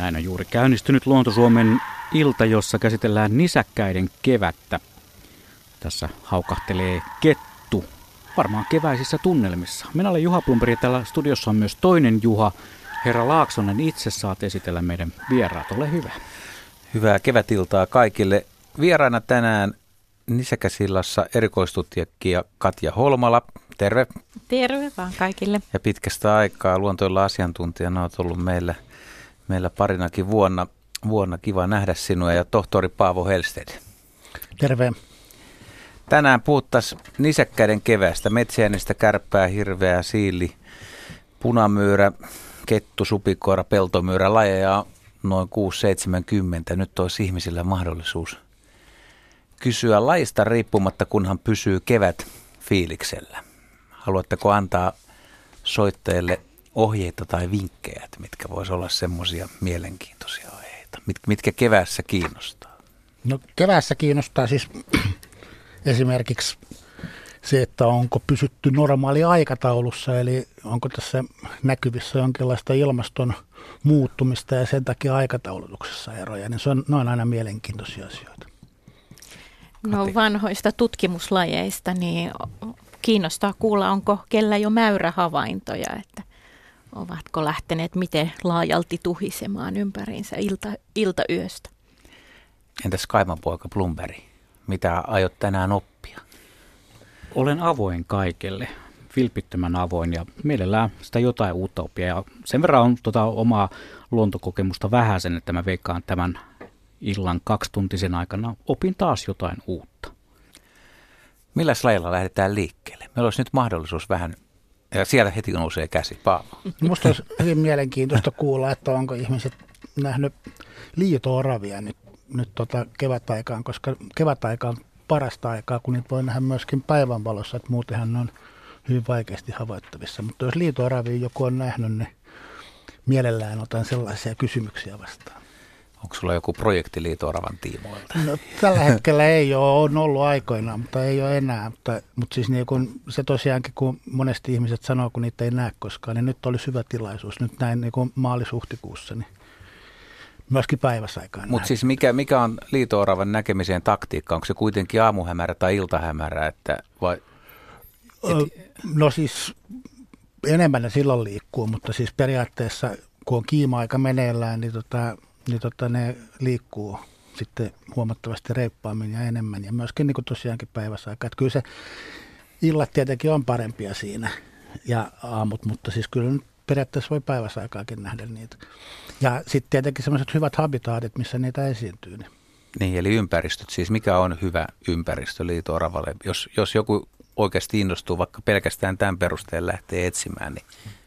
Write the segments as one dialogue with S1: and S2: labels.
S1: Näin on juuri käynnistynyt Luontosuomen ilta, jossa käsitellään nisäkkäiden kevättä. Tässä haukahtelee kettu, varmaan keväisissä tunnelmissa. Minä olen Juha Plumperi ja täällä studiossa on myös toinen Juha. Herra Laaksonen, itse saat esitellä meidän vieraat. Ole hyvä.
S2: Hyvää kevätiltaa kaikille. Vieraana tänään Nisäkäsillassa erikoistutkija Katja Holmala. Terve.
S3: Terve vaan kaikille.
S2: Ja pitkästä aikaa luontoilla asiantuntijana olet ollut meillä, meillä parinakin vuonna. Vuonna kiva nähdä sinua ja tohtori Paavo Helsted.
S4: Terve.
S2: Tänään puhuttaisiin nisäkkäiden kevästä, metsiäänistä, kärppää, hirveä, siili, punamyyrä, kettu, supikoira, peltomyyrä, lajeja noin 6-70. Nyt olisi ihmisillä mahdollisuus kysyä lajista riippumatta, kunhan pysyy kevät fiiliksellä. Haluatteko antaa soittajille ohjeita tai vinkkejä, mitkä voisi olla semmoisia mielenkiintoisia aiheita, mitkä keväässä kiinnostaa?
S4: No keväässä kiinnostaa siis esimerkiksi se, että onko pysytty normaali aikataulussa, eli onko tässä näkyvissä jonkinlaista ilmaston muuttumista ja sen takia aikataulutuksessa eroja, niin se on, ne on aina mielenkiintoisia asioita.
S3: No vanhoista tutkimuslajeista, niin kiinnostaa kuulla, onko kellä jo mäyrähavaintoja, että ovatko lähteneet miten laajalti tuhisemaan ympäriinsä ilta, iltayöstä.
S2: Entäs kaimanpoika Plumberi, mitä aiot tänään oppia?
S1: Olen avoin kaikelle, vilpittömän avoin ja mielellään sitä jotain uutta oppia. Ja sen verran on tota omaa luontokokemusta vähäisen, että mä veikkaan tämän illan kaksituntisen aikana opin taas jotain uutta.
S2: Millä lajilla lähdetään liikkeelle? Meillä olisi nyt mahdollisuus vähän, ja siellä heti nousee käsi. Paavo.
S4: Minusta olisi hyvin mielenkiintoista kuulla, että onko ihmiset nähnyt liito-oravia nyt, nyt tota kevätaikaan, koska kevätaika on parasta aikaa, kun niitä voi nähdä myöskin päivänvalossa, että muutenhan ne on hyvin vaikeasti havaittavissa. Mutta jos liito-oravia joku on nähnyt, niin mielellään otan sellaisia kysymyksiä vastaan.
S2: Onko sulla joku projekti liito-oravan tiimoilta?
S4: No, tällä hetkellä ei ole, on ollut aikoinaan, mutta ei ole enää. Mutta, mutta siis niin kun, se tosiaankin, kun monesti ihmiset sanoo, kun niitä ei näe koskaan, niin nyt olisi hyvä tilaisuus. Nyt näin niin maalis-huhtikuussa, niin myöskin päiväsaikaan.
S2: Mutta siis mikä, mikä on liito-oravan näkemiseen taktiikka? Onko se kuitenkin aamuhämärä tai iltahämärä? Että vai,
S4: et... No siis enemmän ne silloin liikkuu, mutta siis periaatteessa kun on kiima-aika meneillään, niin tota, niin tota, ne liikkuu sitten huomattavasti reippaammin ja enemmän ja myöskin niin kuin tosiaankin päiväsaikaa. Että kyllä se illat tietenkin on parempia siinä ja aamut, mutta siis kyllä nyt periaatteessa voi päiväsaikaakin nähdä niitä. Ja sitten tietenkin sellaiset hyvät habitaatit, missä niitä esiintyy. Niin.
S2: niin, eli ympäristöt. Siis mikä on hyvä ympäristö liito-oravalle? Jos, jos joku oikeasti innostuu vaikka pelkästään tämän perusteella lähtee etsimään, niin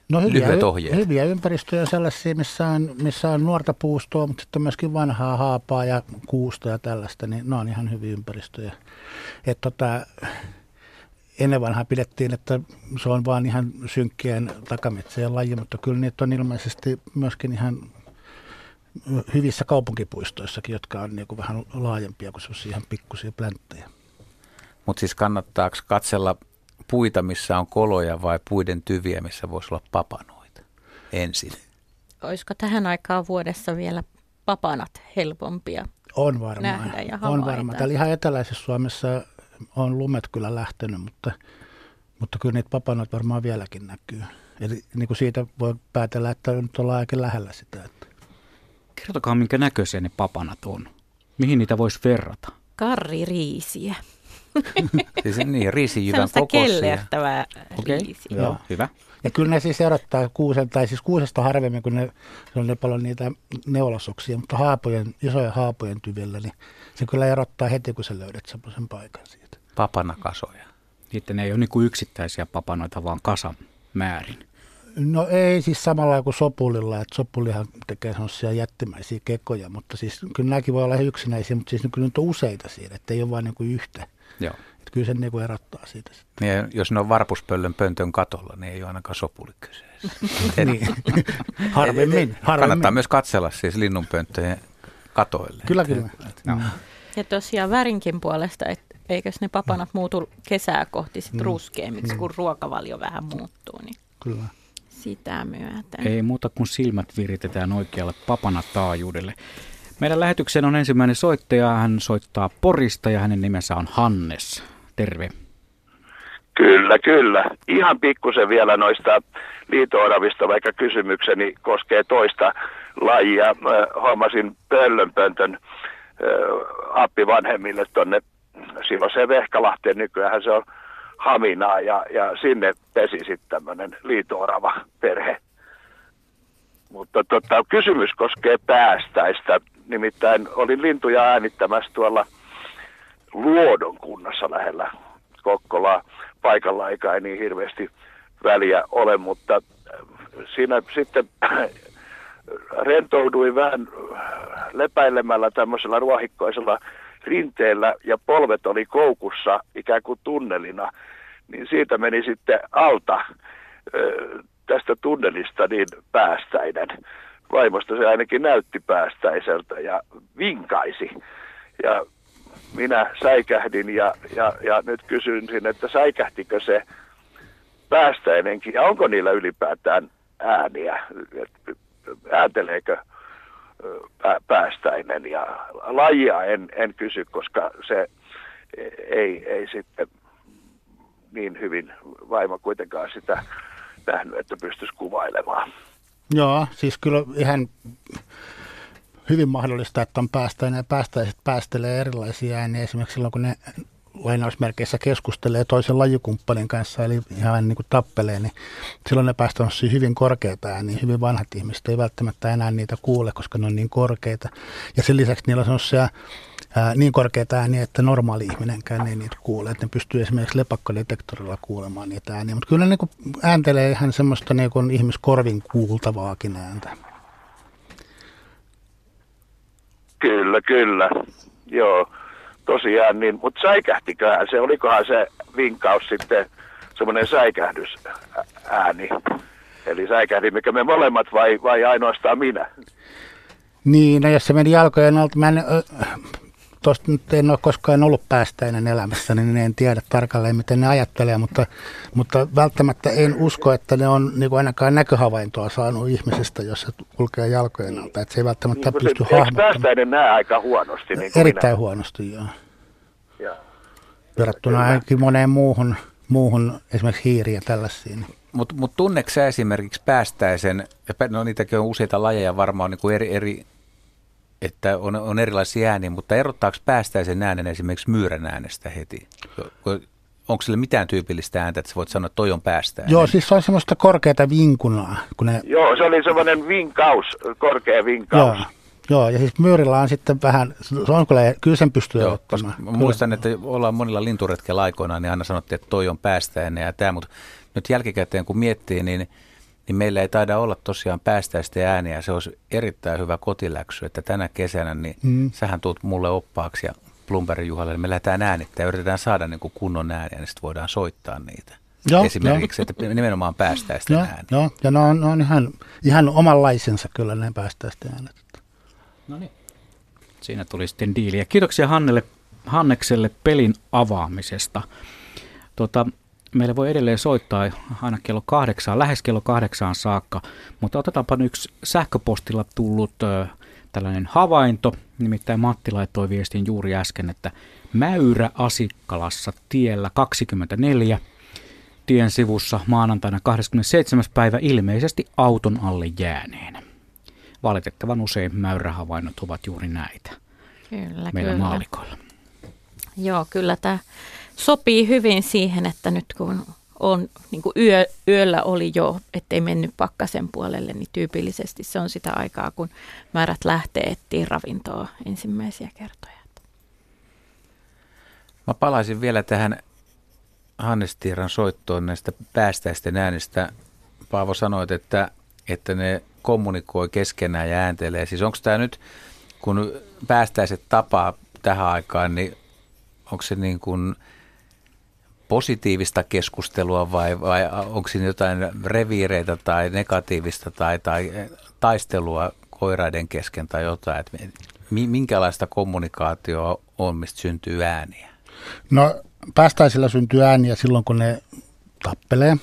S2: No hyviä, ohjeet.
S4: hyviä ympäristöjä on sellaisia, missä on, missä on nuorta puustoa, mutta sitten myöskin vanhaa haapaa ja kuusta ja tällaista, niin ne on ihan hyviä ympäristöjä. Et tota, ennen vanhaa pidettiin, että se on vain ihan synkkien takametsien laji, mutta kyllä niitä on ilmeisesti myöskin ihan hyvissä kaupunkipuistoissakin, jotka on niin kuin vähän laajempia kuin ihan pikkusia plänttejä.
S2: Mutta siis kannattaako katsella puita, missä on koloja vai puiden tyviä, missä voisi olla papanoita ensin?
S3: Olisiko tähän aikaan vuodessa vielä papanat helpompia
S4: on varmaan.
S3: nähdä ja
S4: havaita? On varmaan. Täällä ihan eteläisessä Suomessa on lumet kyllä lähtenyt, mutta, mutta kyllä niitä papanoita varmaan vieläkin näkyy. Eli niin kuin siitä voi päätellä, että nyt ollaan aika lähellä sitä. Että.
S1: Kertokaa, minkä näköisiä ne papanat on. Mihin niitä voisi verrata?
S3: Karririisiä.
S2: siis niin, riisijyvän kokoisia.
S3: kellertävää
S1: okay.
S3: riisiä.
S1: Joo, hyvä.
S4: Ja kyllä ne siis erottaa kuusen, tai siis kuusesta harvemmin, kun ne, se on ne paljon niitä neulasoksia, mutta haapojen, isojen haapojen tyvillä, niin se kyllä erottaa heti, kun sä löydät semmoisen paikan siitä.
S2: Papanakasoja.
S1: Niitä ne ei ole niin kuin yksittäisiä papanoita, vaan kasan määrin.
S4: No ei siis samalla kuin sopulilla, että sopulihan tekee sellaisia jättimäisiä kekoja, mutta siis kyllä nämäkin voi olla yksinäisiä, mutta siis kyllä nyt on useita siinä, että ei ole vain niin kuin yhtä.
S1: Joo.
S4: Että kyllä se niin erottaa siitä.
S2: Sitten. Niin, jos ne on varpuspöllön pöntön katolla, niin ei ole ainakaan sopuli kyseessä.
S4: niin. harvemmin, harvemmin.
S2: Kannattaa myös katsella siis linnunpönttöjen katoille.
S4: Kyllä, kyllä.
S3: No. Ja tosiaan värinkin puolesta, että eikös ne papanat muutu kesää kohti sit mm. ruskeammiksi, kun ruokavalio vähän muuttuu. Niin
S4: kyllä.
S3: sitä myöten.
S1: Ei muuta kuin silmät viritetään oikealle papana taajuudelle. Meidän lähetykseen on ensimmäinen soittaja. Hän soittaa Porista ja hänen nimensä on Hannes. Terve.
S5: Kyllä, kyllä. Ihan pikkusen vielä noista liitooravista, vaikka kysymykseni koskee toista lajia. Hommasin pöllönpöntön appi vanhemmille tuonne se Vehkalahteen, nykyään se on Haminaa ja, ja sinne pesi sitten tämmöinen liitoorava perhe. Mutta tota, kysymys koskee päästäistä. Nimittäin olin lintuja äänittämässä tuolla Luodon kunnassa lähellä Kokkolaa. Paikalla eikä ei niin hirveästi väliä ole, mutta siinä sitten rentouduin vähän lepäilemällä tämmöisellä ruohikkoisella rinteellä ja polvet oli koukussa ikään kuin tunnelina, niin siitä meni sitten alta tästä tunnelista niin päästäinen. Vaimosta se ainakin näytti päästäiseltä ja vinkaisi. Ja minä säikähdin ja, ja, ja nyt kysyn että säikähtikö se päästäinenkin ja onko niillä ylipäätään ääniä, äänteleekö päästäinen ja lajia en, en kysy, koska se ei, ei sitten niin hyvin vaimo kuitenkaan sitä nähnyt, että pystyisi kuvailemaan.
S4: Joo, siis kyllä ihan hyvin mahdollista, että on päästäinen ja päästäiset päästelee erilaisia ääniä. Esimerkiksi silloin, kun ne lainausmerkeissä keskustelee toisen lajikumppanin kanssa, eli ihan niin kuin tappelee, niin silloin ne päästä hyvin korkeita ääniä. Hyvin vanhat ihmiset ei välttämättä enää niitä kuule, koska ne on niin korkeita. Ja sen lisäksi niillä on ää, niin korkeita ääniä, että normaali ihminenkään ei niitä kuule. Että ne pystyy esimerkiksi lepakkodetektorilla kuulemaan niitä ääniä. Mutta kyllä ne niin ääntelee ihan semmoista niin kuin ihmiskorvin kuultavaakin ääntä.
S5: Kyllä, kyllä. Joo tosiaan, niin, mutta säikähtiköhän se, olikohan se vinkaus sitten semmoinen säikähdysääni? Eli säikähdimmekö me molemmat vai, vai ainoastaan minä?
S4: Niin, no jos se meni jalkojen alta, mä en, tosta nyt en ole koskaan ollut päästäinen elämässä, niin en tiedä tarkalleen, miten ne ajattelee, mutta, mutta välttämättä en usko, että ne on niin kuin ainakaan näköhavaintoa saanut ihmisestä, jos se kulkee jalkojen alta. Että se ei välttämättä niin, pysty hahmottamaan.
S5: päästäinen näe aika huonosti? Niin
S4: Erittäin minä. huonosti, joo. Ja. Verrattuna ainakin moneen muuhun, muuhun esimerkiksi hiiriä tällaisiin.
S2: Mutta mut tunneeko esimerkiksi päästäisen, ja no niitäkin on useita lajeja varmaan niin kuin eri, eri että on, on erilaisia ääniä, mutta erottaako päästäisen äänen esimerkiksi myyrän äänestä heti? Onko sille mitään tyypillistä ääntä, että sä voit sanoa, että toi on päästä?
S4: Joo, siis se on semmoista korkeata vinkunaa. Kun ne...
S5: Joo, se oli semmoinen vinkaus, korkea vinkaus.
S4: Joo. Joo, ja siis myyrillä on sitten vähän, se on kyllä, kyllä sen pystyy Joo, ottamaan.
S2: Muistan, että ollaan monilla linturetkellä aikoinaan, niin aina sanottiin, että toi on päästäinen ja tämä, mutta nyt jälkikäteen kun miettii, niin niin meillä ei taida olla tosiaan päästäistä ääniä. Se olisi erittäin hyvä kotiläksy, että tänä kesänä niin mm. sähän tuut mulle oppaaksi ja Plumberin Juhalle, niin me lähdetään äänittämään ja yritetään saada niin kuin kunnon ääniä, niin sitten voidaan soittaa niitä. Joo, Esimerkiksi, jo. että nimenomaan päästäistä ääniä.
S4: Joo, ja ne on, ne on ihan, ihan omanlaisensa kyllä ne päästäistä äänet.
S1: No niin. Siinä tuli sitten diili. Ja kiitoksia Hannelle, Hannekselle pelin avaamisesta. Tota, meille voi edelleen soittaa aina kello kahdeksaan, lähes kello kahdeksaan saakka, mutta otetaanpa yksi sähköpostilla tullut ö, tällainen havainto, nimittäin Matti laittoi viestin juuri äsken, että Mäyrä Asikkalassa tiellä 24 tien sivussa maanantaina 27. päivä ilmeisesti auton alle jääneen. Valitettavan usein mäyrähavainnot ovat juuri näitä
S3: kyllä,
S1: meillä kyllä. maalikoilla.
S3: Joo, kyllä tämä sopii hyvin siihen, että nyt kun on, niin kuin yö, yöllä oli jo, ettei mennyt pakkasen puolelle, niin tyypillisesti se on sitä aikaa, kun määrät lähtee etsiä ravintoa ensimmäisiä kertoja.
S2: Mä palaisin vielä tähän Hannes Tiiran soittoon näistä päästäisten äänistä. Paavo sanoit, että, että ne kommunikoi keskenään ja ääntelee. Siis onko tämä nyt, kun päästäiset tapaa tähän aikaan, niin onko se niin kuin – positiivista keskustelua vai, vai onko siinä jotain reviireitä tai negatiivista tai, tai taistelua koiraiden kesken tai jotain? Että minkälaista kommunikaatioa on, mistä syntyy ääniä?
S4: No päästäisillä syntyy ääniä silloin, kun ne tappelee.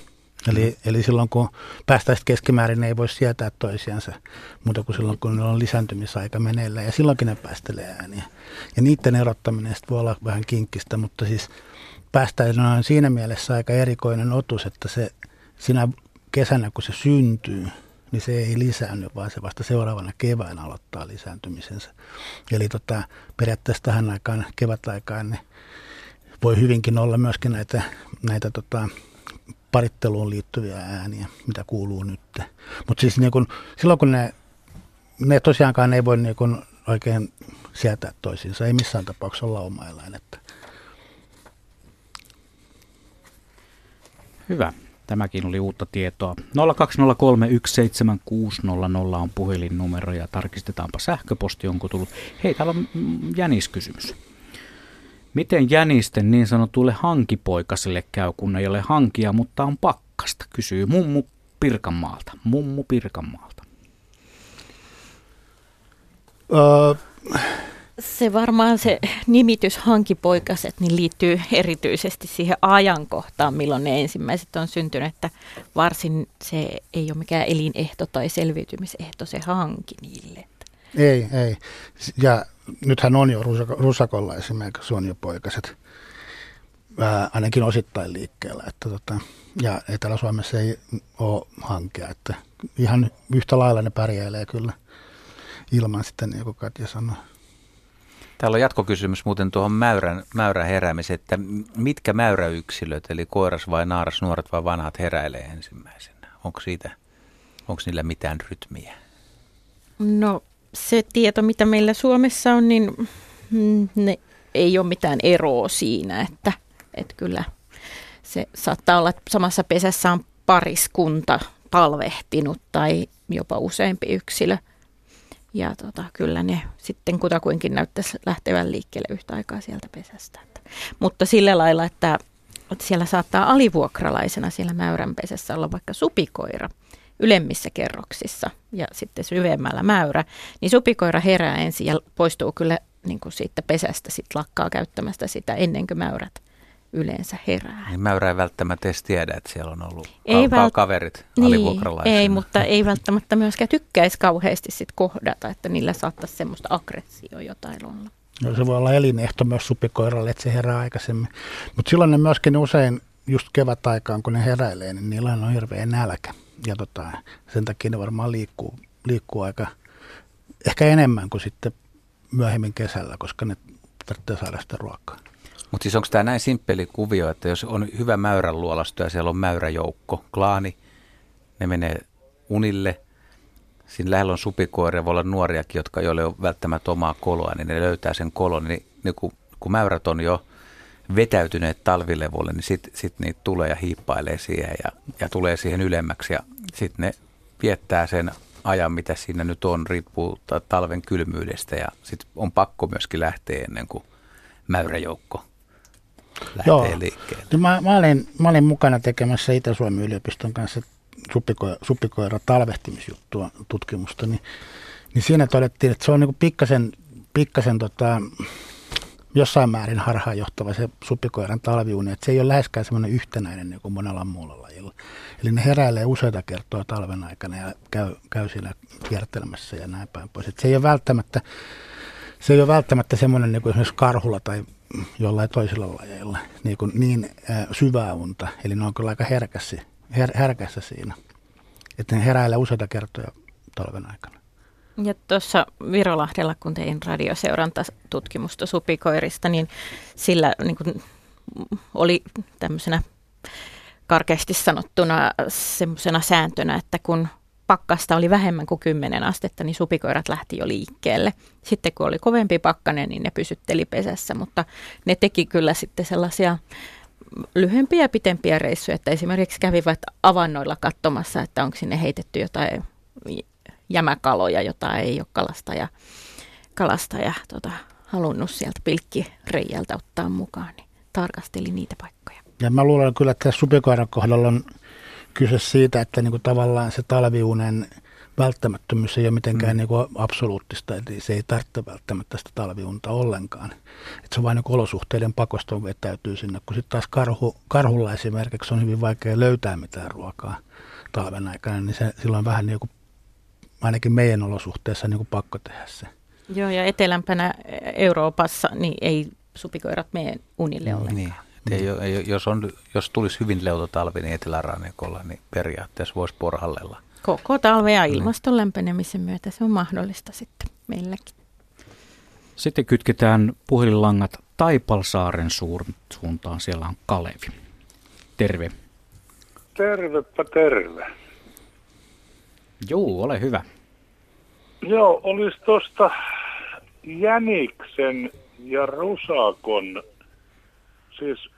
S4: Eli, eli silloin kun päästäisiin keskimäärin, ne ei voi sietää toisiansa, mutta kuin silloin kun on lisääntymisaika meneillään ja silloinkin ne päästelee ääniä. Ja niiden erottaminen voi olla vähän kinkkistä, mutta siis päästäjänä on siinä mielessä aika erikoinen otus, että se sinä kesänä kun se syntyy, niin se ei lisäänny, vaan se vasta seuraavana keväänä aloittaa lisääntymisensä. Eli tota, periaatteessa tähän aikaan, kevätaikaan, niin voi hyvinkin olla myöskin näitä, näitä tota, paritteluun liittyviä ääniä, mitä kuuluu nyt. Mutta siis niin kun, silloin kun ne, ne tosiaankaan ei voi niin kun oikein sietää toisiinsa, ei missään tapauksessa olla oma eläin. Että.
S1: Hyvä. Tämäkin oli uutta tietoa. 020317600 on puhelinnumero ja tarkistetaanpa sähköposti, onko tullut. Hei, täällä on Jänis-kysymys. Miten jänisten niin sanotulle hankipoikaselle käy, kun ei ole hankia, mutta on pakkasta, kysyy mummu Pirkanmaalta. Mummu Pirkanmaalta.
S3: Öö. Se varmaan se nimitys hankipoikaset niin liittyy erityisesti siihen ajankohtaan, milloin ne ensimmäiset on syntynyt, että varsin se ei ole mikään elinehto tai selviytymisehto se hanki niille.
S4: Ei, ei. Ja nythän on jo rusakolla esimerkiksi on jo poikaset ää, ainakin osittain liikkeellä. Että tota, ja Etelä-Suomessa ei ole hankea, että ihan yhtä lailla ne pärjäilee kyllä ilman sitten, niin kuin Katja sanoi.
S2: Täällä on jatkokysymys muuten tuohon mäyrän, mäyrän heräämiseen, että mitkä mäyräyksilöt, eli koiras vai naaras, nuoret vai vanhat heräilee ensimmäisenä? Onko siitä, onko niillä mitään rytmiä?
S3: No se tieto, mitä meillä Suomessa on, niin mm, ne ei ole mitään eroa siinä, että, että kyllä se saattaa olla, että samassa pesässä on pariskunta talvehtinut tai jopa useampi yksilö. Ja tota, kyllä ne sitten kutakuinkin näyttäisi lähtevän liikkeelle yhtä aikaa sieltä pesästä. Mutta sillä lailla, että, että siellä saattaa alivuokralaisena siellä mäyrän pesässä olla vaikka supikoira – ylemmissä kerroksissa ja sitten syvemmällä mäyrä, niin supikoira herää ensin ja poistuu kyllä niin kuin siitä pesästä, sitten lakkaa käyttämästä sitä ennen kuin mäyrät yleensä herää.
S2: Niin mäyrä ei välttämättä edes tiedä, että siellä on ollut ei vält- kaverit
S3: niin, Ei, mutta ei välttämättä myöskään tykkäisi kauheasti sit kohdata, että niillä saattaisi semmoista aggressioa jotain olla.
S4: No, se voi olla elinehto myös supikoiralle, että se herää aikaisemmin. Mutta silloin ne myöskin usein just kevätaikaan, kun ne heräilee, niin niillä on hirveä nälkä ja tota, sen takia ne varmaan liikkuu, liikkuu aika ehkä enemmän kuin sitten myöhemmin kesällä, koska ne tarvitsee saada sitä ruokaa.
S2: Mutta siis onko tämä näin simppeli kuvio, että jos on hyvä mäyrän luolasto ja siellä on mäyräjoukko, klaani, ne menee unille, siinä lähellä on supikoiria, voi olla nuoriakin, jotka ei ole välttämättä omaa koloa, niin ne löytää sen kolon, niin, niin kun, kun mäyrät on jo vetäytyneet talvilevolle, niin sitten sit niitä tulee ja hiippailee siihen ja, ja tulee siihen ylemmäksi ja sitten ne viettää sen ajan, mitä siinä nyt on, riippuu talven kylmyydestä ja sitten on pakko myöskin lähteä ennen kuin mäyräjoukko lähtee Joo. liikkeelle.
S4: No mä, mä, olin, mä olin mukana tekemässä Itä-Suomen yliopiston kanssa suppikoira talvehtimisjuttua tutkimusta, niin, niin siinä todettiin, että se on niin pikkasen, pikkasen tota, jossain määrin harhaanjohtava se supikoiran talviuni, että se ei ole läheskään semmoinen yhtenäinen niin kuin monella muulla lajilla. Eli ne heräilee useita kertoja talven aikana ja käy, käy siinä kiertelmässä ja näin päin pois. Että se ei ole välttämättä, se ei ole välttämättä semmoinen niin kuin esimerkiksi karhulla tai jollain toisilla lajeilla niin, kuin niin syvää unta. Eli ne on kyllä aika herkässä, her, herkässä siinä. Että ne heräilee useita kertoja talven aikana.
S3: Ja tuossa Virolahdella, kun tein radioseurantatutkimusta supikoirista, niin sillä niin kuin, oli tämmöisenä karkeasti sanottuna semmoisena sääntönä, että kun pakkasta oli vähemmän kuin 10 astetta, niin supikoirat lähti jo liikkeelle. Sitten kun oli kovempi pakkanen, niin ne pysytteli pesässä, mutta ne teki kyllä sitten sellaisia lyhyempiä ja pitempiä reissuja, että esimerkiksi kävivät avannoilla katsomassa, että onko sinne heitetty jotain jämäkaloja, jota ei ole kalastaja, kalastaja tota, halunnut sieltä pilkkireijältä ottaa mukaan, niin tarkasteli niitä paikkoja.
S4: Ja mä luulen kyllä, että supikoiran kohdalla on kyse siitä, että niin kuin tavallaan se talviunen välttämättömyys ei ole mitenkään mm. niin kuin absoluuttista, eli se ei tarvitse välttämättä sitä talviunta ollenkaan. Et se on vain niin olosuhteiden pakosta vetäytyy sinne, kun sitten taas karhu, karhulla esimerkiksi on hyvin vaikea löytää mitään ruokaa talven aikana, niin se silloin vähän niin kuin, ainakin meidän olosuhteessa niin kuin pakko tehdä se.
S3: Joo, ja etelämpänä Euroopassa niin ei supikoirat mene unille ollenkaan.
S2: Niin. Ei, ei, jos, on, jos tulisi hyvin leuto talvi niin etelärannikolla, niin periaatteessa voisi porhallella.
S3: Koko talve ja niin. ilmaston lämpenemisen myötä se on mahdollista sitten meilläkin.
S1: Sitten kytketään puhelinlangat Taipalsaaren suuntaan. Siellä on Kalevi. Terve.
S6: Tervepä terve.
S1: Joo, ole hyvä.
S6: Joo, olisi tuosta Jäniksen ja Rusakon, siis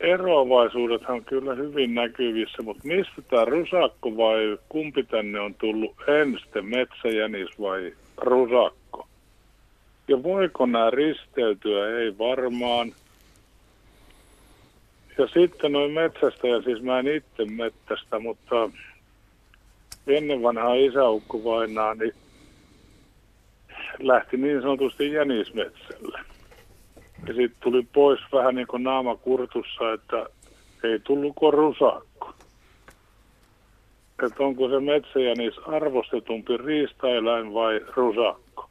S6: eroavaisuudethan on kyllä hyvin näkyvissä, mutta mistä tämä rusakko vai kumpi tänne on tullut ensin, metsäjänis vai rusakko? Ja voiko nämä risteytyä? Ei varmaan. Ja sitten noin metsästä, ja siis mä en itse mettästä, mutta ennen vanhaa isäukko vainaa, niin lähti niin sanotusti jänismetsälle. Ja sitten tuli pois vähän niin kuin naama kurtussa, että ei tullutko rusakko. Että onko se metsäjänis arvostetumpi riistaeläin vai rusakko.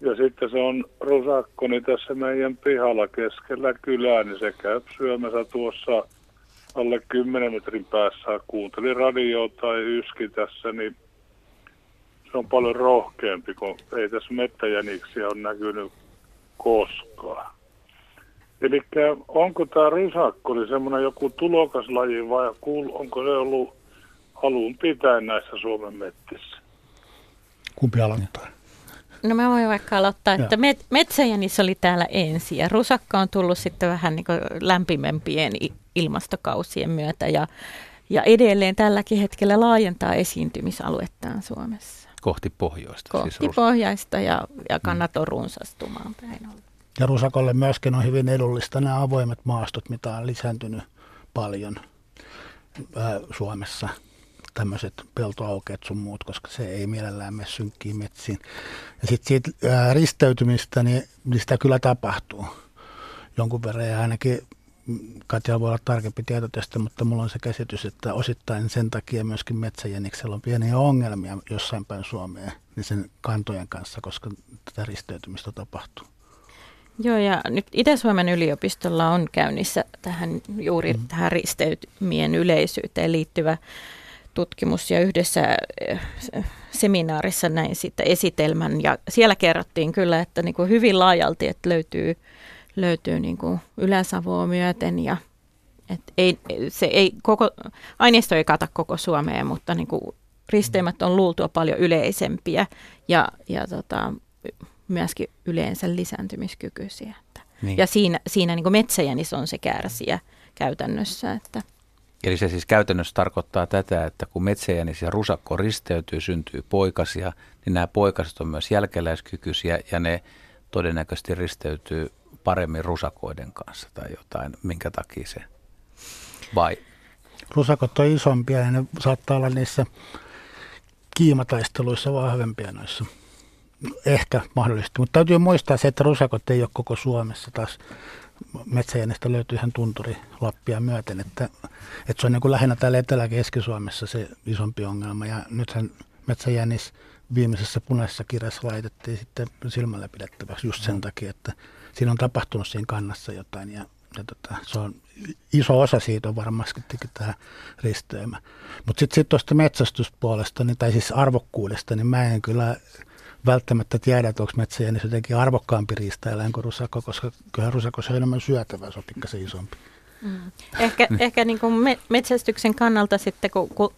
S6: Ja sitten se on rusakko, niin tässä meidän pihalla keskellä kylää, niin se käy syömässä tuossa alle 10 metrin päässä. Kuunteli radio tai yski tässä, niin se on paljon rohkeampi, kun ei tässä mettäjäniksiä ole näkynyt koskaan. Eli onko tämä risakko niin semmoinen joku tulokaslaji vai onko se ollut alun pitäen näissä Suomen mettissä?
S4: Kumpi aloittaa?
S3: No mä voin vaikka aloittaa, että met- metsäjänis oli täällä ensin ja rusakka on tullut sitten vähän niin lämpimempien ilmastokausien myötä ja, ja edelleen tälläkin hetkellä laajentaa esiintymisaluettaan Suomessa.
S2: Kohti pohjoista.
S3: Kohti siis pohjaista ja, ja kannat on runsastumaan päin ollut.
S4: Ja rusakolle myöskin on hyvin edullista nämä avoimet maastot, mitä on lisääntynyt paljon ää, Suomessa. Tämmöiset peltoaukeet sun muut, koska se ei mielellään mene synkkiin metsiin. Ja sitten siitä ää, risteytymistä, niin, niin sitä kyllä tapahtuu jonkun verran. Ja ainakin Katja voi olla tarkempi tieto tästä, mutta mulla on se käsitys, että osittain sen takia myöskin metsäjäniksellä on pieniä ongelmia jossain päin Suomeen niin sen kantojen kanssa, koska tätä risteytymistä tapahtuu.
S3: Joo, ja nyt Itä-Suomen yliopistolla on käynnissä tähän juuri mm. tähän risteytymien yleisyyteen liittyvä tutkimus ja yhdessä eh, seminaarissa näin sitten esitelmän ja siellä kerrottiin kyllä, että niin kuin hyvin laajalti, että löytyy, löytyy niin kuin Ylä-Savoa myöten ja että ei, se ei koko, aineisto ei kata koko Suomea, mutta niin kuin risteymät on luultua paljon yleisempiä ja, ja tota, myöskin yleensä lisääntymiskykyisiä. Niin. Ja siinä, siinä niin metsäjänis on se kärsijä käytännössä. Että.
S2: Eli se siis käytännössä tarkoittaa tätä, että kun metsäjänis ja rusakko risteytyy, syntyy poikasia, niin nämä poikaset on myös jälkeläiskykyisiä ja ne todennäköisesti risteytyy paremmin rusakoiden kanssa tai jotain, minkä takia se vai?
S4: Rusakot on isompia ja ne saattaa olla niissä kiimataisteluissa vahvempia noissa Ehkä mahdollisesti, mutta täytyy muistaa se, että rusakot ei ole koko Suomessa taas. Metsäjännestä löytyy ihan tunturi Lappia myöten, että, että se on niin kuin lähinnä täällä Etelä-Keski-Suomessa se isompi ongelma. Ja nythän metsäjännis viimeisessä punaisessa kirjassa laitettiin sitten silmällä pidettäväksi just sen takia, että siinä on tapahtunut siinä kannassa jotain ja, ja tota, se on iso osa siitä on varmasti tämä risteymä. Mutta sitten sit tuosta metsästyspuolesta, niin, tai siis arvokkuudesta, niin mä en kyllä välttämättä tiedä, että onko metsäjänis jotenkin arvokkaampi riistaeläin kuin rusakko, koska kyllä rusakko on enemmän syötävää, se on pikkasen isompi.
S3: Mm. Ehkä, ehkä niin kuin me, metsästyksen kannalta sitten, kun, kun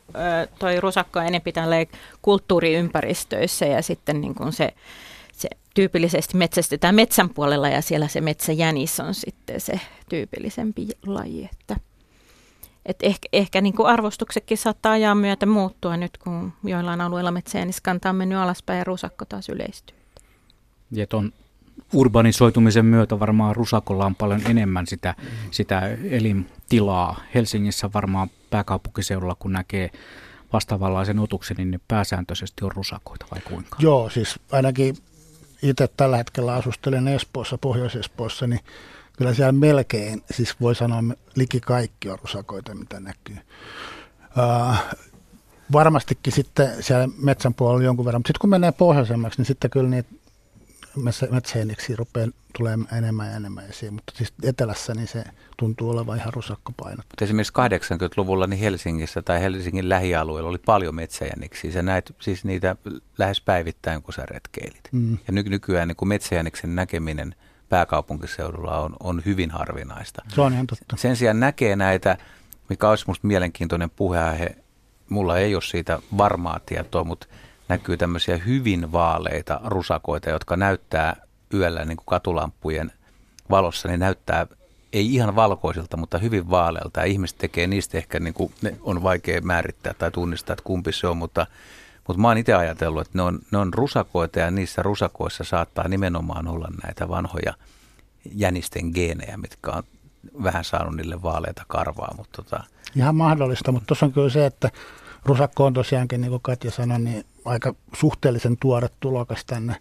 S3: toi rusakko on enemmän kulttuuriympäristöissä ja sitten niin kuin se tyypillisesti metsästetään metsän puolella ja siellä se metsäjänis on sitten se tyypillisempi laji. Että. Et ehkä ehkä niin kuin arvostuksetkin saattaa ajan myötä muuttua nyt, kun joillain alueilla metsäjäniskanta on mennyt alaspäin ja rusakko taas yleistyy.
S1: Ja ton urbanisoitumisen myötä varmaan rusakolla on paljon enemmän sitä, sitä elintilaa. Helsingissä varmaan pääkaupunkiseudulla, kun näkee vastaavanlaisen otuksen, niin ne pääsääntöisesti on rusakoita vai kuinka?
S4: Joo, siis ainakin itse tällä hetkellä asustelen Espoossa, Pohjois-Espoossa, niin kyllä siellä melkein, siis voi sanoa liki kaikki on rusakoita, mitä näkyy. Uh, varmastikin sitten siellä metsän puolella jonkun verran, mutta sitten kun menee pohjoisemmaksi, niin sitten kyllä niitä metsäheniksi rupeaa tulemaan enemmän ja enemmän esiin, mutta siis etelässä niin se tuntuu olevan ihan rusakkopainot.
S2: Esimerkiksi 80-luvulla niin Helsingissä tai Helsingin lähialueilla oli paljon metsäjäniksiä. Sä näet siis niitä lähes päivittäin, kun sä retkeilit. Mm. Ja ny- nykyään niin metsäjäniksen näkeminen pääkaupunkiseudulla on, on hyvin harvinaista.
S4: Se on ihan totta.
S2: Sen sijaan näkee näitä, mikä olisi minusta mielenkiintoinen puheenaihe, mulla ei ole siitä varmaa tietoa, mutta näkyy tämmöisiä hyvin vaaleita rusakoita, jotka näyttää yöllä niin kuin katulampujen valossa, niin näyttää ei ihan valkoisilta, mutta hyvin vaaleilta. Ja ihmiset tekee niistä ehkä, niin kuin, ne on vaikea määrittää tai tunnistaa, että kumpi se on, mutta, mutta mä oon itse ajatellut, että ne on, ne on rusakoita ja niissä rusakoissa saattaa nimenomaan olla näitä vanhoja jänisten geenejä, mitkä on vähän saanut niille vaaleita karvaa. Mutta tota...
S4: Ihan mahdollista, mutta tuossa on kyllä se, että rusakko on tosiaankin, niin kuin Katja sanoi, niin aika suhteellisen tuore tulokas tänne.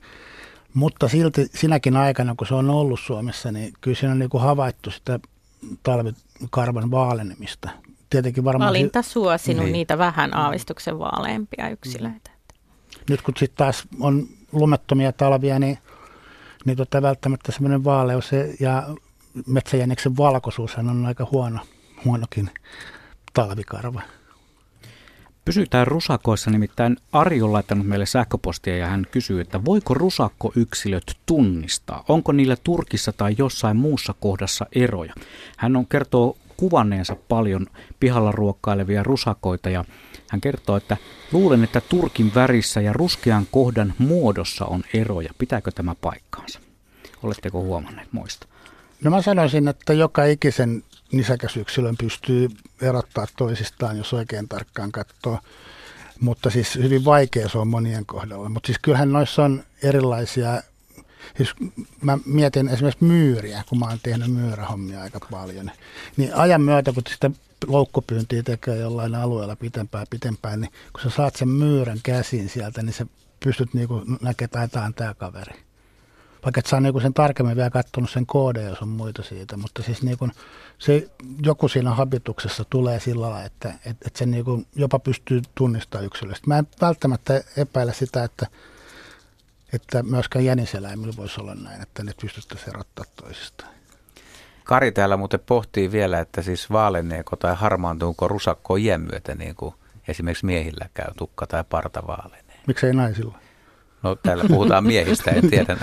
S4: Mutta silti sinäkin aikana, kun se on ollut Suomessa, niin kyllä siinä on niin kuin havaittu sitä talvikarvan vaalenemista.
S3: Tietenkin varmaan... Valinta suosinut niin. niitä vähän aavistuksen vaaleampia yksilöitä.
S4: Nyt kun sitten taas on lumettomia talvia, niin, niin tota välttämättä semmoinen vaaleus ja metsäjäniksen valkoisuus on aika huono, huonokin talvikarva.
S1: Pysytään rusakoissa, nimittäin Ari on laittanut meille sähköpostia ja hän kysyy, että voiko rusakkoyksilöt tunnistaa? Onko niillä Turkissa tai jossain muussa kohdassa eroja? Hän on kertoo kuvanneensa paljon pihalla ruokkailevia rusakoita ja hän kertoo, että luulen, että Turkin värissä ja ruskean kohdan muodossa on eroja. Pitääkö tämä paikkaansa? Oletteko huomanneet muista?
S4: No mä sanoisin, että joka ikisen nisäkäsyksilön pystyy erottaa toisistaan, jos oikein tarkkaan katsoo. Mutta siis hyvin vaikea se on monien kohdalla. Mutta siis kyllähän noissa on erilaisia, siis mä mietin esimerkiksi myyriä, kun mä oon tehnyt myyrähommia aika paljon. Niin ajan myötä, kun sitä loukkupyyntiä tekee jollain alueella pitempään pitempään, niin kun sä saat sen myyrän käsiin sieltä, niin sä pystyt niinku näkemään, että tämä on tämä kaveri. Vaikka et saa niinku sen tarkemmin vielä katsonut sen koodeja, jos on muita siitä, mutta siis niinku se joku siinä habituksessa tulee sillä lailla, että, että, että se niinku jopa pystyy tunnistamaan yksilöstä. Mä en välttämättä epäile sitä, että, että myöskään jäniseläimillä voisi olla näin, että ne pystyttäisiin erottaa toisistaan.
S2: Kari täällä muuten pohtii vielä, että siis vaaleneeko tai harmaantuuko rusakko iän myötä, niin kuin esimerkiksi miehillä käy tukka tai parta vaalenee.
S4: Miksei naisilla?
S2: No täällä puhutaan miehistä, en tiedä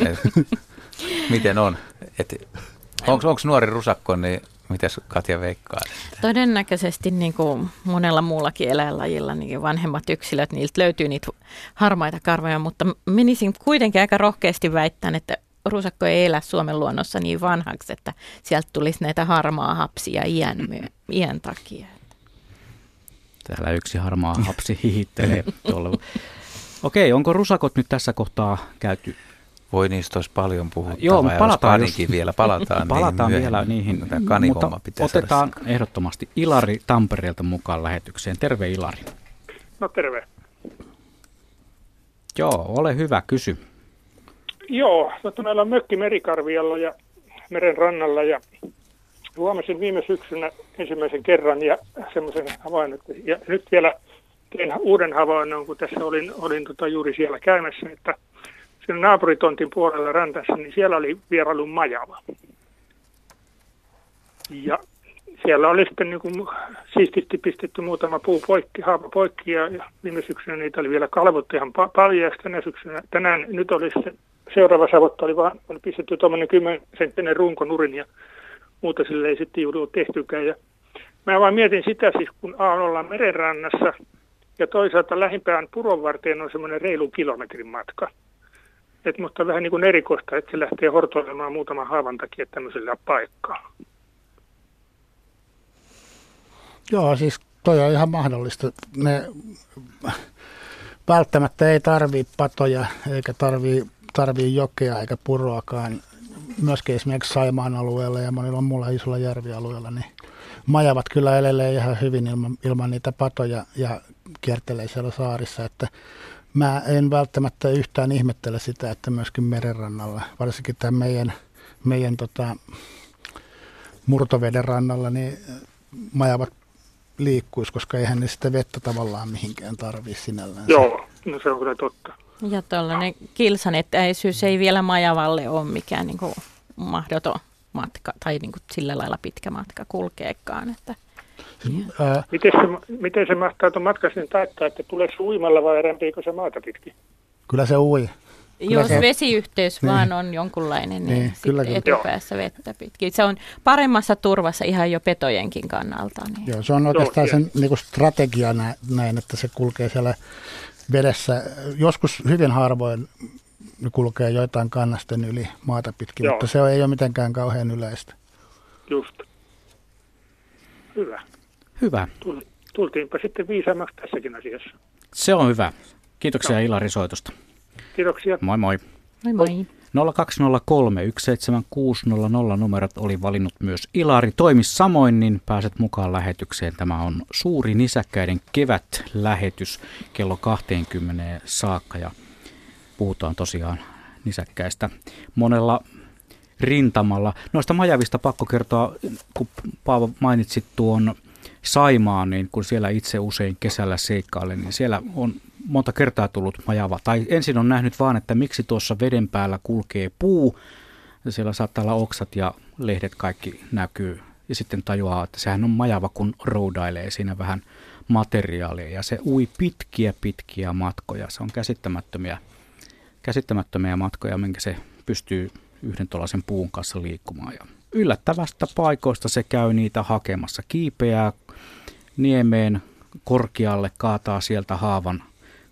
S2: miten on. Onko nuori rusakko, niin miten Katja veikkaa?
S3: Todennäköisesti niin kuin monella muullakin eläinlajilla niin vanhemmat yksilöt, niiltä löytyy niitä harmaita karvoja, mutta menisin kuitenkin aika rohkeasti väittämään, että rusakko ei elä Suomen luonnossa niin vanhaksi, että sieltä tulisi näitä harmaa hapsia iän, iän takia.
S1: Täällä yksi harmaa hapsi hihittelee tuolla Okei, onko rusakot nyt tässä kohtaa käyty?
S2: Voi niistä olisi paljon puhuttavaa. Joo, mutta palataan jos, vielä, palataan,
S1: palataan
S2: niihin
S1: vielä niihin. Mutta otetaan saada. ehdottomasti Ilari Tampereelta mukaan lähetykseen. Terve Ilari.
S7: No terve.
S1: Joo, ole hyvä, kysy.
S7: Joo, näillä mökki Merikarvialla ja meren rannalla ja huomasin viime syksynä ensimmäisen kerran ja semmoisen havainnon, ja nyt vielä tein uuden havainnon, kun tässä olin, olin tota juuri siellä käymässä, että siinä naapuritontin puolella rantassa, niin siellä oli vierailun majava. Ja siellä oli sitten niin kuin siististi pistetty muutama puu poikki, haava poikki ja, ja viime syksynä niitä oli vielä kalvottu ihan pa- paljon ja tänä syksynä, tänään nyt oli se seuraava savotta oli vaan oli pistetty tuommoinen 10 senttinen runkonurin ja muuta sille ei sitten juuri ole tehtykään. Ja mä vaan mietin sitä siis, kun A ollaan merenrannassa – ja toisaalta lähimpään puron varteen on semmoinen reilu kilometrin matka. Et, mutta vähän niin kuin erikoista, että se lähtee hortoilemaan muutaman haavan takia tämmöisellä paikkaa.
S4: Joo, siis toi on ihan mahdollista. Ne välttämättä ei tarvii patoja eikä tarvii, tarvii jokea eikä puroakaan. Myöskin esimerkiksi Saimaan alueella ja monilla muilla isolla järvialueella, niin majavat kyllä elelee ihan hyvin ilman, ilman niitä patoja. Ja kiertelee siellä saarissa, että mä en välttämättä yhtään ihmettele sitä, että myöskin merenrannalla, varsinkin tämän meidän, meidän tota, murtoveden rannalla, niin majavat liikkuisi, koska eihän ne sitä vettä tavallaan mihinkään tarvii sinällään.
S7: Joo, no se on kyllä totta.
S3: Ja tuollainen kilsan etäisyys ei vielä Majavalle ole mikään niin kuin mahdoton matka tai niin kuin sillä lailla pitkä matka kulkeekaan. Että.
S7: Ää... Miten, se, miten se mahtaa tuon matkan taittaa, että tulee se uimalla vai rämpiikö se maata pitkin?
S4: Kyllä se ui.
S3: Kyllä Jos se, vesiyhteys niin, vaan on jonkunlainen, niin, niin kyllä, kyllä. etupäässä vettä pitkin. Se on paremmassa turvassa ihan jo petojenkin kannalta. Niin.
S4: Joo, se on oikeastaan Joo, sen niin kuin strategia näin, että se kulkee siellä vedessä. Joskus hyvin harvoin kulkee joitain kannasten yli maata pitkin, Joo. mutta se ei ole mitenkään kauhean yleistä.
S7: Just. Hyvä.
S1: Hyvä.
S7: Tultiinpa sitten viisaammaksi tässäkin asiassa.
S1: Se on hyvä. Kiitoksia no. Ilari soitosta.
S7: Kiitoksia.
S1: Moi moi.
S3: Moi moi.
S1: 0203 17600 numerot oli valinnut myös Ilari. Toimi samoin, niin pääset mukaan lähetykseen. Tämä on suuri nisäkkäiden kevät-lähetys kello 20 saakka ja puhutaan tosiaan nisäkkäistä monella rintamalla. Noista majavista pakko kertoa, kun Paavo mainitsit tuon Saimaan, niin kun siellä itse usein kesällä seikkailen, niin siellä on monta kertaa tullut majava. Tai ensin on nähnyt vaan, että miksi tuossa veden päällä kulkee puu. Siellä saattaa olla oksat ja lehdet kaikki näkyy. Ja sitten tajuaa, että sehän on majava, kun roudailee siinä vähän materiaalia. Ja se ui pitkiä pitkiä matkoja. Se on käsittämättömiä, käsittämättömiä matkoja, minkä se pystyy yhden tuollaisen puun kanssa liikkumaan. Ja yllättävästä paikoista se käy niitä hakemassa. Kiipeää niemeen korkealle, kaataa sieltä haavan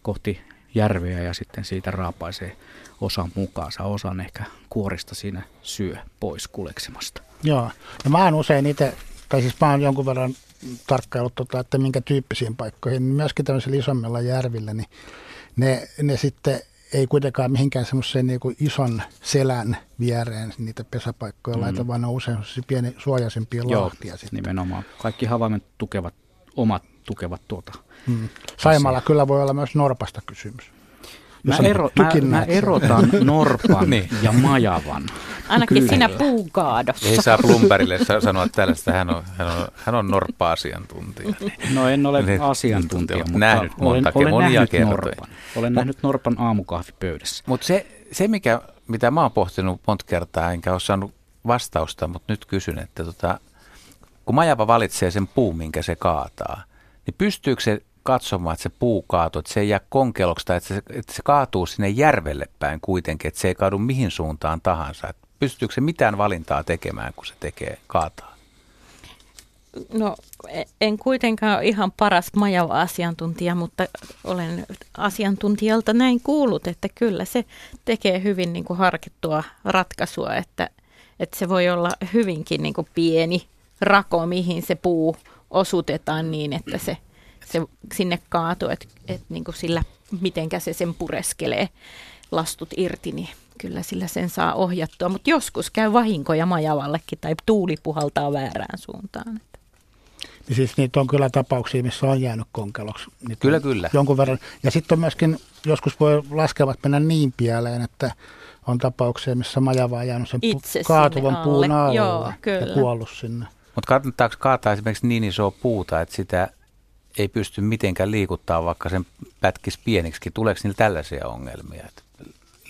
S1: kohti järveä ja sitten siitä raapaisee osan mukaansa. Osan ehkä kuorista siinä syö pois kuleksemasta.
S4: Joo, ja mä oon usein itse, tai siis mä oon jonkun verran tarkkaillut, tota, että minkä tyyppisiin paikkoihin, myöskin tämmöisillä isommilla järvillä, niin ne, ne sitten ei kuitenkaan mihinkään semmoiseen niin ison selän viereen niitä pesäpaikkoja mm. laita, vaan on usein pieni suojaisempia Joo, lahtia. Sitten.
S1: nimenomaan. Kaikki havaimet tukevat, omat tukevat tuota.
S4: Mm. Saimalla kyllä voi olla myös norpasta kysymys.
S1: Mä, ero, mä, mä erotan norpan niin. ja majavan.
S3: Ainakin Kyllä. siinä puukaadossa.
S2: Ei saa Plumberille sanoa tällaista, hän on, hän on, hän on norppa-asiantuntija.
S1: No en ole niin, asiantuntija, mutta
S2: nähnyt olen, olen monia nähnyt
S1: norpan. Olen Mut, nähnyt norpan aamukahvipöydässä.
S2: Mutta se, se mikä, mitä mä oon pohtinut monta kertaa, enkä ole saanut vastausta, mutta nyt kysyn, että tota, kun majava valitsee sen puun, minkä se kaataa, niin pystyykö se katsomaan, että se puu kaatuu, että se ei jää konkeloksi tai että se, että se kaatuu sinne järvelle päin kuitenkin, että se ei kaadu mihin suuntaan tahansa. Että pystyykö se mitään valintaa tekemään, kun se tekee kaataa?
S3: No en kuitenkaan ole ihan paras majava asiantuntija, mutta olen asiantuntijalta näin kuullut, että kyllä se tekee hyvin niin kuin harkittua ratkaisua, että, että se voi olla hyvinkin niin kuin pieni rako, mihin se puu osutetaan niin, että se se sinne kaatuu, että et niin sillä, mitenkä se sen pureskelee lastut irti, niin kyllä sillä sen saa ohjattua. Mutta joskus käy vahinkoja majavallekin tai tuuli puhaltaa väärään suuntaan.
S4: Niin siis niitä on kyllä tapauksia, missä on jäänyt konkeloksi. Niitä
S2: kyllä, kyllä.
S4: Jonkun verran. Ja sitten on myöskin, joskus voi laskevat mennä niin pieleen, että on tapauksia, missä majava on jäänyt sen
S3: Itse
S4: kaatuvan
S3: alle.
S4: puun alle
S3: Joo,
S4: ja kuollut sinne.
S2: Mutta kannattaako kaataa esimerkiksi niin isoa puuta, että sitä ei pysty mitenkään liikuttaa, vaikka sen pätkisi pieniksi. Tuleeko niillä tällaisia ongelmia, että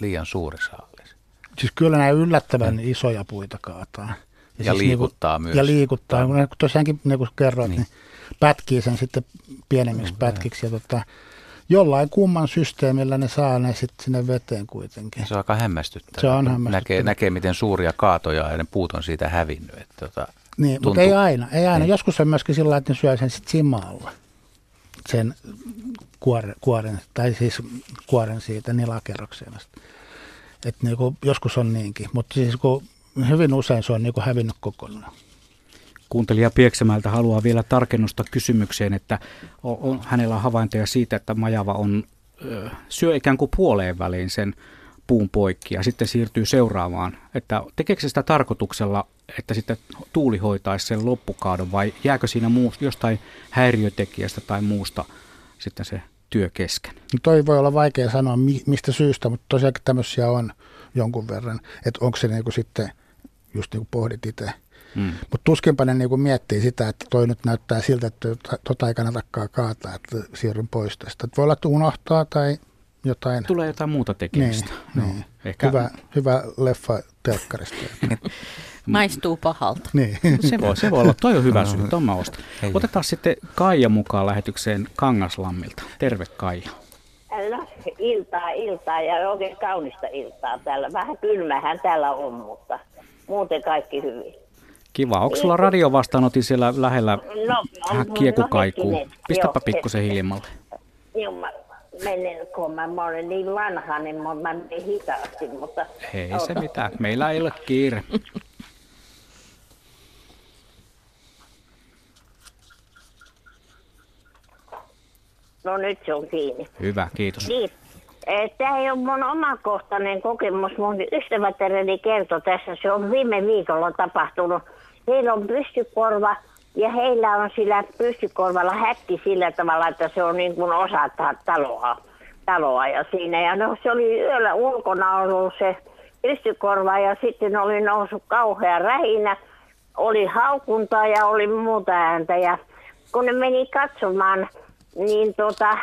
S2: liian suuri saalis?
S4: Siis kyllä nämä yllättävän mm. isoja puita kaataa.
S2: Ja, ja siis liikuttaa
S4: niin
S2: myös.
S4: Ja liikuttaa. Kun tosiaankin, niin kuin kerroit, niin. niin pätkii sen sitten pienemmiksi mm, pätkiksi. Ja tota, jollain kumman systeemillä ne saa ne sitten sinne veteen kuitenkin.
S2: Se on aika hämmästyttävää.
S4: Se on hämmästyttävää.
S2: Näkee, näkee, miten suuria kaatoja ja ne puut on siitä hävinnyt. Että tota,
S4: niin, tuntuu... mutta ei aina. Ei aina. Niin. Joskus on myöskin sillä että ne syö sen sitten simalla sen kuoren, kuoren, tai siis kuoren siitä nilakerrokseen Et niinku, joskus on niinkin, mutta siis kun hyvin usein se on niinku hävinnyt kokonaan.
S1: Kuuntelija Pieksämältä haluaa vielä tarkennusta kysymykseen, että on, on, hänellä on havaintoja siitä, että majava on, ö, syö ikään kuin puoleen väliin sen puun poikki ja sitten siirtyy seuraavaan. Että tekeekö se sitä tarkoituksella, että sitten tuuli hoitaisi sen loppukaadon vai jääkö siinä muu, jostain häiriötekijästä tai muusta sitten se työ kesken.
S4: No toi voi olla vaikea sanoa mistä syystä, mutta tosiaan tämmöisiä on jonkun verran, että onko se niinku sitten, just niin kuin pohdit itse, Mm. Mutta tuskinpa ne niinku miettii sitä, että toi nyt näyttää siltä, että tota ei kannatakaan kaataa, että siirryn pois tästä. Et voi olla, että unohtaa tai jotain.
S1: Tulee jotain muuta tekemistä.
S4: Niin, no, niin. Ehkä... hyvä, hyvä leffa telkkarista.
S3: Maistuu pahalta.
S4: Niin.
S1: Se voi, se voi olla. Toi on hyvä syy. Tuon mä ostan. Otetaan sitten Kaija mukaan lähetykseen Kangaslammilta. Terve Kaija.
S8: No, iltaa, iltaa ja oikein kaunista iltaa täällä. Vähän kylmähän täällä on, mutta muuten kaikki hyvin.
S1: Kiva. Onko sulla radio vastaanotin siellä lähellä no, vähän kiekukaikuu? No, Pistäpä pikkusen hiljemmalle.
S8: Joo, menen, kun mä, mä olen niin vanha, niin mä, mä menen hitaasti, mutta...
S1: Ei se mitään. Meillä ei ole kiire.
S8: No nyt se on kiinni.
S1: Hyvä, kiitos.
S8: Niin. Eh, Tämä ei ole mun omakohtainen kokemus. Mun ystävätäreni kertoi tässä. Se on viime viikolla tapahtunut. Heillä on pystykorva ja heillä on sillä pystykorvalla häkki sillä tavalla, että se on niin kuin osa taloa. taloa ja siinä. Ja no, se oli yöllä ulkona ollut se pystykorva ja sitten oli noussut kauhea rähinä. Oli haukunta ja oli muuta ääntä. Ja kun ne meni katsomaan, niin tota,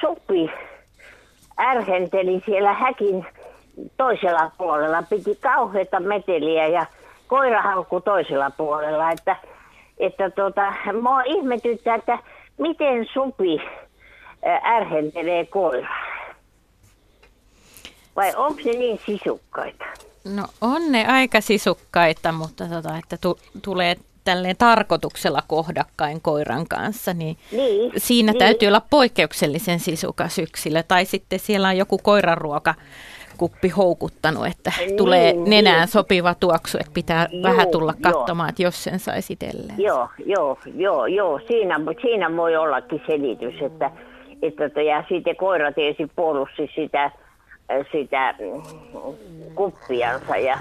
S8: supi ärhenteli siellä häkin toisella puolella. Piti kauheita meteliä ja koira haukkui toisella puolella. Että, että tota, mua ihmetyttää, että miten supi ärhentelee koiraa. Vai onko se niin sisukkaita?
S3: No on ne aika sisukkaita, mutta tota, että tu- tulee tälleen tarkoituksella kohdakkain koiran kanssa, niin, niin siinä niin. täytyy olla poikkeuksellisen sisukas yksilö. Tai sitten siellä on joku koiranruoka kuppi houkuttanut, että niin, tulee nenään niin. sopiva tuoksu, että pitää joo, vähän tulla katsomaan, joo. että jos sen saisi itselleen.
S8: Joo, joo, joo, joo. Siinä, siinä voi ollakin selitys, että, että ja sitten koira tietysti puolusti sitä, sitä kuppiansa ja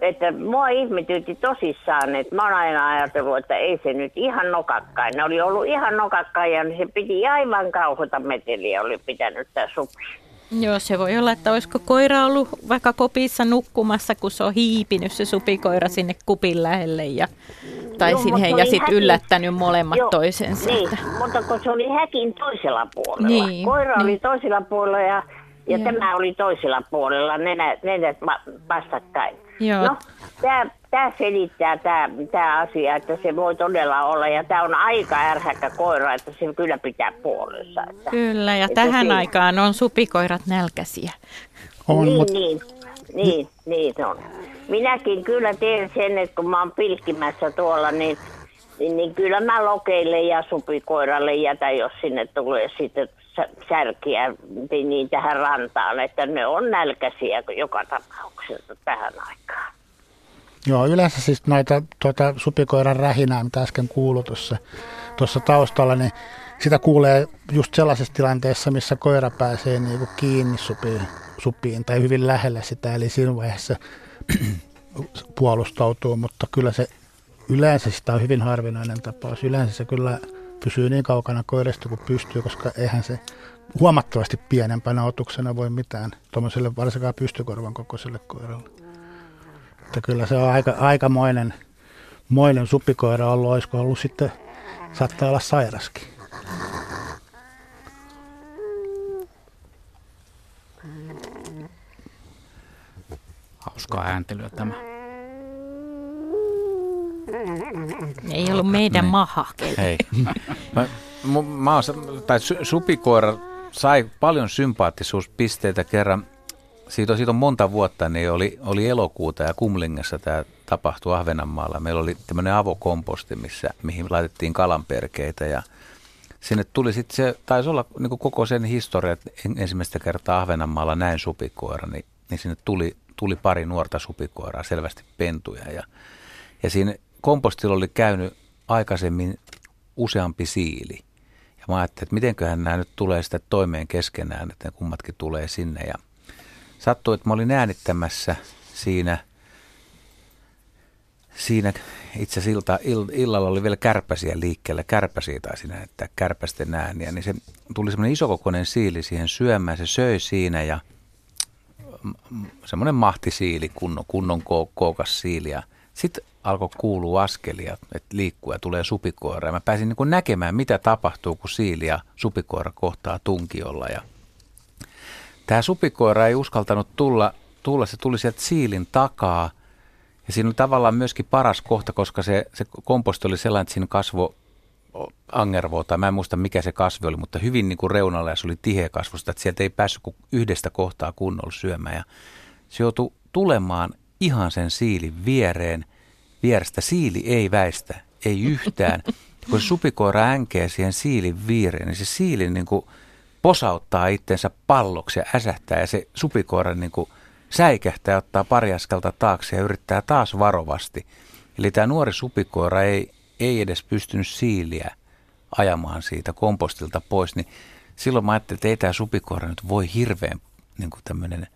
S8: että mua ihmetytti tosissaan, että mä oon aina ajatellut, että ei se nyt ihan nokakkain. Ne oli ollut ihan nokakkain ja se piti aivan kauheita meteliä, oli pitänyt tämä supi.
S3: Joo, se voi olla, että olisiko koira ollut vaikka kopissa nukkumassa, kun se on hiipinyt se supikoira sinne kupin lähelle ja, tai Joo, siihen ja sitten yllättänyt molemmat Joo, toisensa.
S8: Niin, että... mutta kun se oli häkin toisella puolella. Niin, koira niin. oli toisella puolella ja, ja tämä oli toisella puolella, nenät, nenät vastakkain. Joo. No, tämä, tämä selittää tämä, tämä asia, että se voi todella olla. Ja tämä on aika ärhäkkä koira, että se kyllä pitää puolessa. Että,
S3: kyllä, ja tähän siinä... aikaan on supikoirat nälkäisiä.
S8: On, niin, mutta... niin, niin, niin on. Minäkin kyllä teen sen, että kun mä oon pilkkimässä tuolla, niin, niin, niin kyllä mä lokeille ja supikoiralle jätän, jos sinne tulee sitten särkiä niin tähän rantaan, että ne on nälkäisiä joka tapauksessa tähän aikaan.
S4: Joo, yleensä siis näitä tuota, supikoiran rähinää, mitä äsken kuului tuossa, tuossa taustalla, niin sitä kuulee just sellaisessa tilanteessa, missä koira pääsee niinku kiinni supiin, supiin tai hyvin lähelle sitä, eli siinä vaiheessa puolustautuu, mutta kyllä se yleensä sitä on hyvin harvinainen tapaus. Yleensä se kyllä pysyy niin kaukana koirasta kuin pystyy, koska eihän se huomattavasti pienempänä otuksena voi mitään tuommoiselle varsinkaan pystykorvan kokoiselle koiralle. Että kyllä se on aika, aikamoinen moinen supikoira ollut, olisiko ollut sitten, saattaa olla sairaskin.
S1: Hauskaa ääntelyä tämä.
S3: Ei ollut meidän niin. maha.
S2: Hei. Mä, mä oon, tai supikoira sai paljon sympaattisuuspisteitä kerran. Siitä siitä on monta vuotta, niin oli, oli elokuuta ja Kumlingassa tämä tapahtui Ahvenanmaalla. Meillä oli tämmöinen avokomposti, missä, mihin laitettiin kalanperkeitä ja sinne tuli sitten se, taisi olla niin koko sen historia, että ensimmäistä kertaa Ahvenanmaalla näin supikoira, niin, niin sinne tuli, tuli pari nuorta supikoiraa, selvästi pentuja ja, ja siinä kompostilla oli käynyt aikaisemmin useampi siili. Ja mä ajattelin, että mitenköhän nämä nyt tulee sitä toimeen keskenään, että ne kummatkin tulee sinne. Ja sattui, että mä olin äänittämässä siinä siinä itse asiassa ill, illalla oli vielä kärpäsiä liikkeellä, kärpäsiä tai siinä, että kärpästen ääniä, niin se tuli semmoinen isokokoinen siili siihen syömään, se söi siinä ja semmoinen mahtisiili, kunnon, kunnon kookas siili ja sitten alkoi kuulua askelia, että liikkuu ja tulee supikoira. Ja mä pääsin niin näkemään, mitä tapahtuu, kun siili ja supikoira kohtaa tunkiolla. Ja tämä supikoira ei uskaltanut tulla, tulla, se tuli sieltä siilin takaa. Ja siinä oli tavallaan myöskin paras kohta, koska se, se komposti oli sellainen, että siinä kasvo angervoa, tai mä en muista mikä se kasvi oli, mutta hyvin niin kuin reunalla ja se oli tiheä kasvusta, että sieltä ei päässyt kuin yhdestä kohtaa kunnolla syömään. Ja se joutui tulemaan ihan sen siilin viereen. Vierestä siili ei väistä, ei yhtään. Kun se supikoira änkee siihen siilin viereen, niin se siili niin kuin posauttaa itsensä palloksi ja äsähtää ja se supikoira niin kuin säikähtää ja ottaa pari askelta taakse ja yrittää taas varovasti. Eli tämä nuori supikoira ei, ei edes pystynyt siiliä ajamaan siitä kompostilta pois, niin silloin mä ajattelin, että ei tämä supikoira nyt voi hirveän niin kuin tämmöinen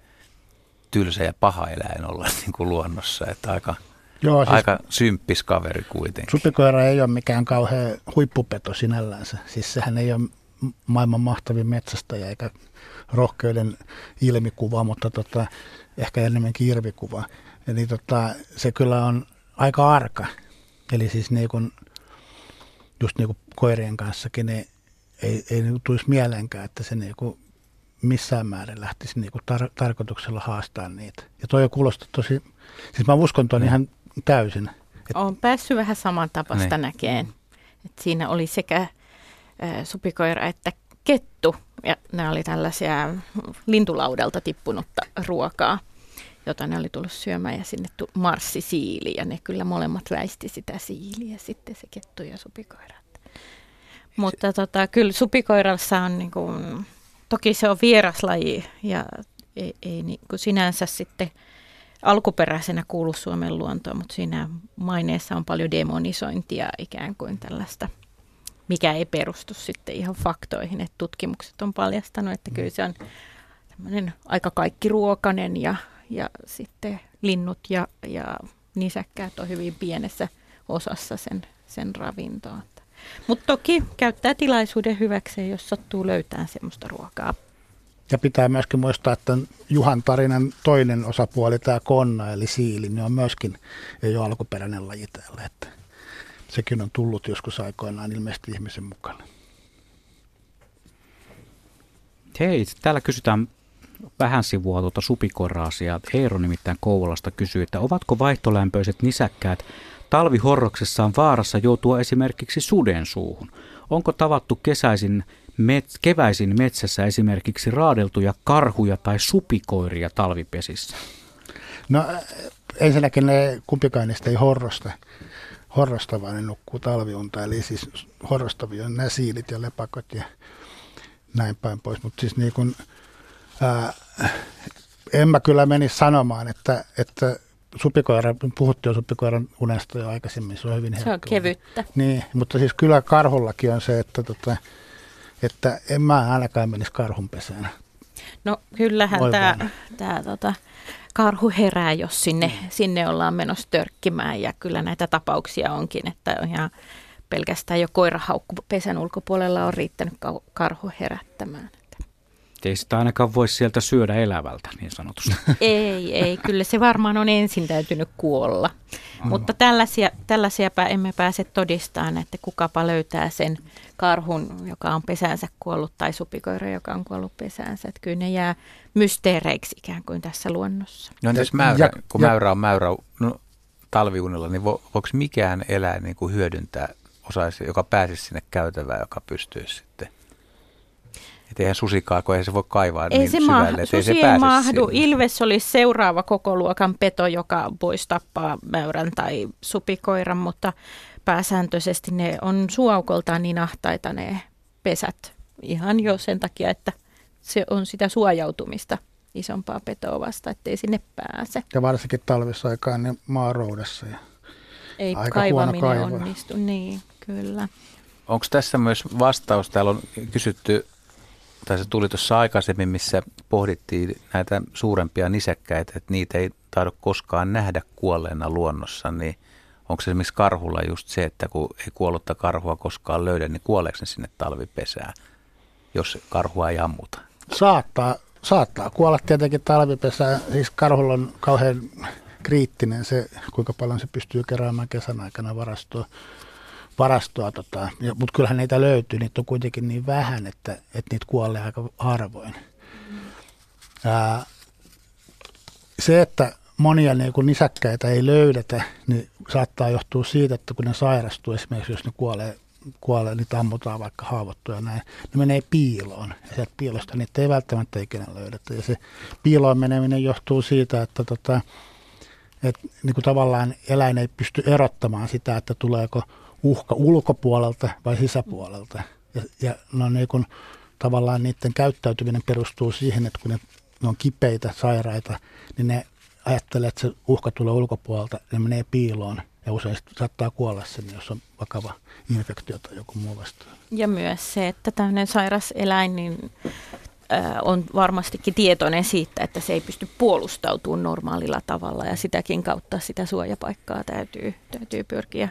S2: tylsä ja paha eläin olla niin kuin luonnossa, että aika, Joo, siis aika symppis kaveri kuitenkin.
S4: Supikoira ei ole mikään kauhean huippupeto sinällänsä, siis sehän ei ole maailman mahtavin metsästäjä eikä rohkeuden ilmikuva, mutta tota, ehkä enemmänkin irvikuva. Eli tota, se kyllä on aika arka. Eli siis niin kuin, just niin kuin koirien kanssakin, niin ei, ei niin tulisi mieleenkään, että se niin kuin missään määrin lähtisi niin kuin tar- tarkoituksella haastaa niitä. Ja toi kuulostaa tosi, siis mä uskon tuon mm. ihan täysin.
S3: Et... Olen päässyt vähän samantapaista niin. näkeen. Et siinä oli sekä supikoira että kettu, ja ne oli tällaisia lintulaudelta tippunutta ruokaa, jota ne oli tullut syömään, ja sinne marssi siili, ja ne kyllä molemmat väisti sitä siiliä, sitten se kettu ja supikoira. Mutta tota, kyllä supikoirassa on niin kuin, toki se on vieraslaji ja ei, ei niin kuin sinänsä sitten alkuperäisenä kuulu Suomen luontoon, mutta siinä maineessa on paljon demonisointia ikään kuin tällaista, mikä ei perustu sitten ihan faktoihin. Että tutkimukset on paljastanut, että kyllä se on tämmöinen aika kaikkiruokainen ja, ja sitten linnut ja, ja nisäkkäät on hyvin pienessä osassa sen, sen ravintoa. Mutta toki käyttää tilaisuuden hyväkseen, jos sattuu löytämään semmoista ruokaa.
S4: Ja pitää myöskin muistaa, että Juhan tarinan toinen osapuoli, tämä konna eli siili, niin on myöskin ole alkuperäinen laji täällä. Että sekin on tullut joskus aikoinaan ilmeisesti ihmisen mukana.
S1: Hei, täällä kysytään vähän sivua tuota supikoraasiaa. Eero nimittäin Kouvolasta kysyy, että ovatko vaihtolämpöiset nisäkkäät talvihorroksessaan vaarassa joutua esimerkiksi suden suuhun? Onko tavattu kesäisin met- keväisin metsässä esimerkiksi raadeltuja karhuja tai supikoiria talvipesissä?
S4: No ensinnäkin ne kumpikaan niistä ei horrosta, ne nukkuu talviunta. Eli siis horrostavia on nämä siilit ja lepakot ja näin päin pois. Mutta siis niin kun, ää, en mä kyllä menisi sanomaan, että, että supikoira, puhuttiin jo supikoiran unesta jo aikaisemmin, se on hyvin
S3: Se on kevyttä.
S4: Niin, mutta siis kyllä karhullakin on se, että, tota, että en mä ainakaan menisi karhun pesään.
S3: No kyllähän tämä, tämä tota, karhu herää, jos sinne, mm. sinne ollaan menossa törkkimään ja kyllä näitä tapauksia onkin, että ihan pelkästään jo koirahaukku pesän ulkopuolella on riittänyt karhu herättämään.
S1: Ei sitä ainakaan voi sieltä syödä elävältä, niin sanotusti.
S3: Ei, ei. Kyllä se varmaan on ensin täytynyt kuolla. Mutta tällaisia, tällaisiapä emme pääse todistamaan, että kukapa löytää sen karhun, joka on pesäänsä kuollut, tai supikoira, joka on kuollut pesäänsä. Että kyllä ne jää mysteereiksi ikään kuin tässä luonnossa.
S2: No entäs mäyrä, kun mäyrä on mäyrä no, talviunella, niin vo, voiko mikään eläin niin kuin hyödyntää, osaisi, joka pääsisi sinne käytävään, joka pystyisi sitten – että eihän susikaa, kun ei se voi kaivaa ei niin se syvälle, ma-
S3: susi
S2: ei se ei
S3: mahdu. Sinne. Ilves olisi seuraava koko luokan peto, joka voisi tappaa mäyrän tai supikoiran, mutta pääsääntöisesti ne on suaukoltaan niin ahtaita ne pesät. Ihan jo sen takia, että se on sitä suojautumista isompaa petoa vasta, ettei sinne pääse.
S4: Ja varsinkin talvisaikaan ne maaroudessa. Ja
S3: ei aika kaivaminen onnistu, niin kyllä.
S2: Onko tässä myös vastaus? Täällä on kysytty tai se tuli tuossa aikaisemmin, missä pohdittiin näitä suurempia nisäkkäitä, että niitä ei tahdo koskaan nähdä kuolleena luonnossa, niin onko se esimerkiksi karhulla just se, että kun ei kuollutta karhua koskaan löydä, niin kuoleeko ne sinne talvipesään, jos karhua ei ammuta?
S4: Saattaa, saattaa kuolla tietenkin talvipesään. Siis karhulla on kauhean kriittinen se, kuinka paljon se pystyy keräämään kesän aikana varastoa. Varastoa tota. Mutta kyllähän niitä löytyy, niitä on kuitenkin niin vähän, että, että niitä kuolee aika harvoin. Ää, se, että monia niin kun nisäkkäitä ei löydetä, niin saattaa johtua siitä, että kun ne sairastuu esimerkiksi, jos ne kuolee, kuolee niitä ammutaan vaikka haavoittuja näin, ne menee piiloon. Ja sieltä piilosta niitä ei välttämättä ikinä löydetä. Ja se piiloon meneminen johtuu siitä, että tota, et, niin kuin tavallaan eläin ei pysty erottamaan sitä, että tuleeko uhka ulkopuolelta vai sisäpuolelta. Ja, ja no niin kuin, tavallaan niiden käyttäytyminen perustuu siihen, että kun ne, ne on kipeitä, sairaita, niin ne ajattelee, että se uhka tulee ulkopuolelta, ne menee piiloon ja usein saattaa kuolla sen, jos on vakava infektio tai joku muu vastaan.
S3: Ja myös se, että tämmöinen sairas eläin niin, äh, on varmastikin tietoinen siitä, että se ei pysty puolustautumaan normaalilla tavalla ja sitäkin kautta sitä suojapaikkaa täytyy, täytyy pyrkiä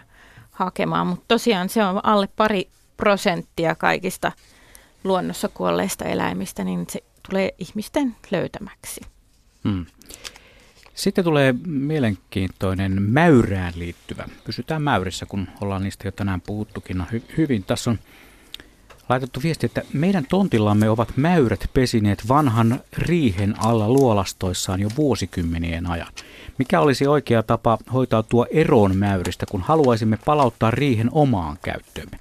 S3: hakemaan. Mutta tosiaan se on alle pari prosenttia kaikista luonnossa kuolleista eläimistä, niin se tulee ihmisten löytämäksi. Hmm.
S1: Sitten tulee mielenkiintoinen mäyrään liittyvä. Pysytään mäyrissä, kun ollaan niistä jo tänään puhuttukin no, hy- hyvin. Tässä on laitettu viesti, että meidän tontillamme ovat mäyrät pesineet vanhan riihen alla luolastoissaan jo vuosikymmenien ajan. Mikä olisi oikea tapa hoitautua eroon mäyristä, kun haluaisimme palauttaa riihen omaan käyttöömme?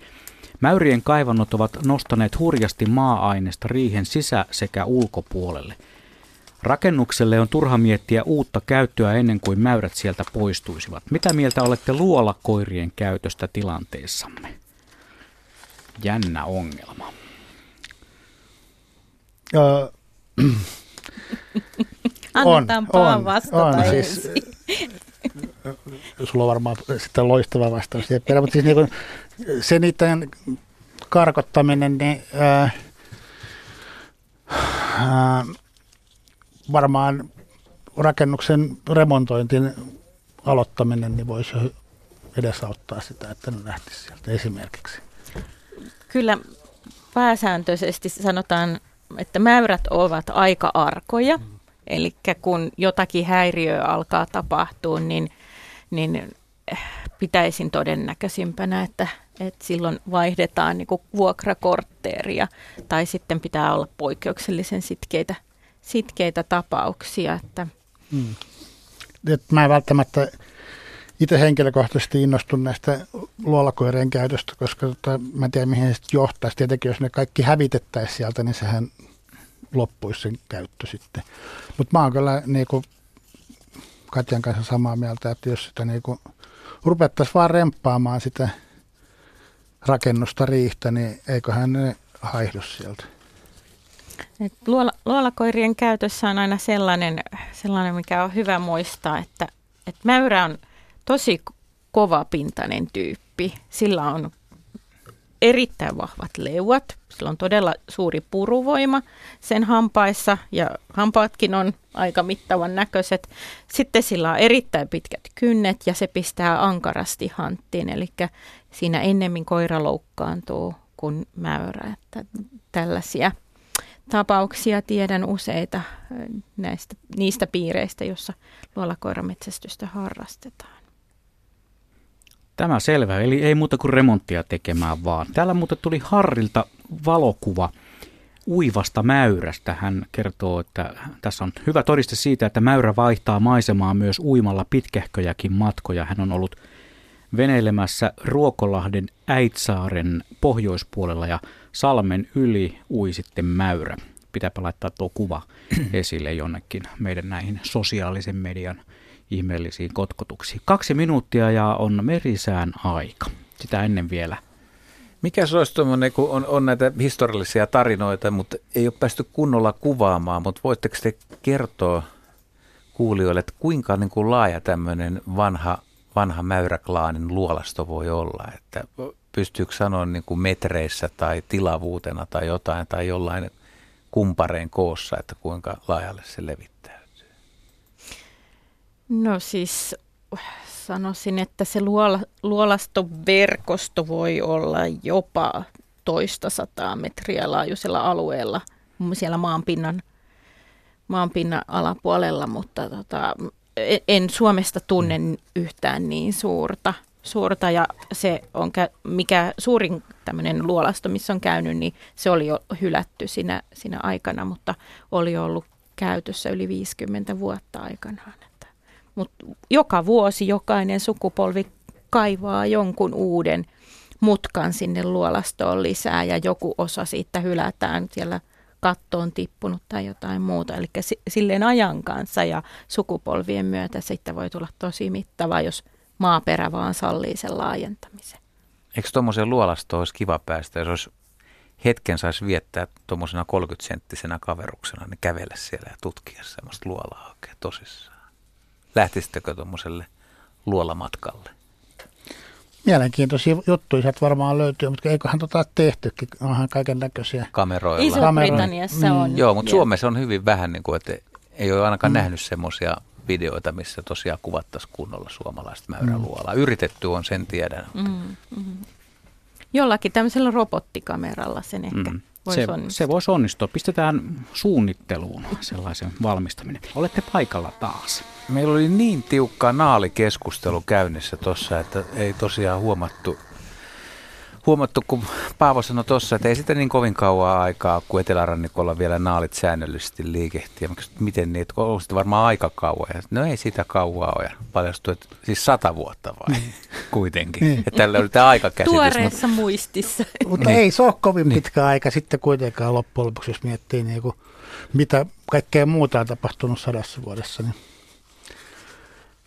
S1: Mäyrien kaivannot ovat nostaneet hurjasti maa-aineesta riihen sisä- sekä ulkopuolelle – Rakennukselle on turha miettiä uutta käyttöä ennen kuin mäyrät sieltä poistuisivat. Mitä mieltä olette luolakoirien käytöstä tilanteessamme? Jännä ongelma.
S3: Uh, Annetaan on, on, vastata on, siis,
S4: Sulla on varmaan sitten loistava vastaus siihen perään, mutta siis niin se niiden karkottaminen, niin ää, ää, varmaan rakennuksen remontointin aloittaminen niin voisi edesauttaa sitä, että ne lähtisi sieltä esimerkiksi.
S3: Kyllä pääsääntöisesti sanotaan, että mäyrät ovat aika arkoja. Mm. Eli kun jotakin häiriöä alkaa tapahtua, niin, niin pitäisin todennäköisimpänä, että, että silloin vaihdetaan niin vuokrakortteeria tai sitten pitää olla poikkeuksellisen sitkeitä sitkeitä tapauksia. Että. Hmm.
S4: Et mä en välttämättä itse henkilökohtaisesti innostun näistä luolakoirien käytöstä, koska tota, mä en tiedä mihin se johtaisi. Tietenkin jos ne kaikki hävitettäisiin sieltä, niin sehän loppuisi sen käyttö sitten. Mutta mä oon kyllä niin kuin Katjan kanssa samaa mieltä, että jos sitä niin rupettaisiin vaan remppaamaan sitä rakennusta riihtä, niin eiköhän ne haihdu sieltä.
S3: Et luola, luolakoirien käytössä on aina sellainen, sellainen, mikä on hyvä muistaa, että, että mäyrä on tosi kovapintainen tyyppi. Sillä on erittäin vahvat leuat, sillä on todella suuri puruvoima sen hampaissa ja hampaatkin on aika mittavan näköiset. Sitten sillä on erittäin pitkät kynnet ja se pistää ankarasti hanttiin, eli siinä ennemmin koira loukkaantuu kuin mäyrä. Että tällaisia tapauksia tiedän useita näistä, niistä piireistä, jossa luolakoirametsästystä harrastetaan.
S1: Tämä selvä, eli ei muuta kuin remonttia tekemään vaan. Täällä muuten tuli Harrilta valokuva uivasta mäyrästä. Hän kertoo, että tässä on hyvä todiste siitä, että mäyrä vaihtaa maisemaa myös uimalla pitkähköjäkin matkoja. Hän on ollut veneilemässä Ruokolahden Äitsaaren pohjoispuolella ja salmen yli ui sitten mäyrä. Pitääpä laittaa tuo kuva esille jonnekin meidän näihin sosiaalisen median ihmeellisiin kotkotuksiin. Kaksi minuuttia ja on merisään aika. Sitä ennen vielä.
S2: Mikä se olisi tuommoinen, kun on, on näitä historiallisia tarinoita, mutta ei ole päästy kunnolla kuvaamaan, mutta voitteko te kertoa kuulijoille, että kuinka niin kuin laaja tämmöinen vanha, vanha mäyräklaanin luolasto voi olla? Että pystyykö sanoa niin kuin metreissä tai tilavuutena tai jotain tai jollain kumpareen koossa, että kuinka laajalle se levittäytyy?
S3: No siis sanoisin, että se luola, luolastoverkosto voi olla jopa toista sataa metriä laajuisella alueella siellä maanpinnan, maanpinnan alapuolella, mutta tota, en Suomesta tunne yhtään niin suurta, suurta ja se on, mikä suurin tämmöinen luolasto, missä on käynyt, niin se oli jo hylätty siinä, siinä aikana, mutta oli ollut käytössä yli 50 vuotta aikanaan. Mutta joka vuosi jokainen sukupolvi kaivaa jonkun uuden mutkan sinne luolastoon lisää ja joku osa siitä hylätään siellä kattoon tippunut tai jotain muuta. Eli silleen ajan kanssa ja sukupolvien myötä sitten voi tulla tosi mittava, jos maaperä vaan sallii sen laajentamisen.
S2: Eikö tuommoisen luolastoon olisi kiva päästä, jos olisi hetken saisi viettää tuommoisena 30-senttisenä kaveruksena, niin kävellä siellä ja tutkia semmoista luolaa oikein tosissaan? Lähtisittekö tuommoiselle luolamatkalle?
S4: Mielenkiintoisia juttuja sieltä varmaan löytyy, mutta eiköhän tota tehtykin, onhan kaiken näköisiä.
S2: Kameroilla.
S3: Iso-Britanniassa mm. on.
S2: Joo, mutta Suomessa on hyvin vähän, niin kuin, että ei ole ainakaan mm. nähnyt semmoisia videoita, missä tosiaan kuvattaisiin kunnolla suomalaista mäyräluolaa. Mm. Yritetty on, sen tiedän. Mm, mm.
S3: Jollakin tämmöisellä robottikameralla sen ehkä mm.
S1: Voisi se, onnistua. Se voisi onnistua. Pistetään suunnitteluun sellaisen valmistaminen. Olette paikalla taas.
S2: Meillä oli niin tiukka naalikeskustelu käynnissä tuossa, että ei tosiaan huomattu huomattu, kun Paavo sanoi tuossa, että ei sitä niin kovin kauan aikaa, kun etelärannikolla vielä naalit säännöllisesti liikehtii. Mä kysyin, miten niin, että on sitten varmaan aika kauan. Ja no ei sitä kauaa ole. Ja paljastui, että siis sata vuotta vai niin. kuitenkin. Niin. Että tällä oli tämä aikakäsitys.
S3: Tuoreessa mutta, muistissa.
S4: Mutta niin. ei se ole kovin niin. pitkä aika sitten kuitenkaan loppujen lopuksi, jos miettii niin kuin, mitä kaikkea muuta on tapahtunut sadassa vuodessa. Niin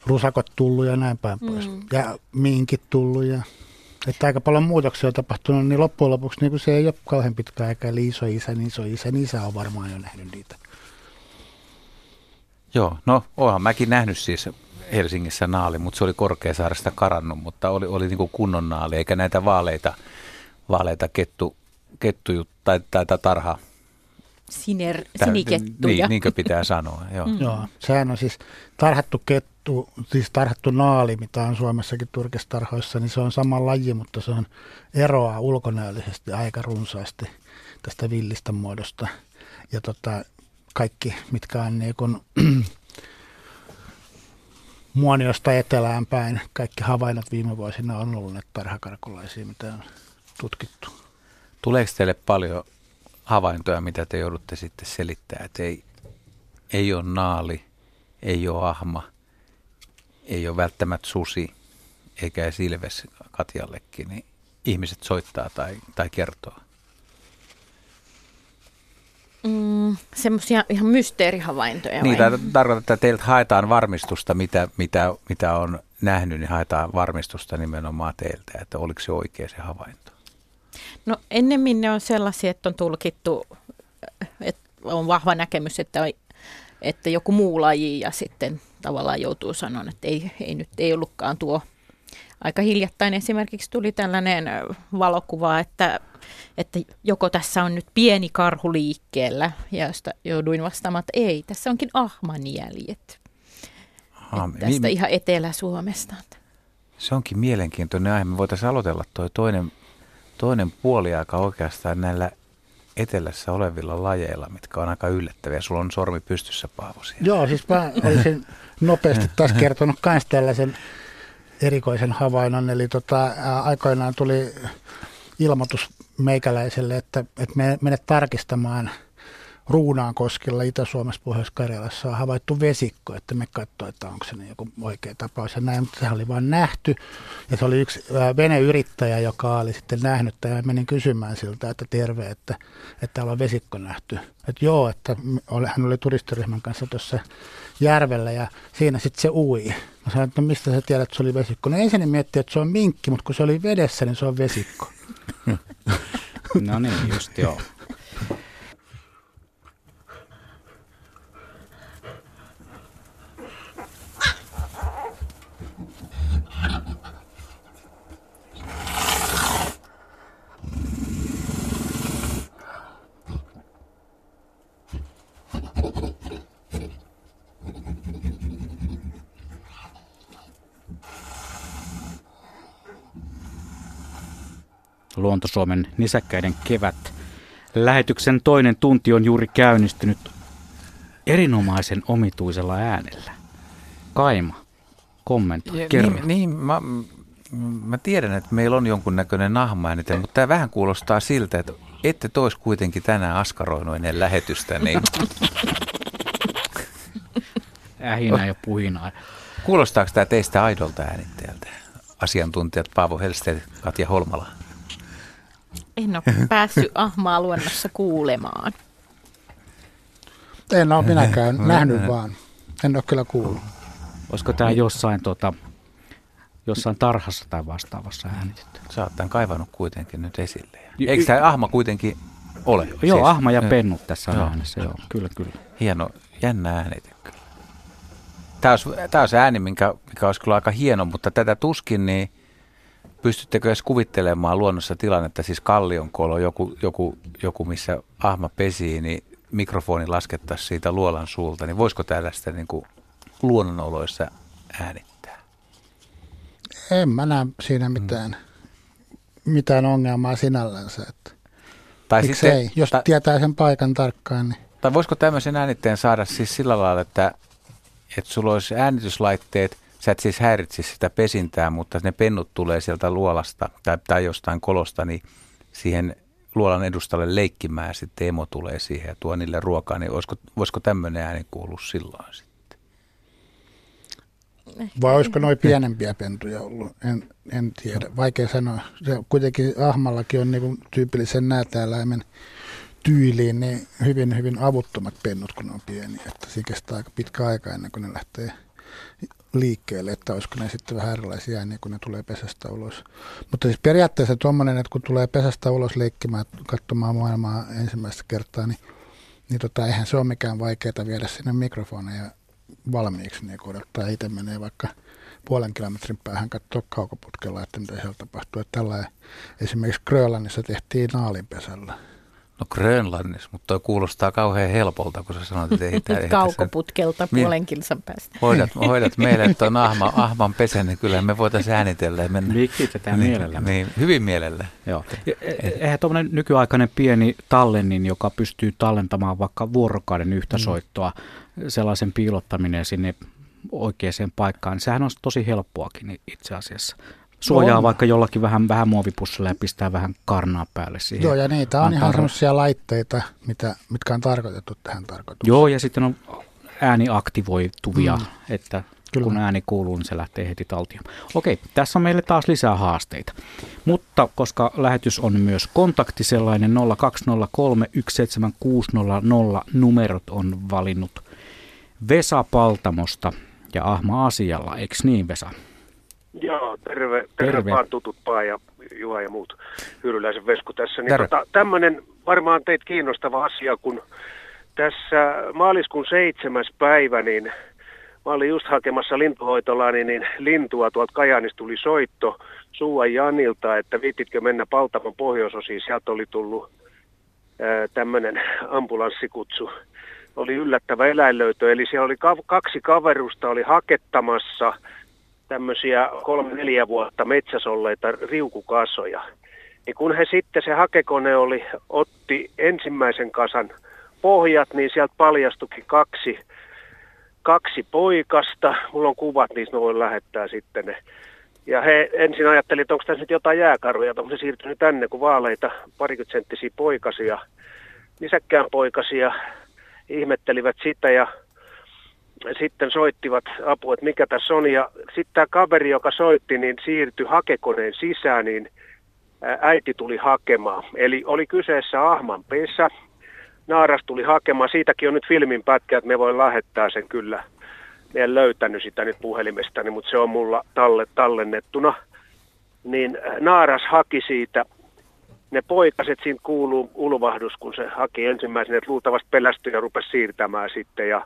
S4: rusakot tullut ja näin päin pois. Mm. Ja minkit tullut ja että aika paljon muutoksia on tapahtunut, niin loppujen lopuksi niin se ei ole kauhean pitkä aika, eli iso isä, niin iso isä, niin isä on varmaan jo nähnyt niitä.
S2: Joo, no oonhan mäkin nähnyt siis Helsingissä naali, mutta se oli Korkeasaaresta karannut, mutta oli, oli niin kuin kunnon naali, eikä näitä vaaleita, vaaleita kettu, kettu tai, tai, tai tarha
S3: Siner, sinikettuja.
S2: Niin, niinkö pitää sanoa, joo. Mm.
S4: Joo, sehän on siis tarhattu kettu, siis tarhattu naali, mitä on Suomessakin turkistarhoissa, niin se on sama laji, mutta se on eroa ulkonäöllisesti aika runsaasti tästä villistä muodosta. Ja tota, kaikki, mitkä on niin kuin, muoniosta etelään päin, kaikki havainnot viime vuosina on ollut näitä tarhakarkulaisia, mitä on tutkittu.
S2: Tuleeko teille paljon havaintoja, mitä te joudutte sitten selittämään, että ei, ei ole naali, ei ole ahma, ei ole välttämättä susi eikä silves Katjallekin, niin ihmiset soittaa tai, tai kertoo?
S3: Mm, semmoisia ihan mysteerihavaintoja.
S2: Niin, tarkoittaa, että teiltä haetaan varmistusta, mitä, mitä, mitä on nähnyt, niin haetaan varmistusta nimenomaan teiltä, että oliko se oikea se havainto.
S3: No ennemmin ne on sellaisia, että on tulkittu, että on vahva näkemys, että, että joku muu laji ja sitten tavallaan joutuu sanomaan, että ei, ei nyt ei ollutkaan tuo. Aika hiljattain esimerkiksi tuli tällainen valokuva, että, että joko tässä on nyt pieni karhu liikkeellä, ja josta jouduin vastaamaan, että ei, tässä onkin ahmanjäljet. Aha, tästä mi- ihan Etelä-Suomesta.
S2: Se onkin mielenkiintoinen aihe. Me voitaisiin aloitella tuo toinen toinen puoliaika oikeastaan näillä etelässä olevilla lajeilla, mitkä on aika yllättäviä. Sulla on sormi pystyssä, Paavo, siellä.
S4: Joo, siis mä olisin nopeasti taas kertonut myös tällaisen erikoisen havainnon. Eli tota, aikoinaan tuli ilmoitus meikäläiselle, että, että me menet tarkistamaan – Ruunaankoskella Itä-Suomessa, Pohjois-Karjalassa on havaittu vesikko, että me katsoimme, että onko se joku oikea tapaus ja näin, mutta sehän oli vain nähty. Ja se oli yksi veneyrittäjä, joka oli sitten nähnyt ja menin kysymään siltä, että terve, että, että täällä on vesikko nähty. Että joo, että hän oli turistiryhmän kanssa tuossa järvellä ja siinä sitten se ui. Mä sanoin, että no mistä sä tiedät, että se oli vesikko? No ensin mietti, että se on minkki, mutta kun se oli vedessä, niin se on vesikko.
S1: no niin, just joo. Luonto-Suomen nisäkkäiden kevät. Lähetyksen toinen tunti on juuri käynnistynyt erinomaisen omituisella äänellä. Kaima, kommentoi, kerro.
S2: Niin, niin mä, mä tiedän, että meillä on jonkunnäköinen nahmaäänite, mutta tämä vähän kuulostaa siltä, että ette tois kuitenkin tänään askaroinut ennen lähetystä, niin...
S1: Ähinä ja puhinaa.
S2: Kuulostaako tämä teistä aidolta äänittäjältä? Asiantuntijat Paavo Helstedt, Katja Holmala.
S3: En ole päässyt ahmaa luonnossa kuulemaan.
S4: En ole minäkään nähnyt vaan. En ole kyllä kuullut.
S1: Olisiko tämä jossain, tota, jossain tarhassa tai vastaavassa äänitetty?
S2: Sä oot tämän kaivannut kuitenkin nyt esille. Eikö tämä ahma kuitenkin ole?
S1: Joo, siis, ahma ja pennut tässä on äänessä, joo, kyllä, kyllä.
S2: Hieno, jännä äänite kyllä. Tämä olisi, tämä olisi ääni, mikä, mikä olisi kyllä aika hieno, mutta tätä tuskin, niin pystyttekö edes kuvittelemaan luonnossa tilannetta, siis kallion kolo, joku, joku, joku missä ahma pesii, niin mikrofoni laskettaisiin siitä luolan suulta, niin voisiko tällaista niin kuin luonnonoloissa äänittää?
S4: En mä näe siinä mitään, mm. mitään ongelmaa sinällänsä. Että tai sitten, ei? Jos ta- tietää sen paikan tarkkaan. Niin.
S2: Tai voisiko tämmöisen äänitteen saada siis sillä lailla, että, että sulla olisi äänityslaitteet, sä et siis häiritsisi sitä pesintää, mutta ne pennut tulee sieltä luolasta tai, tai jostain kolosta, niin siihen luolan edustalle leikkimään ja sitten emo tulee siihen ja tuo niille ruokaa, niin olisiko, voisiko tämmöinen ääni kuulua silloin sitten?
S4: Vai olisiko noin pienempiä pentuja ollut? En, en tiedä. Vaikea sanoa. Se kuitenkin ahmallakin on niin tyypillisen näätäeläimen tyyliin niin hyvin, hyvin avuttomat pennut, kun ne on pieniä. Että siinä kestää aika pitkä aika ennen kuin ne lähtee liikkeelle, että olisiko ne sitten vähän erilaisia ääniä, kun ne tulee pesästä ulos. Mutta siis periaatteessa tuommoinen, että kun tulee pesästä ulos leikkimään, katsomaan maailmaa ensimmäistä kertaa, niin, niin tota, eihän se ole mikään vaikeaa viedä sinne mikrofoneja valmiiksi, niin kun odottaa itse menee vaikka puolen kilometrin päähän katsoa kaukoputkella, että mitä siellä tapahtuu. Että tällä esimerkiksi Grönlannissa tehtiin naalinpesällä.
S2: No Grönlannissa, mutta toi kuulostaa kauhean helpolta, kun sä sanoit, että ei
S3: tämä... Kaukoputkelta sen... puolen kilsan päästä.
S2: Hoidat, hoidat meille tuon ahma, ahman pesän, niin kyllä me voitaisiin äänitellä ja mennä.
S1: Niin, kiitetään niin, mielellä.
S2: Niin, hyvin mielellä.
S1: Joo. E- e- eihän tuommoinen nykyaikainen pieni tallennin, joka pystyy tallentamaan vaikka vuorokauden yhtä mm. soittoa, sellaisen piilottaminen sinne oikeaan paikkaan, niin sehän on tosi helppoakin itse asiassa suojaa on. vaikka jollakin vähän, vähän muovipussilla ja pistää vähän karnaa päälle siihen.
S4: Joo, ja niitä on ihan sellaisia laitteita, mitä, mitkä on tarkoitettu tähän tarkoitukseen.
S1: Joo, ja sitten on ääniaktivoituvia, mm. että Kyllä. kun ääni kuuluu, niin se lähtee heti taltioon. Okei, tässä on meille taas lisää haasteita. Mutta koska lähetys on myös kontakti sellainen 0203 17600 numerot on valinnut Vesa Paltamosta ja Ahma Asialla, eikö niin Vesa?
S9: Joo, terve, terve, terve. vaan tutut Paa ja Juha ja muut Hyryläisen Vesku tässä. Niin tota, tämmöinen varmaan teitä kiinnostava asia, kun tässä maaliskuun seitsemäs päivä, niin mä olin just hakemassa lintuhoitolaani, niin lintua tuolta Kajaanista tuli soitto Suuan Janilta, että viititkö mennä Paltamon pohjoisosiin. Sieltä oli tullut tämmöinen ambulanssikutsu. Oli yllättävä eläinlöytö, eli siellä oli kaksi kaverusta oli hakettamassa – tämmöisiä kolme-neljä vuotta metsäsolleita riukukasoja. Niin kun he sitten, se hakekone oli, otti ensimmäisen kasan pohjat, niin sieltä paljastukin kaksi, kaksi poikasta. Mulla on kuvat, niin mä voin lähettää sitten ne. Ja he ensin ajattelivat, että onko tässä nyt jotain jääkarvoja, onko se siirtynyt tänne, kun vaaleita parikymmentä poikasia, nisäkkään poikasia, ihmettelivät sitä ja sitten soittivat apua, että mikä tässä on. Ja sitten tämä kaveri, joka soitti, niin siirtyi hakekoneen sisään, niin äiti tuli hakemaan. Eli oli kyseessä ahman pesä. Naaras tuli hakemaan. Siitäkin on nyt filmin pätkä, että me voi lähettää sen kyllä. Me en löytänyt sitä nyt puhelimestani, mutta se on mulla talle, tallennettuna. Niin Naaras haki siitä ne poikaset, siinä kuuluu ulvahdus, kun se haki ensimmäisenä, että luultavasti pelästyi ja rupesi siirtämään sitten. Ja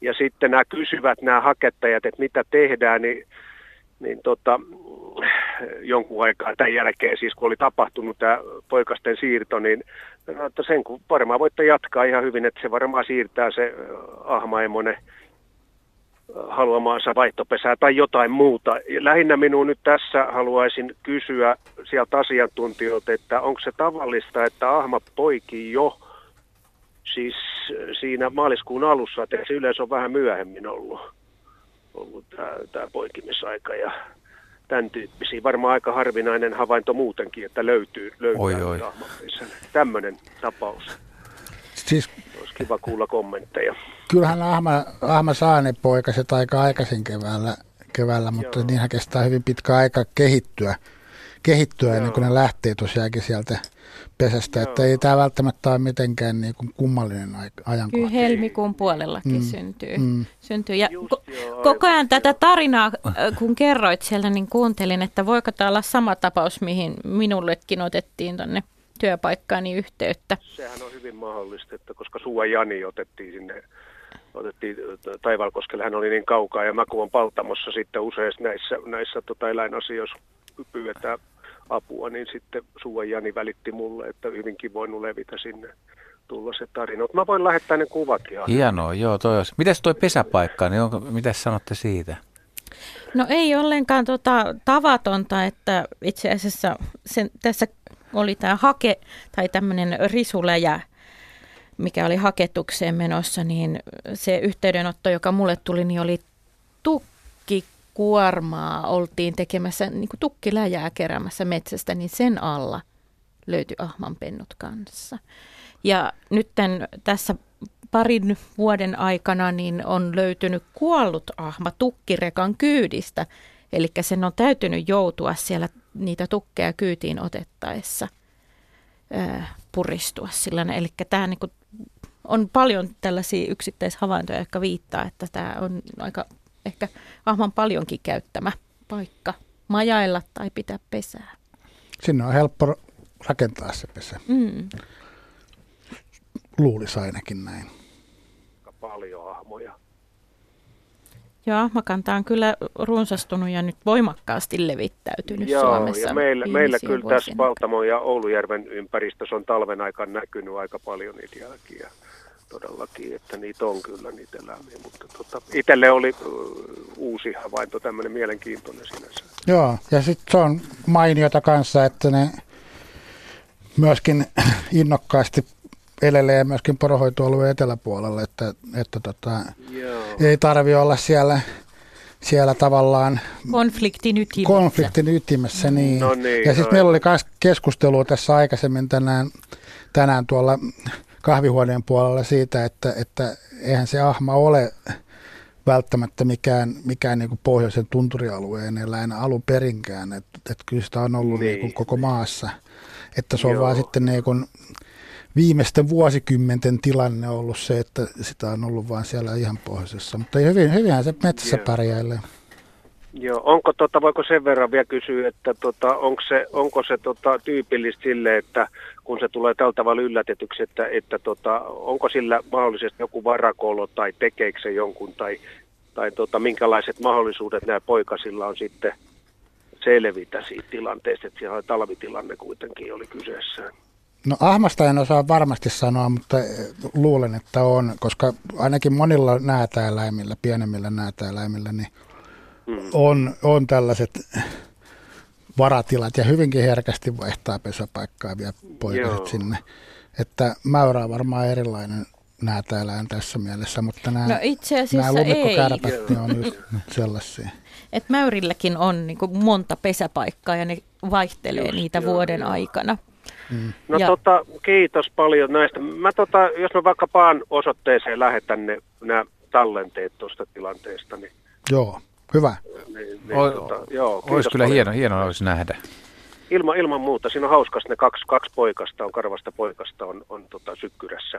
S9: ja sitten nämä kysyvät nämä hakettajat, että mitä tehdään, niin, niin tota, jonkun aikaa tämän jälkeen, siis kun oli tapahtunut tämä poikasten siirto, niin no, että sen kun varmaan voitte jatkaa ihan hyvin, että se varmaan siirtää se ahmaemonen haluamaansa vaihtopesää tai jotain muuta. Lähinnä minun nyt tässä haluaisin kysyä sieltä asiantuntijoilta, että onko se tavallista, että ahma poikii jo siis siinä maaliskuun alussa, että se yleensä on vähän myöhemmin ollut, ollut tämä, tämä poikimisaika ja tämän tyyppisiä. Varmaan aika harvinainen havainto muutenkin, että löytyy, löytyy oi, oi. Tämmöinen tapaus. Siis, Olisi kiva kuulla kommentteja.
S4: Kyllähän Ahma, Ahma saa ne poikaset aika aikaisin keväällä, keväällä mutta Joo. niinhän kestää hyvin pitkä aika kehittyä, kehittyä ennen kuin ne lähtee tosiaankin sieltä pesästä, Joo. että ei tämä välttämättä ole mitenkään niin kuin kummallinen ajankohta.
S3: Kyllä helmikuun puolellakin mm. syntyy. Mm. syntyy. Ja ko- koko ajan tätä tarinaa, äh, kun kerroit siellä, niin kuuntelin, että voiko tämä olla sama tapaus, mihin minullekin otettiin tuonne työpaikkaani yhteyttä.
S9: Sehän on hyvin mahdollista, että koska Sua Jani otettiin sinne otettiin Taivalkoskelle, hän oli niin kaukaa ja mä kun on Paltamossa sitten usein näissä, näissä tota eläinasioissa pyydetään apua, niin sitten Sua Jani välitti mulle, että hyvinkin voinut levitä sinne tulla se tarina. Mä voin lähettää ne kuvat ihan.
S2: Hienoa, joo. Toi olisi. Mitäs toi pesäpaikka, niin onko, mitä sanotte siitä?
S3: No ei ollenkaan tota, tavatonta, että itse asiassa sen, tässä oli tämä hake tai tämmöinen risuläjä, mikä oli haketukseen menossa, niin se yhteydenotto, joka mulle tuli, niin oli tukkikuormaa. Oltiin tekemässä niin kuin tukkiläjää keräämässä metsästä, niin sen alla löytyi ahmanpennut kanssa. Ja nyt tässä parin vuoden aikana niin on löytynyt kuollut ahma tukkirekan kyydistä. Eli sen on täytynyt joutua siellä niitä tukkeja kyytiin otettaessa puristua sillä. Eli tämä niin kuin, on paljon tällaisia yksittäishavaintoja, jotka viittaa, että tämä on aika ehkä ahman paljonkin käyttämä paikka majailla tai pitää pesää.
S4: Sinne on helppo rakentaa se pesä. Mm. Luulisi ainakin näin.
S9: Paljon ahmoja.
S3: Joo, ahmakanta on kyllä runsastunut ja nyt voimakkaasti levittäytynyt Joo, Suomessa.
S9: Ja meillä, meillä kyllä tässä Valtamo ja Oulujärven ympäristössä on talven aikana näkynyt aika paljon niitä jälkiä todellakin, että niitä on kyllä niitä eläimiä, mutta tota, itselle oli uusi havainto, tämmöinen mielenkiintoinen sinänsä.
S4: Joo, ja sitten se on mainiota kanssa, että ne myöskin innokkaasti elelee myöskin porohoitoalueen eteläpuolella, että, että tota, ei tarvi olla siellä, siellä tavallaan
S3: konfliktin ytimessä.
S4: Konfliktin ytimessä niin. No niin ja sitten meillä oli myös keskustelua tässä aikaisemmin tänään, tänään tuolla kahvihuoneen puolella siitä, että, että eihän se ahma ole välttämättä mikään, mikään niin kuin pohjoisen tunturialueen eläin alun perinkään, että, että kyllä sitä on ollut niin. Niin kuin koko maassa. Että se on Joo. vaan sitten niin kuin viimeisten vuosikymmenten tilanne on ollut se, että sitä on ollut vain siellä ihan pohjoisessa. Mutta hyvin, hyvinhän se metsässä Joo. pärjäilee.
S9: Joo, onko tota, voiko sen verran vielä kysyä, että tota, onko se, onko se tota, tyypillistä sille, että kun se tulee tällä tavalla yllätetyksi, että, että tota, onko sillä mahdollisesti joku varakolo tai tekeekö se jonkun tai, tai tota, minkälaiset mahdollisuudet nämä poikasilla on sitten selvitä siitä tilanteesta, että siellä talvitilanne kuitenkin oli kyseessä.
S4: No ahmasta en osaa varmasti sanoa, mutta luulen, että on, koska ainakin monilla näätäeläimillä, pienemmillä näätäeläimillä, niin mm. on, on tällaiset varatilat ja hyvinkin herkästi vaihtaa pesäpaikkaa vielä poikaset sinne. Että mäyrä on varmaan erilainen näätäeläin tässä mielessä, mutta nämä, no itse nämä lumikkokärpät niin on just sellaisia.
S3: Et mäyrilläkin on niin kuin monta pesäpaikkaa ja ne vaihtelee just, niitä joo, vuoden joo. aikana.
S9: Mm. No ja. tota, kiitos paljon näistä. Mä tota, jos mä vaikka paan osoitteeseen lähetän ne nämä tallenteet tuosta tilanteesta, niin...
S4: Joo, hyvä.
S2: Niin, niin, o, tota, joo, olisi kyllä paljon. hieno, hieno olisi nähdä.
S9: Ilma, ilman muuta. Siinä on hauskas ne kaksi, kaksi poikasta, on karvasta poikasta on, on tota, sykkyrässä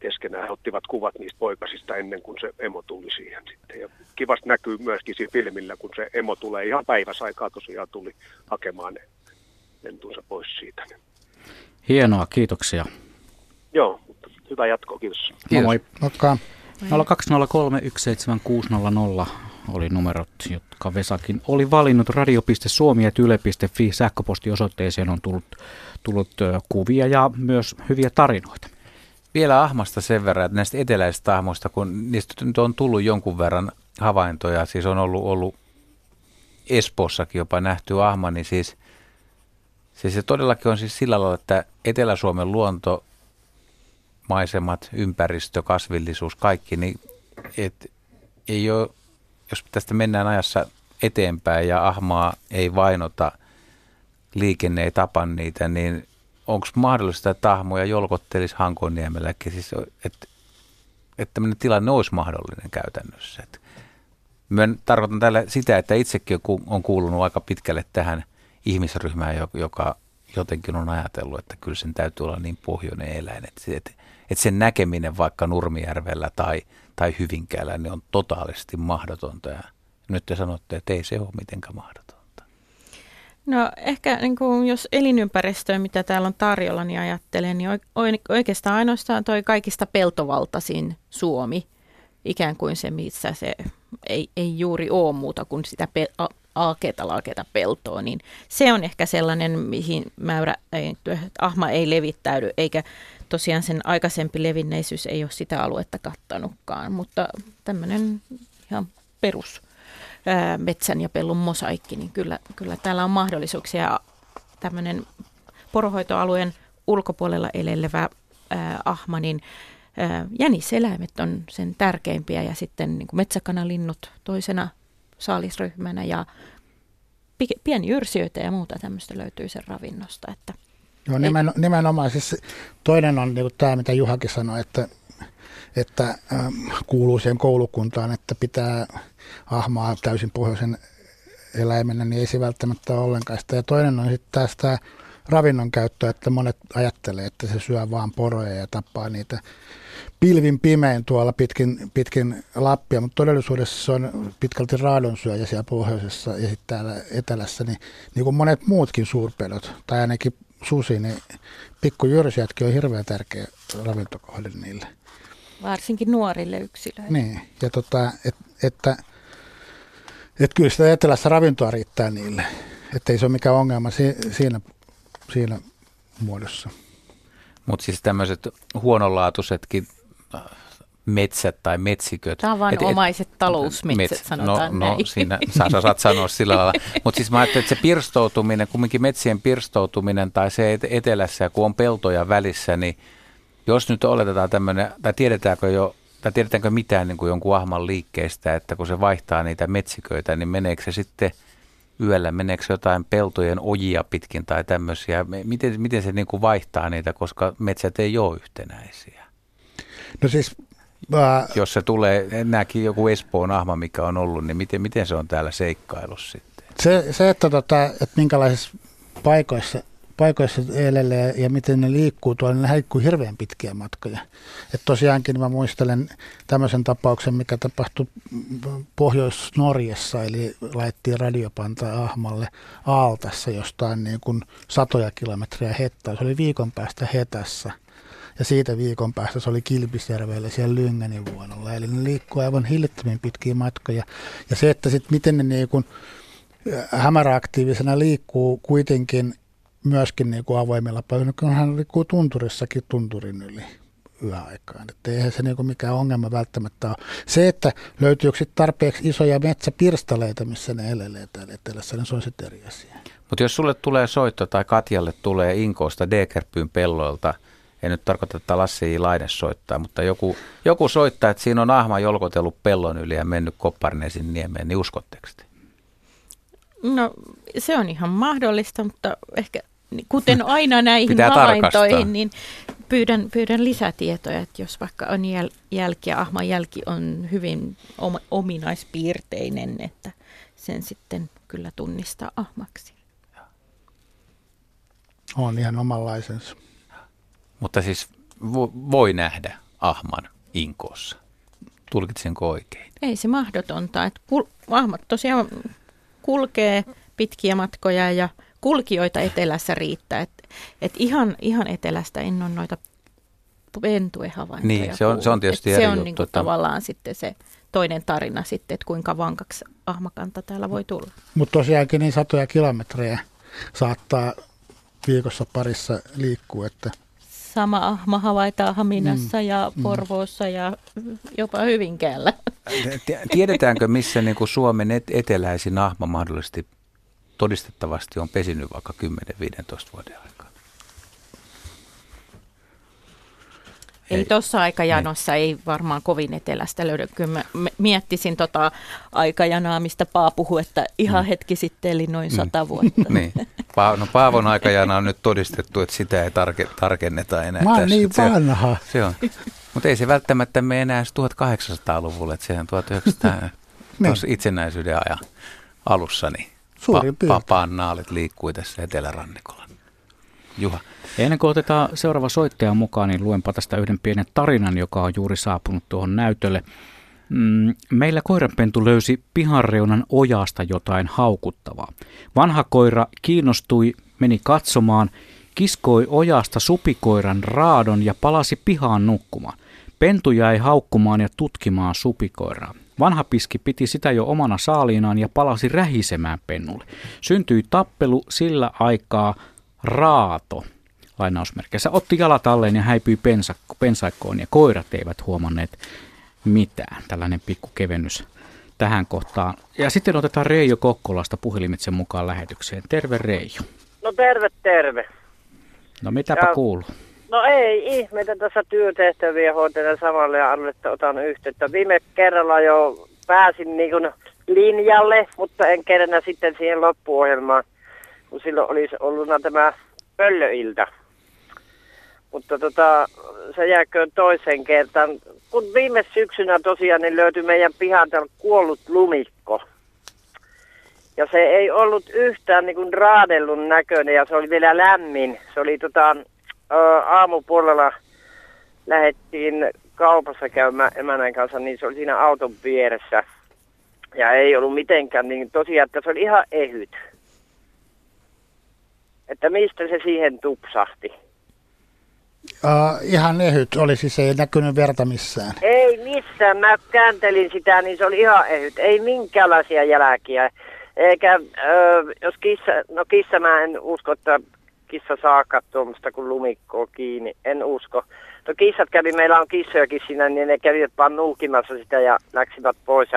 S9: keskenään. He ottivat kuvat niistä poikasista ennen kuin se emo tuli siihen sitten. Ja kivasti näkyy myöskin siinä filmillä, kun se emo tulee ihan päiväsaikaa tosiaan tuli hakemaan ne lentunsa pois siitä.
S1: Hienoa, kiitoksia.
S9: Joo, hyvää jatkoa, kiitos.
S1: kiitos. Moi. Moikka. 0203 oli numerot, jotka Vesakin oli valinnut radio.suomi.yle.fi sähköpostiosoitteeseen on tullut, tullut kuvia ja myös hyviä tarinoita.
S2: Vielä ahmasta sen verran, että näistä eteläisistä ahmoista, kun niistä nyt on tullut jonkun verran havaintoja. Siis on ollut, ollut Espoossakin jopa nähty ahma, niin siis, siis se todellakin on siis sillä lailla, että Etelä-Suomen luonto, maisemat, ympäristö, kasvillisuus, kaikki, niin et, ei ole, jos tästä mennään ajassa eteenpäin ja ahmaa ei vainota, liikenne ei tapa niitä, niin onko mahdollista, että ahmoja jolkottelisi Hankoniemelläkin, siis, että, että tämmöinen tilanne olisi mahdollinen käytännössä. Että Mä tarkoitan tällä sitä, että itsekin on kuulunut aika pitkälle tähän ihmisryhmään, joka jotenkin on ajatellut, että kyllä sen täytyy olla niin pohjoinen eläin, että, että, että sen näkeminen vaikka Nurmijärvellä tai, tai Hyvinkäällä niin on totaalisesti mahdotonta. Ja nyt te sanotte, että ei se ole mitenkään mahdotonta.
S3: No ehkä niin kuin, jos elinympäristöä, mitä täällä on tarjolla, niin ajattelen, niin oikeastaan ainoastaan toi kaikista peltovaltaisin Suomi, ikään kuin se, missä se ei, ei juuri ole muuta kuin sitä pe- alkeeta laaketa peltoa, niin se on ehkä sellainen, mihin mäyrä, ei, ahma ei levittäydy, eikä tosiaan sen aikaisempi levinneisyys ei ole sitä aluetta kattanutkaan, mutta tämmöinen ihan perus ää, metsän ja pellon mosaikki, niin kyllä, kyllä täällä on mahdollisuuksia tämmöinen porohoitoalueen ulkopuolella elelevä ää, ahma, niin jäniseläimet on sen tärkeimpiä ja sitten niin kuin metsäkanalinnut toisena saalisryhmänä ja pienjyrsijöitä ja muuta tämmöistä löytyy sen ravinnosta. Että
S4: Joo, nimen, nimenomaan. Siis toinen on niin tämä, mitä Juhakin sanoi, että, että ähm, kuuluu siihen koulukuntaan, että pitää ahmaa täysin pohjoisen eläimenä, niin ei se välttämättä ole ollenkaan sitä. Ja toinen on sitten taas tämä ravinnon käyttö, että monet ajattelee, että se syö vaan poroja ja tappaa niitä pilvin pimein tuolla pitkin, pitkin Lappia, mutta todellisuudessa se on pitkälti raadonsyöjä siellä pohjoisessa ja sitten täällä etelässä, niin, niin kuin monet muutkin suurpedot, tai ainakin susi, niin pikkujyrsijätkin on hirveän tärkeä ravintokohde niille.
S3: Varsinkin nuorille yksilöille.
S4: Niin, ja tota, et, että et kyllä sitä etelässä ravintoa riittää niille, että ei se ole mikään ongelma si, siinä, siinä muodossa.
S2: Mutta siis tämmöiset huonolaatuisetkin metsät tai metsiköt.
S3: Tavanomaiset et, talousmetsät met, sanotaan
S2: no, no, näin. siinä sä saat sanoa sillä lailla. Mutta siis mä ajattelin, että se pirstoutuminen, kumminkin metsien pirstoutuminen tai se etelässä, kun on peltoja välissä, niin jos nyt oletetaan tämmöinen, tai tiedetäänkö jo, tai tiedetäänkö mitään niin kuin jonkun ahman liikkeestä, että kun se vaihtaa niitä metsiköitä, niin meneekö se sitten yöllä, meneekö jotain peltojen ojia pitkin tai tämmöisiä, miten, miten se niin kuin vaihtaa niitä, koska metsät ei ole yhtenäisiä?
S4: No siis
S2: Mä... Jos se tulee, nämäkin joku Espoon ahma, mikä on ollut, niin miten, miten se on täällä seikkailussa sitten?
S4: Se, se että, tota, että minkälaisissa paikoissa, paikoissa elelee ja miten ne liikkuu tuolla, niin ne liikkuu hirveän pitkiä matkoja. Et tosiaankin mä muistelen tämmöisen tapauksen, mikä tapahtui Pohjois-Norjassa, eli laittiin radiopanta ahmalle Aaltassa jostain niin kuin satoja kilometriä hettaa. Se oli viikon päästä hetässä – ja siitä viikon päästä se oli Kilpisjärvellä siellä Lyngänin vuonolla. Eli ne liikkuu aivan hillittömin pitkiä matkoja. Ja se, että sitten miten ne niin kuin hämäräaktiivisena liikkuu kuitenkin myöskin niin kuin avoimilla paikoilla, kun hän liikkuu tunturissakin tunturin yli yöaikaan. Että eihän se niin mikään ongelma välttämättä ole. Se, että löytyykö tarpeeksi isoja metsäpirstaleita, missä ne elelee täällä etelässä, niin se on sitten eri asia.
S2: Mutta jos sulle tulee soitto tai Katjalle tulee Inkoosta Dekerpyyn pelloilta – en nyt tarkoita, että Lassi Laine soittaa, mutta joku, joku soittaa, että siinä on ahma jolkotellut pellon yli ja mennyt Kopparnesin niemeen, niin uskotteko te?
S3: No se on ihan mahdollista, mutta ehkä kuten aina näihin Pitää havaintoihin, niin pyydän, pyydän lisätietoja, että jos vaikka on jäl, jälki ja ahman jälki on hyvin om, ominaispiirteinen, että sen sitten kyllä tunnistaa ahmaksi.
S4: On ihan omanlaisensa.
S2: Mutta siis vo, voi nähdä ahman inkoossa. Tulkitsenko oikein?
S3: Ei se mahdotonta. Että kul- ahmat tosiaan kulkee pitkiä matkoja ja kulkijoita etelässä riittää. Et, et ihan, ihan etelästä en ole noita pentuehavaintoja
S2: Niin, se on, se on tietysti eri
S3: Se on niin kuin tavallaan sitten se toinen tarina sitten, että kuinka vankaksi ahmakanta täällä voi tulla.
S4: Mutta tosiaankin niin satoja kilometrejä saattaa viikossa parissa liikkua, että
S3: sama ahma havaitaan Haminassa mm. ja mm. Porvoossa ja jopa Hyvinkäällä.
S2: Tiedetäänkö, missä niin kuin Suomen et- eteläisin ahma mahdollisesti todistettavasti on pesinyt vaikka 10-15 vuoden aikaa?
S3: Ei, ei tuossa aikajanossa ei. ei varmaan kovin etelästä löydä. Kyllä mä miettisin tota aikajanaa, mistä Paa puhui, että ihan mm. hetki sitten eli noin mm. sata vuotta.
S2: niin. Pa- no Paavon aikajana on nyt todistettu, että sitä ei tarke- tarkenneta enää.
S4: Mä oon niin vanha.
S2: Se on. on. Mutta ei se välttämättä mene enää 1800-luvulle, että sehän 1900 niin. itsenäisyyden ajan alussa, niin pa- papaan naalit liikkui tässä etelärannikolla. Juha.
S1: Ennen kuin otetaan seuraava soittaja mukaan, niin luenpa tästä yhden pienen tarinan, joka on juuri saapunut tuohon näytölle. Mm, meillä koiranpentu löysi pihanreunan ojasta jotain haukuttavaa. Vanha koira kiinnostui, meni katsomaan, kiskoi ojasta supikoiran raadon ja palasi pihaan nukkumaan. Pentu jäi haukkumaan ja tutkimaan supikoiraa. Vanha piski piti sitä jo omana saaliinaan ja palasi rähisemään pennulle. Syntyi tappelu sillä aikaa raato lainausmerkeissä, otti jalat alleen ja häipyi pensakko, pensaikkoon ja koirat eivät huomanneet mitään. Tällainen pikku kevennys tähän kohtaan. Ja sitten otetaan Reijo Kokkolasta puhelimitse mukaan lähetykseen. Terve Reijo.
S10: No terve, terve.
S1: No mitäpä ja, kuuluu?
S10: No ei ihmeitä tässä työtehtäviä hoitelen samalle ja että otan yhteyttä. Viime kerralla jo pääsin niin kuin linjalle, mutta en kerran sitten siihen loppuohjelmaan, kun silloin olisi ollut tämä pöllöilta. Mutta tota, se jääköön toiseen kertaan. Kun viime syksynä tosiaan niin löytyi meidän pihalta kuollut lumikko. Ja se ei ollut yhtään niin kuin raadellun näköinen ja se oli vielä lämmin. Se oli tota, aamupuolella lähettiin kaupassa käymään emänän kanssa, niin se oli siinä auton vieressä. Ja ei ollut mitenkään, niin tosiaan, että se oli ihan ehyt. Että mistä se siihen tupsahti.
S4: Uh, ihan ehyt oli siis, ei näkynyt verta missään.
S10: Ei missään, mä kääntelin sitä, niin se oli ihan ehyt. Ei minkäänlaisia jälkiä. Eikä, uh, jos kissa, no kissa mä en usko, että kissa saa tuommoista kuin lumikkoa kiinni, en usko. No kissat kävi, meillä on kissojakin siinä, niin ne kävivät vaan nulkimassa sitä ja läksivät pois.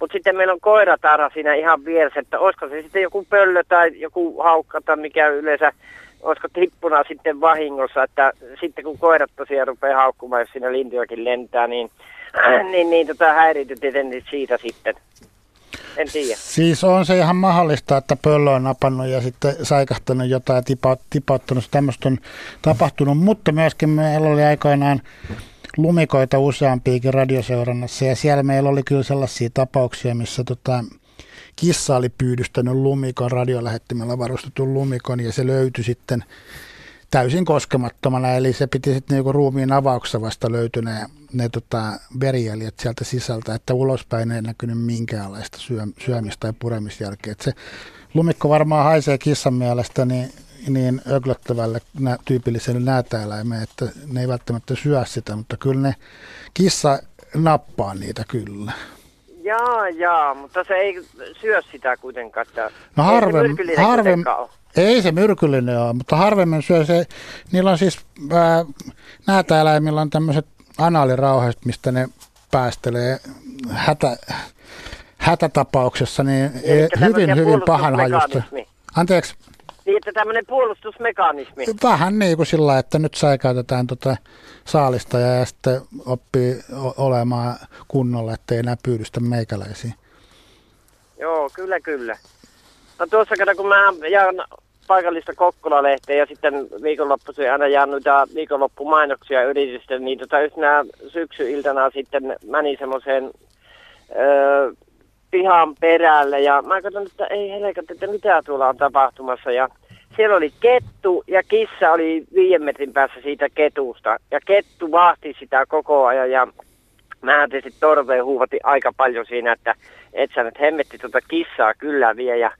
S10: Mutta sitten meillä on koiratarha siinä ihan vieressä, että olisiko se sitten joku pöllö tai joku haukka tai mikä yleensä olisiko tippuna sitten vahingossa, että sitten kun koirat tosiaan rupeaa haukkumaan, jos siinä lintujakin lentää, niin, niin, niin tota, häirityt siitä sitten. En tiedä.
S4: Siis on se ihan mahdollista, että pöllö on napannut ja sitten saikahtanut jotain ja tipa, tipauttanut. Tämmöistä on tapahtunut, mutta myöskin meillä oli aikoinaan lumikoita useampiakin radioseurannassa ja siellä meillä oli kyllä sellaisia tapauksia, missä tota, kissa oli pyydystänyt lumikon, radiolähettimellä varustetun lumikon ja se löytyi sitten täysin koskemattomana, eli se piti sitten niinku ruumiin avauksessa vasta löytyä ne, ne tota, verijäljet sieltä sisältä, että ulospäin ei näkynyt minkäänlaista syö, syömistä tai puremisjälkeä. Et se lumikko varmaan haisee kissan mielestä niin, niin öglöttävälle nä, tyypilliselle näätäeläimeen, että ne ei välttämättä syö sitä, mutta kyllä ne kissa nappaa niitä kyllä.
S10: Jaa, jaa, mutta se ei syö sitä kuitenkaan. Että
S4: no harvem, harvem, ei se myrkyllinen ole, mutta harvemmin syö se. Niillä on siis, ää, näätäeläimillä on tämmöiset anaalirauhaiset, mistä ne päästelee hätä, hätätapauksessa, niin niin hyvin, hyvin pahan hajusta. Anteeksi?
S10: Niin, että tämmöinen puolustusmekanismi.
S4: Vähän niin kuin sillä, että nyt säikäytetään tota saalista ja sitten oppii olemaan kunnolla, ettei enää pyydystä meikäläisiä.
S10: Joo, kyllä, kyllä. No tuossa kato, kun mä jaan paikallista Kokkola-lehteä ja sitten viikonloppuisin aina jaan noita viikonloppumainoksia yritysten, niin tota yhtenä syksyiltana sitten meni semmoiseen öö, pihan perälle ja mä katson, että ei helkat, että mitä tuolla on tapahtumassa ja siellä oli kettu ja kissa oli viiden metrin päässä siitä ketusta ja kettu vahti sitä koko ajan ja mä tietysti torveen huuvati aika paljon siinä, että et sä nyt hemmetti tuota kissaa kyllä vie ja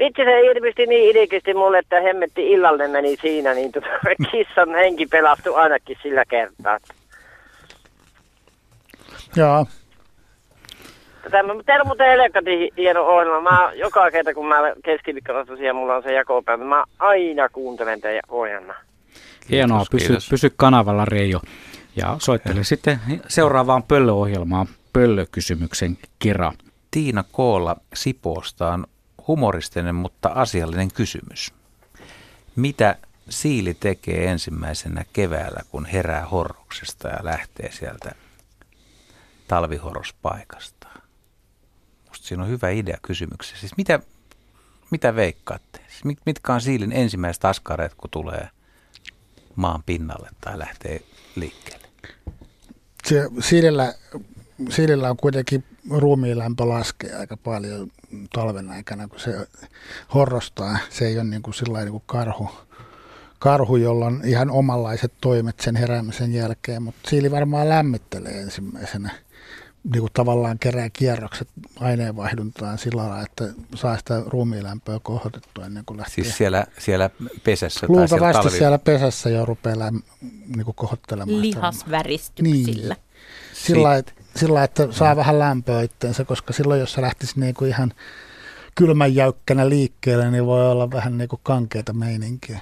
S10: Vitsi se ilmeisesti niin ilkeästi mulle, että hemmetti illalle meni siinä, niin tuota, kissan henki pelastui ainakin sillä kertaa.
S4: Joo.
S10: Tämä, teillä on muuten helkati hieno ohjelma. Mä joka kerta, kun mä keskiviikkona tosiaan mulla on se jakopäivä, mä aina kuuntelen teidän ohjelmaa.
S1: Hienoa, pysy, pysy kanavalla Reijo. Ja soittele sitten seuraavaan pöllöohjelmaan pöllökysymyksen kera.
S2: Tiina Koolla Sipoosta on humoristinen, mutta asiallinen kysymys. Mitä siili tekee ensimmäisenä keväällä, kun herää horroksesta ja lähtee sieltä talvihorospaikasta? Musta siinä on hyvä idea kysymyksessä. Siis mitä, mitä veikkaatte? Siis mitkä on siilin ensimmäiset askareet, kun tulee maan pinnalle tai lähtee liikkeelle?
S4: Se, siilillä, siilillä on kuitenkin ruumiilämpö laskee aika paljon talven aikana, kun se horrostaa. Se ei ole niin kuin sillä niin kuin karhu, karhu, jolla on ihan omanlaiset toimet sen heräämisen jälkeen, mutta siili varmaan lämmittelee ensimmäisenä niin kuin tavallaan kerää kierrokset aineenvaihduntaan sillä lailla, että saa sitä ruumiilämpöä kohotettua ennen kuin lähtee.
S2: Siis siellä, siellä pesässä
S4: tai siellä, talvi... siellä pesässä jo rupeaa läm, niin kuin kohottelemaan.
S3: Lihasväristyksillä. Niin.
S4: Sillä, että, sillä että saa vähän lämpöä itteensä, koska silloin jos se lähtisi niin kuin ihan kylmän jäykkänä liikkeelle, niin voi olla vähän niin kuin kankeita meininkiä.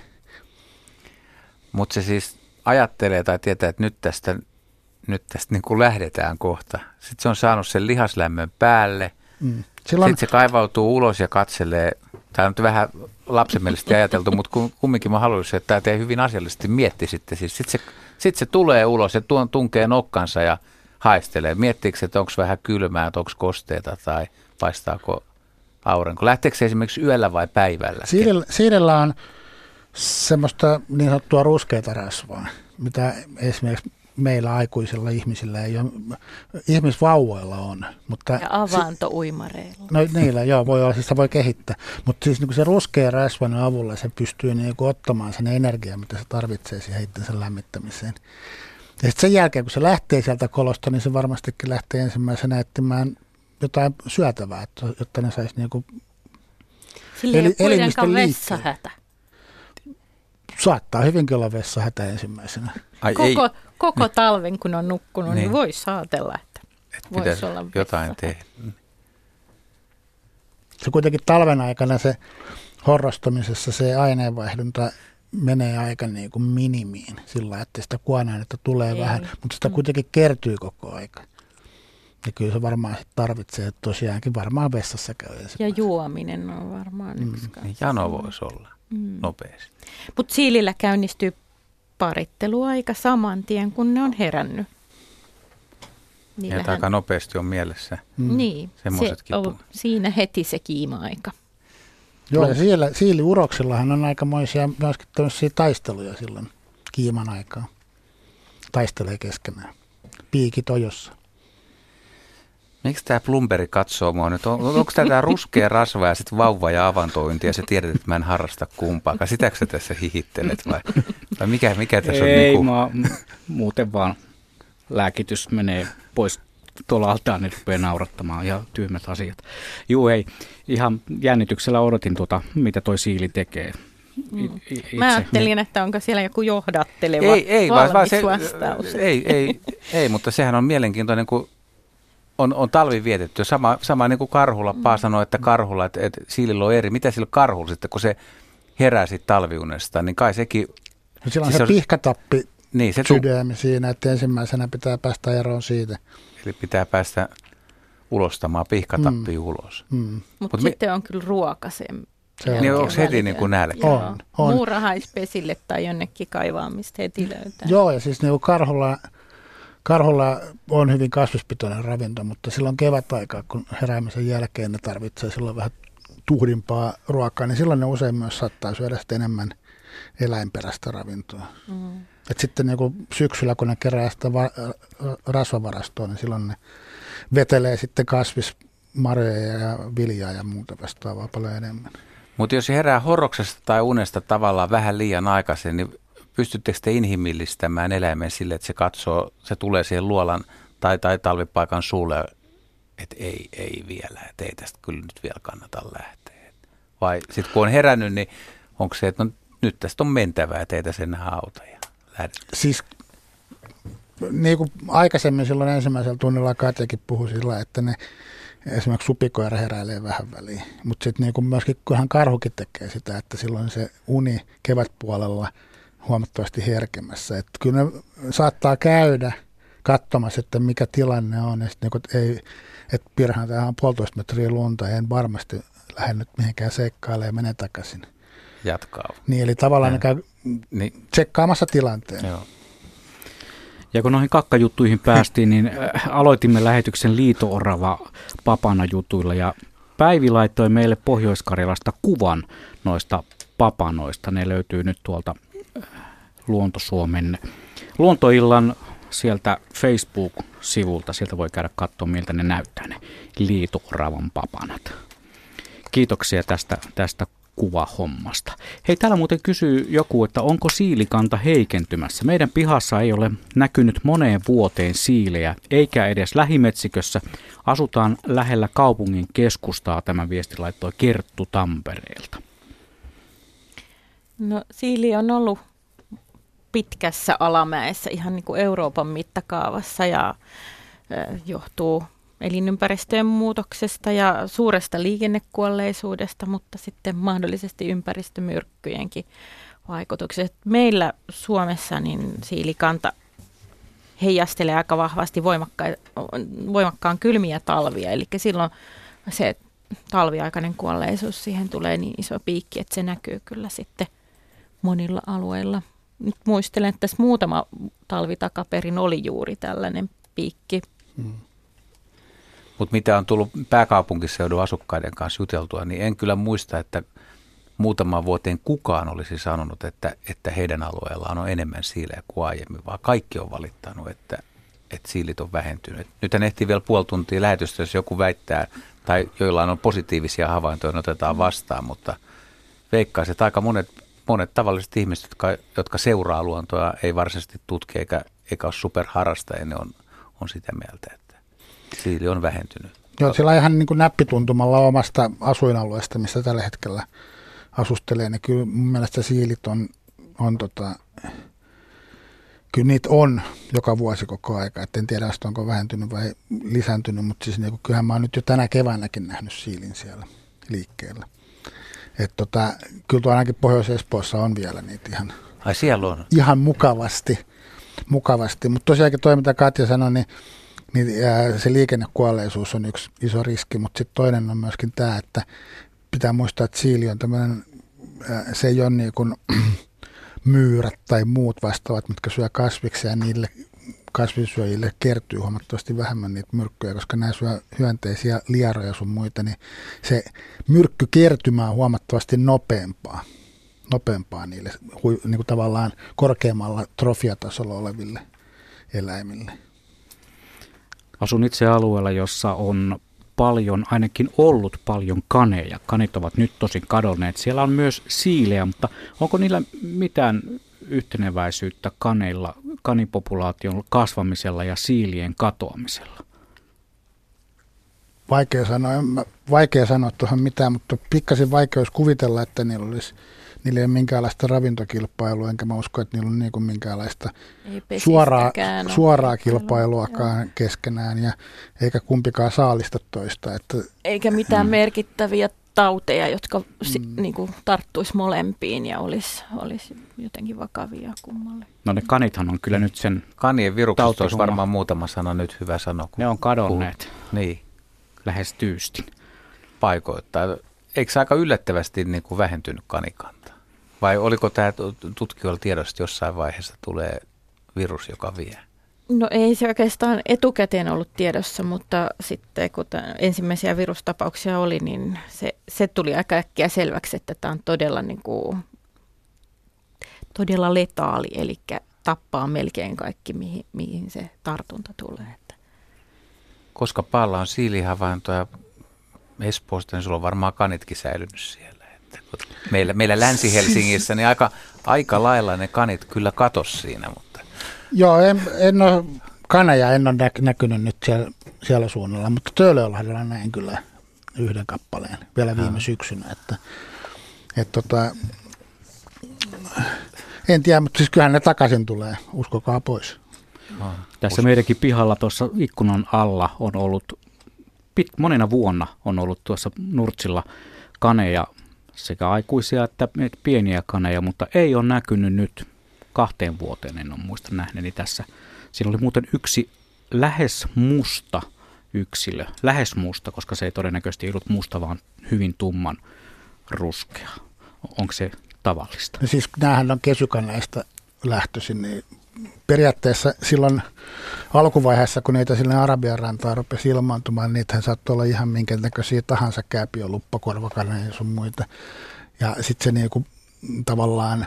S2: Mutta se siis ajattelee tai tietää, että nyt tästä nyt tästä niin kuin lähdetään kohta. Sitten se on saanut sen lihaslämmön päälle. Mm. Silloin... Sitten se kaivautuu ulos ja katselee. Tämä on nyt vähän lapsemielisesti ajateltu, mutta kumminkin mä haluaisin, että tämä hyvin asiallisesti mietti sitten. Siis sitten se, sit se tulee ulos ja tuon tunkee nokkansa ja haistelee. Miettiikö, että onko vähän kylmää, että onko kosteita tai paistaako aurinko. Lähteekö se esimerkiksi yöllä vai päivällä?
S4: Siidellä, siidellä on semmoista niin sanottua ruskeita rasvaa, mitä esimerkiksi meillä aikuisilla ihmisillä ei ole, ihmisvauvoilla on. Mutta
S3: ja avantouimareilla.
S4: No niillä, joo, voi olla, siis sitä voi kehittää. Mutta siis niin se ruskea rasvan avulla se pystyy niin kuin ottamaan sen energian, mitä se tarvitsee siihen itsensä lämmittämiseen. Ja sitten sen jälkeen, kun se lähtee sieltä kolosta, niin se varmastikin lähtee ensimmäisenä etsimään jotain syötävää, jotta ne saisi niin kuin
S3: Sillä eli, ei ole vessahätä.
S4: Saattaa hyvinkin olla vessahätä ensimmäisenä.
S3: Ai koko, ei. koko talven, kun on nukkunut, niin, niin voisi saatella, että Et voisi olla
S2: jotain tehdä.
S4: Se kuitenkin talven aikana se horrostumisessa se aineenvaihdunta menee aika niin kuin minimiin sillä että sitä kuonainetta tulee Ei. vähän, mutta sitä mm. kuitenkin kertyy koko aika. Ja kyllä se varmaan tarvitsee tosiaankin varmaan vessassa käy.
S3: Ja juominen on varmaan mm. yksi
S2: niin Jano voisi olla mm. nopeasti.
S3: Mutta siilillä käynnistyy paritteluaika saman tien, kun ne on herännyt.
S2: Niillähän... Ja aika nopeasti on mielessä
S3: mm. niin, se on siinä heti se kiima-aika.
S4: Joo, ja siellä, siiliuroksillahan on aikamoisia myöskin tämmöisiä taisteluja silloin kiiman aikaa. Taistelee keskenään. Piikit ojossa.
S2: Miksi tämä plumberi katsoo mua nyt? On, onko tämä ruskea rasva ja sitten vauva ja avantointi ja sä tiedät, että mä en harrasta kumpaakaan. Sitäkö sä tässä hihittelet vai, vai mikä, mikä tässä
S1: Ei,
S2: on?
S1: Ei, niin kuin... mä, muuten vaan lääkitys menee pois tuolla altaan, niin rupeaa naurattamaan ja tyhmät asiat. Juu, ei. Ihan jännityksellä odotin tuota, mitä toi siili tekee.
S3: Mm. Itse. Mä ajattelin, että onko siellä joku johdatteleva ei, ei, valmis vaan se, vastaus.
S2: Ei, ei, ei, mutta sehän on mielenkiintoinen, kun on, on talvi vietetty. Sama, sama niin kuin Karhulla, mm. Paa sanoi, että Karhulla, että, että siilillä on eri. Mitä sillä Karhulla sitten, kun se herää sitten talviunesta, niin kai sekin...
S4: No sillä on siis se, se pihkatappi niin, se sydämi tu- siinä, että ensimmäisenä pitää päästä eroon siitä.
S2: Eli pitää päästä ulostamaan pihkatappi mm. ulos.
S3: Mm. Mutta Mut sitten mi- on kyllä ruoka sen
S2: se on. Niin onko heti niin kuin nälkä?
S4: On, on.
S3: Muurahaispesille tai jonnekin kaivaamista heti löytää.
S4: Joo, ja siis niin karhulla Karhulla on hyvin kasvispitoinen ravinto, mutta silloin kevätaikaa, kun heräämisen jälkeen ne tarvitsee silloin vähän tuhdimpaa ruokaa, niin silloin ne usein myös saattaa syödä sitten enemmän eläinperäistä ravintoa. Mm. Et sitten niin syksyllä, kun ne kerää sitä va- rasvavarastoa, niin silloin ne vetelee sitten kasvismarjoja ja viljaa ja muuta vastaavaa paljon enemmän.
S2: Mutta jos herää horroksesta tai unesta tavallaan vähän liian aikaisin, niin pystyttekö te inhimillistämään eläimen sille, että se katsoo, se tulee siihen luolan tai, tai talvipaikan suulle, että ei, ei vielä, että ei tästä kyllä nyt vielä kannata lähteä. Vai sitten kun on herännyt, niin onko se, että no, nyt tästä on mentävää, että ei tässä enää auta ja lähdetään.
S4: Siis niin kuin aikaisemmin silloin ensimmäisellä tunnilla Katjakin puhui sillä, että ne esimerkiksi supikoira heräilee vähän väliin. Mutta sitten niin myöskin, kunhan karhukin tekee sitä, että silloin se uni kevätpuolella – huomattavasti herkemmässä. Että kyllä ne saattaa käydä katsomassa, että mikä tilanne on. Ja sitten niin ei, että piirrähän tähän puolitoista metriä lunta ja en varmasti lähde nyt mihinkään seikkailemaan ja mene takaisin.
S2: Jatkaa.
S4: Niin, eli tavallaan ne käy niin. tsekkaamassa tilanteen. Joo.
S1: Ja kun noihin kakkajuttuihin päästiin, niin äh, aloitimme lähetyksen liito-orava papana jutuilla ja Päivi laittoi meille Pohjois-Karjalasta kuvan noista papanoista. Ne löytyy nyt tuolta Luontosuomen luontoillan sieltä Facebook-sivulta. Sieltä voi käydä katsoa, miltä ne näyttää ne liito-oravan papanat. Kiitoksia tästä, tästä kuvahommasta. Hei, täällä muuten kysyy joku, että onko siilikanta heikentymässä. Meidän pihassa ei ole näkynyt moneen vuoteen siilejä, eikä edes lähimetsikössä. Asutaan lähellä kaupungin keskustaa, tämä viesti laittoi Kerttu Tampereelta.
S3: No siili on ollut pitkässä alamäessä ihan niin kuin Euroopan mittakaavassa ja johtuu elinympäristöjen muutoksesta ja suuresta liikennekuolleisuudesta, mutta sitten mahdollisesti ympäristömyrkkyjenkin vaikutukset. Meillä Suomessa niin siilikanta heijastelee aika vahvasti voimakkaan kylmiä talvia, eli silloin se talviaikainen kuolleisuus, siihen tulee niin iso piikki, että se näkyy kyllä sitten monilla alueilla. Nyt muistelen, että tässä muutama talvi takaperin oli juuri tällainen piikki. Hmm.
S2: Mutta mitä on tullut pääkaupunkiseudun asukkaiden kanssa juteltua, niin en kyllä muista, että muutaman vuoteen kukaan olisi sanonut, että, että heidän alueellaan on enemmän siilejä kuin aiemmin, vaan kaikki on valittanut, että, että siilit on vähentynyt. Nyt ehtii vielä puoli tuntia lähetystä, jos joku väittää, tai joillain on positiivisia havaintoja, niin otetaan vastaan, mutta veikkaisin, että aika monet, monet tavalliset ihmiset, jotka, jotka seuraa luontoa, ei varsinaisesti tutki eikä, eikä ole superharrastajia, ne on, on sitä mieltä, että siili on vähentynyt.
S4: Joo, sillä ihan niin kuin näppituntumalla omasta asuinalueesta, missä tällä hetkellä asustelee, niin kyllä mun mielestä siilit on, on tota, kyllä niitä on joka vuosi koko aika. Et en tiedä, onko vähentynyt vai lisääntynyt, mutta siis niin kyllähän mä oon nyt jo tänä keväänäkin nähnyt siilin siellä liikkeellä. Et tota, kyllä tuo ainakin Pohjois-Espoossa on vielä niitä ihan,
S2: Ai siellä on.
S4: ihan mukavasti. mukavasti. Mutta tosiaankin toi, mitä Katja sanoi, niin niin se liikennekuolleisuus on yksi iso riski, mutta sitten toinen on myöskin tämä, että pitää muistaa, että siili on tämmöinen, se ei ole niin kuin myyrät tai muut vastaavat, mitkä syö kasviksia ja niille kasvisyöjille kertyy huomattavasti vähemmän niitä myrkkyjä, koska nämä syö hyönteisiä, liaroja sun muita, niin se myrkkykertymä on huomattavasti nopeampaa, nopeampaa niille niin kuin tavallaan korkeammalla trofiatasolla oleville eläimille.
S1: Asun itse alueella, jossa on paljon, ainakin ollut paljon kaneja. Kanit ovat nyt tosin kadonneet. Siellä on myös siilejä, mutta onko niillä mitään yhteneväisyyttä kaneilla, kanipopulaation kasvamisella ja siilien katoamisella?
S4: Vaikea sanoa, vaikea sanoa tuohon mitään, mutta pikkasen vaikeus kuvitella, että niillä olisi niillä ei ole minkäänlaista ravintokilpailua, enkä mä usko, että niillä on niin kuin minkäänlaista suoraa, suoraa kilpailuakaan Joo. keskenään, ja eikä kumpikaan saalista toista. Että,
S3: eikä mitään mm. merkittäviä tauteja, jotka mm. niin kuin, tarttuisi molempiin ja olisi, olisi jotenkin vakavia kummalle.
S1: No ne kanithan on kyllä nyt sen
S2: Kanien viruksesta olisi varmaan muutama sana nyt hyvä sanoa.
S1: Ne on kadonneet. Kun, niin. Lähes tyystin.
S2: Paikoittain. Eikö se aika yllättävästi niin kuin vähentynyt kanikanta? Vai oliko tämä tutkijoilla tiedossa, että jossain vaiheessa tulee virus, joka vie?
S3: No ei se oikeastaan etukäteen ollut tiedossa, mutta sitten kun ensimmäisiä virustapauksia oli, niin se, se tuli aika äkkiä selväksi, että tämä on todella, niin kuin, todella letaali, eli tappaa melkein kaikki, mihin, mihin se tartunta tulee.
S2: Koska Paalla on siilihavaintoja Espoosta, niin sulla on varmaan kanitkin säilynyt siellä. Että meillä, meillä Länsi-Helsingissä niin aika, aika lailla ne kanit kyllä katos siinä. Mutta.
S4: Joo, en, en ole, kaneja en ole nä- näkynyt nyt siellä, siellä suunnalla, mutta Töölölahdella näin kyllä yhden kappaleen vielä viime syksynä. Että, et tota, en tiedä, mutta siis kyllähän ne takaisin tulee, uskokaa pois.
S1: Tässä meidänkin pihalla tuossa ikkunan alla on ollut pit, monena vuonna on ollut tuossa Nurtsilla kaneja, sekä aikuisia että pieniä kaneja, mutta ei ole näkynyt nyt kahteen vuoteen en ole muista nähneeni tässä. Siinä oli muuten yksi lähes musta yksilö. Lähes musta, koska se ei todennäköisesti ollut musta, vaan hyvin tumman ruskea. Onko se tavallista?
S4: No siis näähän on kesykanneista lähtöisin, niin periaatteessa silloin alkuvaiheessa, kun niitä sinne Arabian rantaan rupesi ilmaantumaan, niitähän saattoi olla ihan minkä näköisiä tahansa kääpiö, luppakorvakaneja ja sun muita. Ja sitten se niinku, tavallaan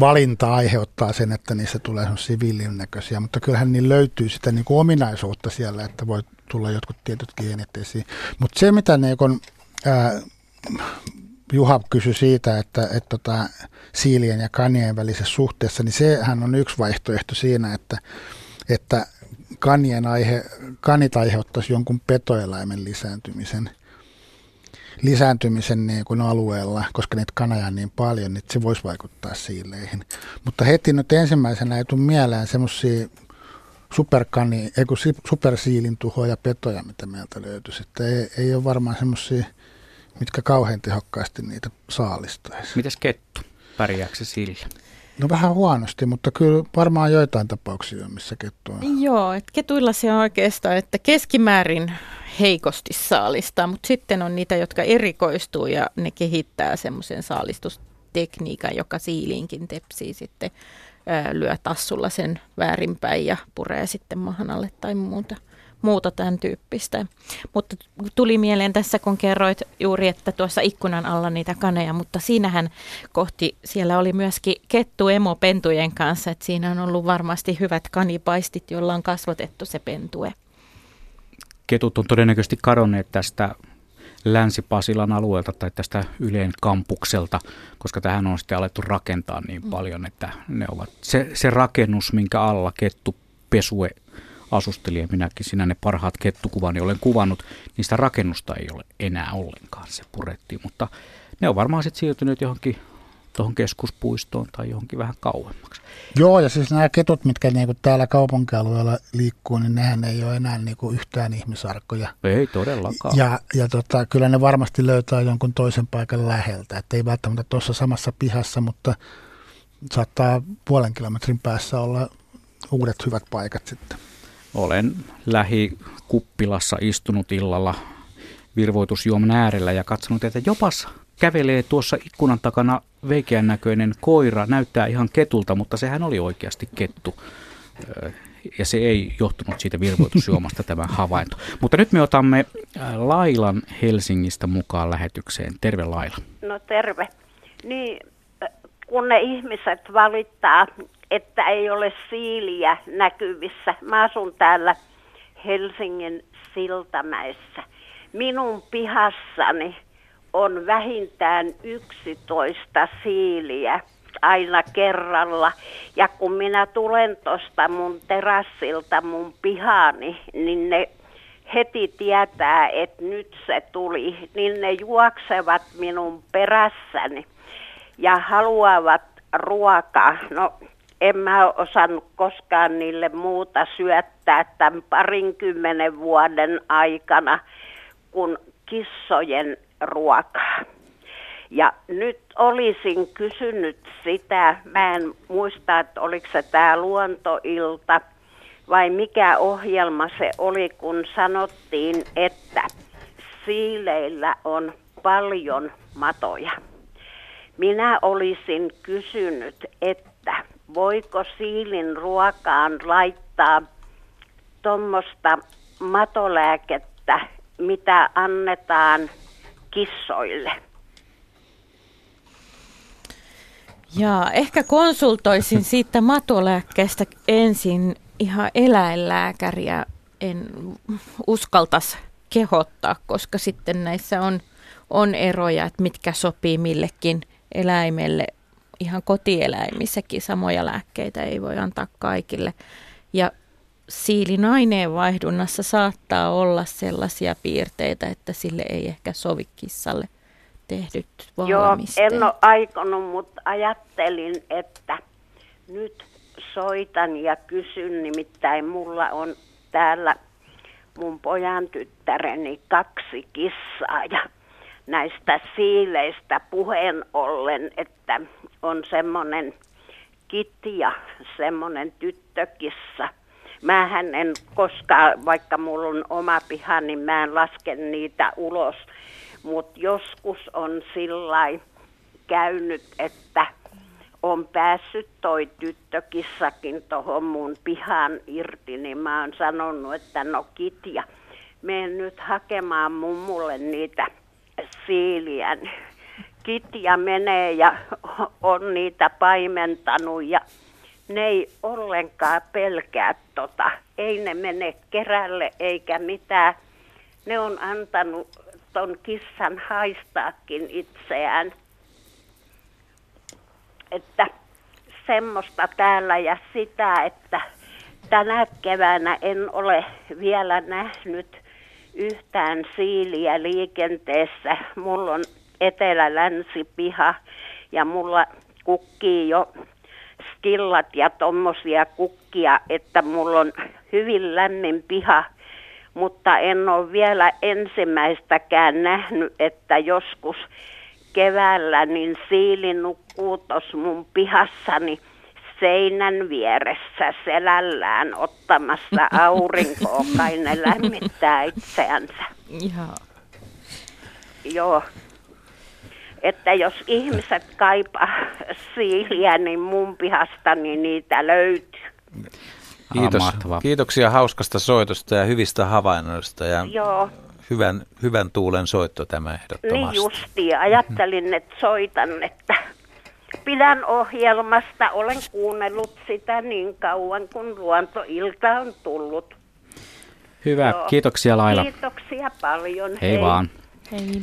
S4: valinta aiheuttaa sen, että niissä tulee siviilin näköisiä, mutta kyllähän niin löytyy sitä niinku ominaisuutta siellä, että voi tulla jotkut tietyt geenit esiin. Mutta se, mitä niinku, ää, Juha kysyi siitä, että, että tota, siilien ja kanien välisessä suhteessa, niin sehän on yksi vaihtoehto siinä, että, että kanien aihe, kanit aiheuttaisi jonkun petoeläimen lisääntymisen, lisääntymisen niin kuin alueella, koska niitä kanoja on niin paljon, niin se voisi vaikuttaa siileihin. Mutta heti nyt ensimmäisenä ei tule mieleen semmoisia superkani, ei kun supersiilin tuhoja petoja, mitä meiltä löytyisi. Että ei, ei ole varmaan semmoisia mitkä kauhean tehokkaasti niitä saalistaisi.
S1: Mites kettu? Pärjääkö se sillä?
S4: No vähän huonosti, mutta kyllä varmaan joitain tapauksia on, missä kettu on.
S3: Joo, että ketuilla se on oikeastaan, että keskimäärin heikosti saalistaa, mutta sitten on niitä, jotka erikoistuu ja ne kehittää semmoisen saalistustekniikan, joka siiliinkin tepsii sitten, ää, lyö tassulla sen väärinpäin ja puree sitten mahan alle tai muuta muuta tämän tyyppistä. Mutta tuli mieleen tässä, kun kerroit juuri, että tuossa ikkunan alla niitä kaneja, mutta siinähän kohti siellä oli myöskin kettu emo pentujen kanssa, että siinä on ollut varmasti hyvät kanipaistit, joilla on kasvatettu se pentue.
S1: Ketut on todennäköisesti kadonneet tästä Länsi-Pasilan alueelta tai tästä Yleen kampukselta, koska tähän on sitten alettu rakentaa niin mm. paljon, että ne ovat se, se rakennus, minkä alla kettu pesue asusteli ja minäkin sinä ne parhaat kettukuvani olen kuvannut. Niistä rakennusta ei ole enää ollenkaan, se purettiin, mutta ne on varmaan sitten siirtyneet johonkin tuohon keskuspuistoon tai johonkin vähän kauemmaksi.
S4: Joo, ja siis nämä ketut, mitkä niinku täällä kaupunkialueella liikkuu, niin nehän ei ole enää niinku yhtään ihmisarkkoja.
S1: Ei todellakaan.
S4: Ja, ja tota, kyllä ne varmasti löytää jonkun toisen paikan läheltä. Että ei välttämättä tuossa samassa pihassa, mutta saattaa puolen kilometrin päässä olla uudet hyvät paikat sitten.
S1: Olen lähikuppilassa istunut illalla virvoitusjuoman äärellä ja katsonut, että jopas kävelee tuossa ikkunan takana veikeän näköinen koira, näyttää ihan ketulta, mutta sehän oli oikeasti kettu. Ja se ei johtunut siitä virvoitusjuomasta tämä havainto. Mutta nyt me otamme Lailan Helsingistä mukaan lähetykseen. Terve Laila.
S11: No terve. Niin, kun ne ihmiset valittaa että ei ole siiliä näkyvissä. Mä asun täällä Helsingin Siltamäessä. Minun pihassani on vähintään 11 siiliä aina kerralla. Ja kun minä tulen tuosta mun terassilta mun pihani, niin ne heti tietää, että nyt se tuli, niin ne juoksevat minun perässäni ja haluavat ruokaa. No en mä osannut koskaan niille muuta syöttää tämän parinkymmenen vuoden aikana kuin kissojen ruokaa. Ja nyt olisin kysynyt sitä, mä en muista, että oliko se tämä luontoilta vai mikä ohjelma se oli, kun sanottiin, että siileillä on paljon matoja. Minä olisin kysynyt, että voiko siilin ruokaan laittaa tuommoista matolääkettä, mitä annetaan kissoille.
S3: Ja ehkä konsultoisin siitä matolääkkeestä ensin ihan eläinlääkäriä. En uskaltaisi kehottaa, koska sitten näissä on, on eroja, että mitkä sopii millekin eläimelle ihan kotieläimissäkin samoja lääkkeitä ei voi antaa kaikille. Ja siilin aineenvaihdunnassa saattaa olla sellaisia piirteitä, että sille ei ehkä sovi kissalle tehdyt valmisteet.
S11: Joo, en ole aikonut, mutta ajattelin, että nyt soitan ja kysyn, nimittäin mulla on täällä mun pojan tyttäreni kaksi kissaa ja näistä siileistä puheen ollen, että on semmoinen Kitja, semmoinen tyttökissa. Mähän en koskaan, vaikka mulla on oma piha, niin mä en laske niitä ulos. Mutta joskus on sillä käynyt, että on päässyt toi tyttökissakin tuohon mun pihan irti, niin mä oon sanonut, että no Kitja, menen nyt hakemaan mummulle niitä siiliä. Kitja menee ja on niitä paimentanut ja ne ei ollenkaan pelkää tota. Ei ne mene kerälle eikä mitään. Ne on antanut ton kissan haistaakin itseään. Että semmoista täällä ja sitä, että tänä keväänä en ole vielä nähnyt yhtään siiliä liikenteessä. Mulla on etelä-länsi-piha ja mulla kukkii jo skillat ja tommosia kukkia, että mulla on hyvin lämmin piha, mutta en ole vielä ensimmäistäkään nähnyt, että joskus keväällä niin siili nukkuu tuossa mun pihassani seinän vieressä selällään ottamassa aurinkoa, kai ne lämmittää itseänsä.
S3: Joo.
S11: Joo. Että jos ihmiset kaipaa siiliä, niin mun pihastani niitä löytyy.
S2: Kiitos. Kiitoksia hauskasta soitosta ja hyvistä havainnoista. Ja
S11: Joo.
S2: Hyvän, hyvän tuulen soitto tämä ehdottomasti.
S11: Niin justi. Ajattelin, että soitan, että pidän ohjelmasta. Olen kuunnellut sitä niin kauan, kun luontoilta on tullut.
S1: Hyvä, Joo. kiitoksia Laila.
S11: Kiitoksia paljon.
S1: Hei, Hei. vaan.
S3: Hei.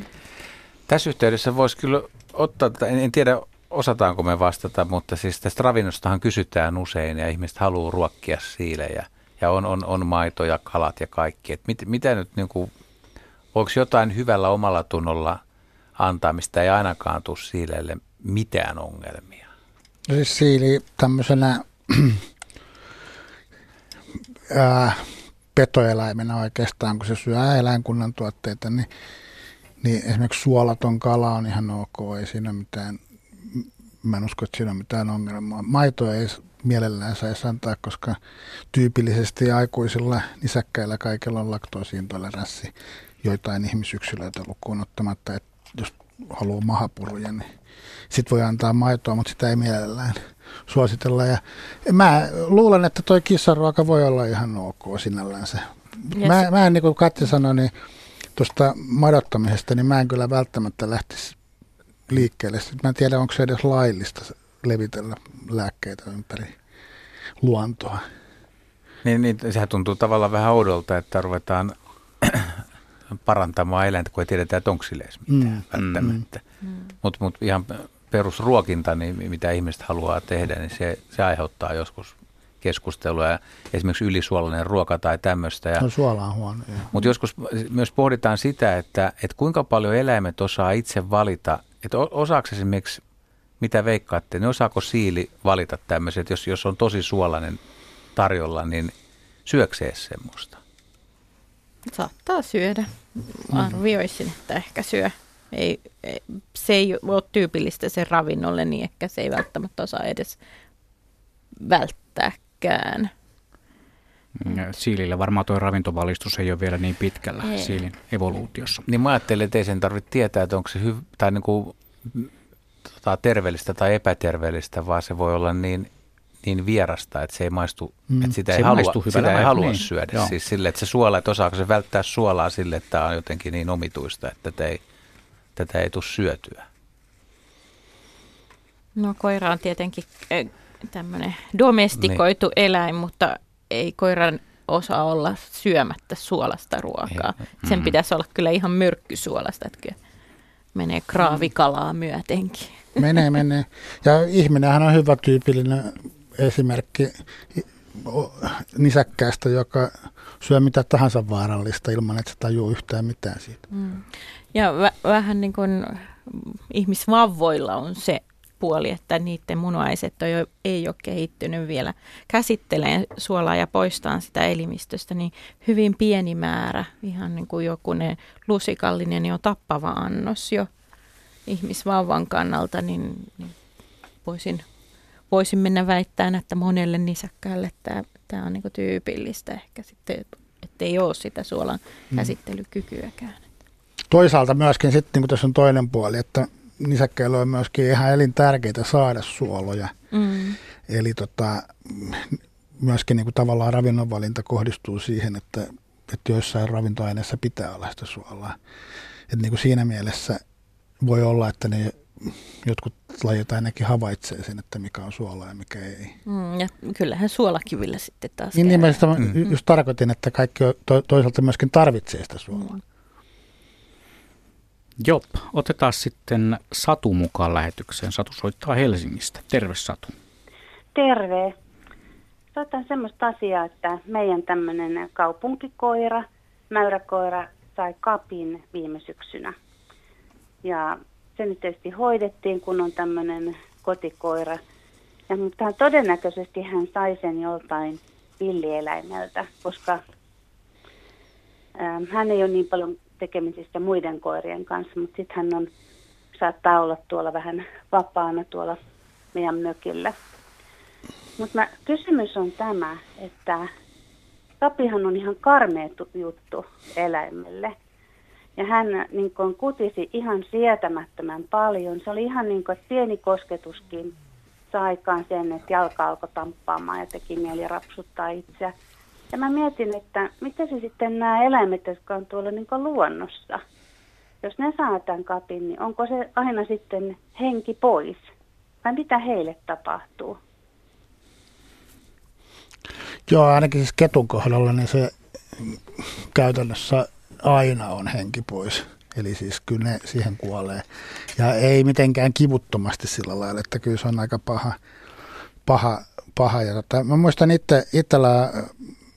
S2: Tässä yhteydessä voisi kyllä ottaa, en, en tiedä osataanko me vastata, mutta siis tästä ravinnostahan kysytään usein ja ihmiset haluaa ruokkia siilejä. Ja on, on, on maito ja kalat ja kaikki. Et mit, mitä nyt, niin kuin, voiko jotain hyvällä omalla tunnolla antaa, mistä ei ainakaan tule siileille mitään ongelmia?
S4: No siis siili tämmöisenä ää, petoeläimenä oikeastaan, kun se syö eläinkunnan tuotteita, niin, niin esimerkiksi suolaton kala on ihan ok, ei siinä mitään, mä en usko, että siinä on mitään ongelmaa. Maito ei mielellään saisi antaa, koska tyypillisesti aikuisilla nisäkkäillä kaikilla on laktoosiintoleranssi joitain ihmisyksilöitä lukuun ottamatta, että jos haluaa mahapuruja, niin sitten voi antaa maitoa, mutta sitä ei mielellään suositella. Ja mä luulen, että toi kissaruoka voi olla ihan ok sinällänsä. Yes. Mä, mä en, niin kuin Katja sanoi, niin tuosta madottamisesta, niin mä en kyllä välttämättä lähtisi liikkeelle. Sitten mä en tiedä, onko se edes laillista levitellä lääkkeitä ympäri luontoa.
S2: Niin, niin sehän tuntuu tavallaan vähän oudolta, että ruvetaan parantamaan eläintä, kun ei tiedetä, että onko sille edes mitään mm. välttämättä. Mm. Mutta mut ihan perusruokinta, niin mitä ihmiset haluaa tehdä, niin se, se aiheuttaa joskus keskustelua. Ja esimerkiksi ylisuolainen ruoka tai tämmöistä.
S4: No suola on huono.
S2: Mutta joskus myös pohditaan sitä, että, että kuinka paljon eläimet osaa itse valita. Että osaako esimerkiksi, mitä veikkaatte, niin osaako siili valita tämmöiset, jos, jos on tosi suolainen tarjolla, niin syöksee semmoista?
S3: Saattaa syödä. Arvioisin, että ehkä syö. Ei, ei, se ei ole tyypillistä sen ravinnolle, niin ehkä se ei välttämättä osaa edes välttääkään.
S1: Mm, siilillä varmaan tuo ravintovalistus ei ole vielä niin pitkällä ei. siilin evoluutiossa.
S2: Niin mä ajattelen, että ei sen tarvitse tietää, että onko se hyv- tai niin kuin, tota, terveellistä tai epäterveellistä, vaan se voi olla niin niin vierasta, että se ei maistu, mm. että sitä se ei halua, sitä ei halua niin. syödä. Joo. Siis sille, että se suola, että osaako se välttää suolaa sille, että tämä on jotenkin niin omituista, että tätä ei, tätä ei tule syötyä.
S3: No koira on tietenkin tämmöinen domestikoitu niin. eläin, mutta ei koiran osaa olla syömättä suolasta ruokaa. Ei. Sen mm-hmm. pitäisi olla kyllä ihan myrkkysuolasta, että kyllä menee kraavikalaa myötenkin.
S4: Menee, menee. Ja ihminenhän on hyvä tyypillinen esimerkki nisäkkäästä, joka syö mitä tahansa vaarallista ilman, että se tajuu yhtään mitään siitä. Mm.
S3: Ja v- vähän niin kuin ihmisvavvoilla on se puoli, että niiden munuaiset jo, ei ole kehittynyt vielä käsitteleen suolaa ja poistaa sitä elimistöstä, niin hyvin pieni määrä, ihan niin kuin joku ne lusikallinen jo tappava annos jo ihmisvauvan kannalta, niin, niin voisin voisin mennä väittämään, että monelle nisäkkäälle tämä, tämä on niin tyypillistä ehkä sitten, että ei ole sitä suolan mm. käsittelykykyäkään.
S4: Toisaalta myöskin sitten, niin tässä on toinen puoli, että nisäkkäillä on myöskin ihan elintärkeitä saada suoloja. Mm. Eli tota, myöskin niin kuin tavallaan ravinnonvalinta kohdistuu siihen, että, että joissain ravintoaineissa pitää olla sitä suolaa. Että niin kuin siinä mielessä voi olla, että ne jotkut lajit ainakin havaitsee sen, että mikä on suolaa ja mikä ei.
S3: Mm, ja kyllähän suolakivillä sitten taas
S4: Niin nimenomaan mm. just tarkoitin, että kaikki to, toisaalta myöskin tarvitsee sitä suolaa. Mm.
S1: Jop, otetaan sitten Satu mukaan lähetykseen. Satu soittaa Helsingistä. Terve Satu.
S12: Terve. Soitan semmoista asiaa, että meidän tämmöinen kaupunkikoira, mäyräkoira, sai kapin viime syksynä. Ja se nyt tietysti hoidettiin, kun on tämmöinen kotikoira. Ja, mutta todennäköisesti hän sai sen joltain villieläimeltä, koska hän ei ole niin paljon tekemisissä muiden koirien kanssa, mutta sitten hän on, saattaa olla tuolla vähän vapaana tuolla meidän mökillä. Mutta kysymys on tämä, että kapihan on ihan karmea juttu eläimelle. Ja hän niin kuin, kutisi ihan sietämättömän paljon. Se oli ihan niin kuin, että pieni kosketuskin sai aikaan sen, että jalka alkoi tamppaamaan ja teki mieli rapsuttaa itseä. Ja mä mietin, että mitä se sitten nämä eläimet, jotka on tuolla niin luonnossa, jos ne saa tämän kapin, niin onko se aina sitten henki pois? Vai mitä heille tapahtuu?
S4: Joo, ainakin siis ketun kohdalla niin se käytännössä aina on henki pois. Eli siis kyllä ne siihen kuolee. Ja ei mitenkään kivuttomasti sillä lailla, että kyllä se on aika paha. paha, paha. Ja tota, mä muistan itse itsellä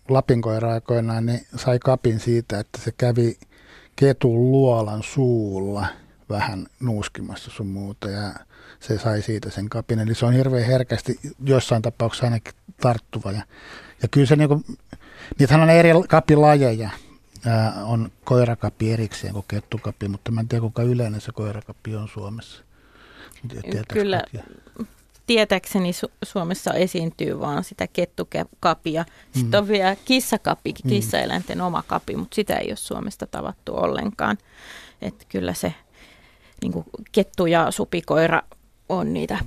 S4: Lapin aikoinaan, niin sai kapin siitä, että se kävi ketun luolan suulla vähän nuuskimassa sun muuta ja se sai siitä sen kapin. Eli se on hirveän herkästi jossain tapauksessa ainakin tarttuva. Ja, ja kyllä se niinku, niitähän on eri kapilajeja. Ää, on koirakapi erikseen kuin kettukapi, mutta mä en tiedä kuinka yleinen se koirakapi on Suomessa.
S3: Kyllä, tietääkseni Su- Suomessa esiintyy vaan sitä kettukapia. Sitten mm. on vielä kissakapi, mm. kissaeläinten oma kapi, mutta sitä ei ole Suomesta tavattu ollenkaan. Että kyllä se niin kettu ja supikoira on niitä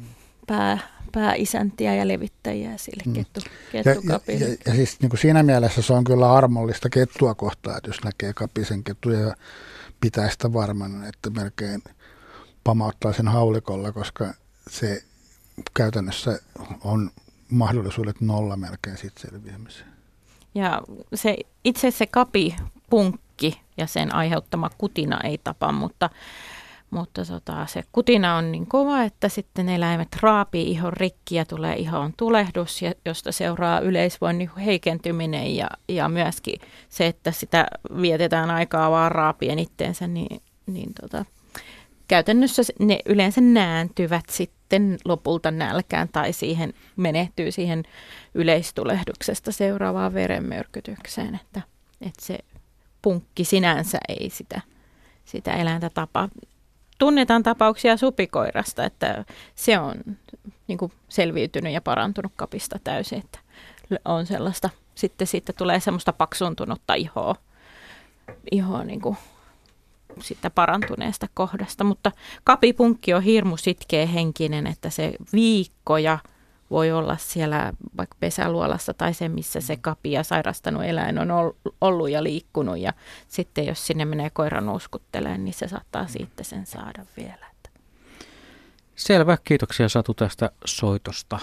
S3: pää, pääisäntiä ja levittäjiä sille mm. kettu, kettukapille.
S4: Ja, ja, ja siis niin kuin siinä mielessä se on kyllä armollista kettua kohtaan, että jos näkee kapisen kettuja ja pitää sitä varmana, että melkein pamauttaa sen haulikolla, koska se käytännössä on mahdollisuudet nolla melkein siitä selviämiseen.
S3: Ja se, itse se kapi, punkki ja sen aiheuttama kutina ei tapa, mutta, mutta tota, se kutina on niin kova, että sitten eläimet raapii ihon rikki ja tulee ihon tulehdus, ja, josta seuraa yleisvoinnin heikentyminen ja, ja myöskin se, että sitä vietetään aikaa vaan raapien itteensä, niin, niin tota, käytännössä ne yleensä nääntyvät sitten lopulta nälkään tai siihen menehtyy siihen yleistulehduksesta seuraavaan verenmyrkytykseen, että, että se punkki sinänsä ei sitä, sitä eläintä tapa. Tunnetaan tapauksia supikoirasta, että se on niin kuin selviytynyt ja parantunut kapista täysin, että on sellaista, sitten siitä tulee semmoista paksuntunutta ihoa, ihoa niin kuin sitä parantuneesta kohdasta. Mutta kapipunkki on hirmu sitkeä henkinen, että se viikkoja voi olla siellä vaikka pesäluolassa tai se, missä se kapi ja sairastanut eläin on ollut ja liikkunut. Ja sitten jos sinne menee koira nuuskuttelemaan, niin se saattaa siitä sen saada vielä.
S1: Selvä, kiitoksia Satu tästä soitosta.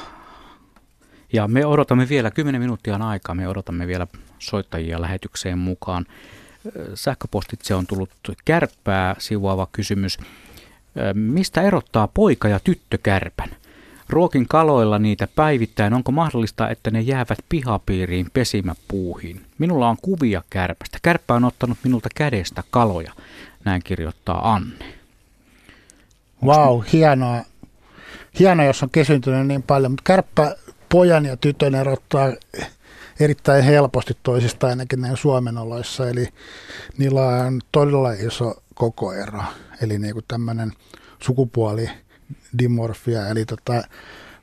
S1: Ja me odotamme vielä, 10 minuuttia aikaa, me odotamme vielä soittajia lähetykseen mukaan sähköpostitse on tullut kärppää sivuava kysymys. Mistä erottaa poika- ja tyttökärpän? Ruokin kaloilla niitä päivittäin. Onko mahdollista, että ne jäävät pihapiiriin pesimäpuuhin? Minulla on kuvia kärpästä. Kärppä on ottanut minulta kädestä kaloja. Näin kirjoittaa Anne.
S4: Vau, wow, hienoa. Hienoa, jos on kesyntynyt niin paljon. Mutta kärppä pojan ja tytön erottaa erittäin helposti toisista ainakin näin Suomen oloissa. Eli niillä on todella iso kokoero. Eli niin kuin tämmöinen sukupuoli dimorfia, eli tota,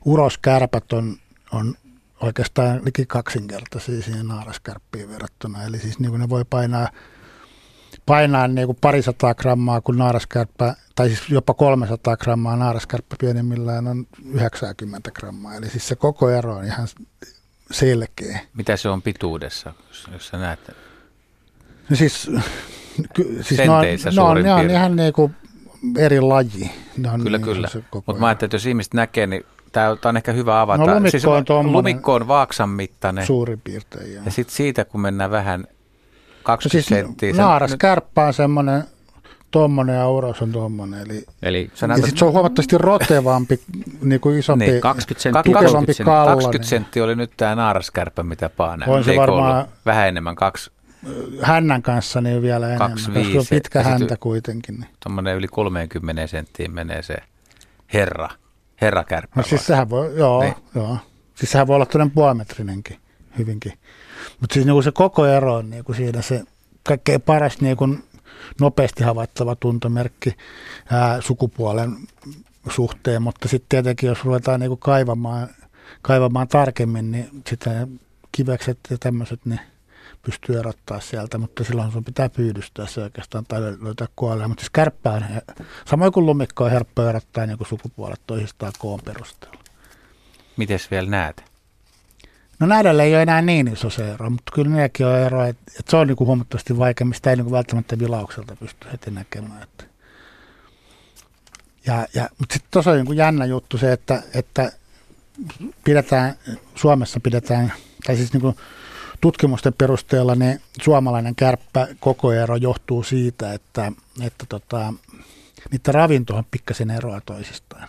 S4: uroskärpät on, on oikeastaan liki kaksinkertaisia siihen naaraskärppiin verrattuna. Eli siis niin kuin ne voi painaa, painaa niin kuin parisataa grammaa, kun naaraskärppä, tai siis jopa 300 grammaa naaraskärppä pienimmillään on 90 grammaa. Eli siis se koko ero on ihan selkeä.
S2: Mitä se on pituudessa, jos, jos sä näet?
S4: No siis, ky, siis ne on, ne on, ne on ihan niin kuin eri laji.
S2: Ne on kyllä, niin kyllä. Mutta mä ajattelin, että jos ihmiset näkee, niin tämä on ehkä hyvä avata.
S4: No lumikko siis on,
S2: siis, lumikko on vaaksan mittainen.
S4: Suurin piirtein, joo.
S2: Ja sitten siitä, kun mennään vähän 20 no siis senttiä.
S4: Naaras kärppä on semmoinen tuommoinen ja uros on tuommoinen. Eli,
S2: eli
S4: ja näytät... se on huomattavasti rotevampi, niin kuin isompi, niin,
S2: 20 senttiä, 20, kalla, 20 senttiä oli nyt tämä naaraskärppä, mitä Paana
S4: On se varmaan
S2: vähän enemmän, kaksi
S4: hännän kanssa niin vielä enemmän, 25, koska on pitkä häntä kuitenkin. Niin.
S2: Tuommoinen yli 30 senttiin menee se herra, herrakärppä.
S4: No siis sehän voi, joo, niin. joo. Siis sehän voi olla toden puolimetrinenkin hyvinkin. Mutta siis niin se koko ero on niin kuin siinä se kaikkein paras niin kuin nopeasti havaittava tuntomerkki ää, sukupuolen suhteen, mutta sitten tietenkin jos ruvetaan niin kuin kaivamaan, kaivamaan tarkemmin, niin sitten kivekset ja tämmöiset, niin pystyy erottaa sieltä, mutta silloin sun pitää pyydystää se oikeastaan tai löytää kuolleen. Mutta siis kärppää on, samoin kuin lumikko on helppo erottaa niin sukupuolet toisistaan koon perusteella.
S2: Mites vielä näet?
S4: No näidellä ei ole enää niin iso se ero, mutta kyllä niilläkin on ero, että, se on niin kuin huomattavasti vaikeampi, sitä ei niin kuin välttämättä vilaukselta pysty heti näkemään. Että. Ja, ja, mutta sitten tuossa on niin kuin jännä juttu se, että, että pidetään, Suomessa pidetään, tai siis niin kuin tutkimusten perusteella niin suomalainen kärppä koko ero johtuu siitä, että, että tota, niiden ravinto on pikkasen eroa toisistaan.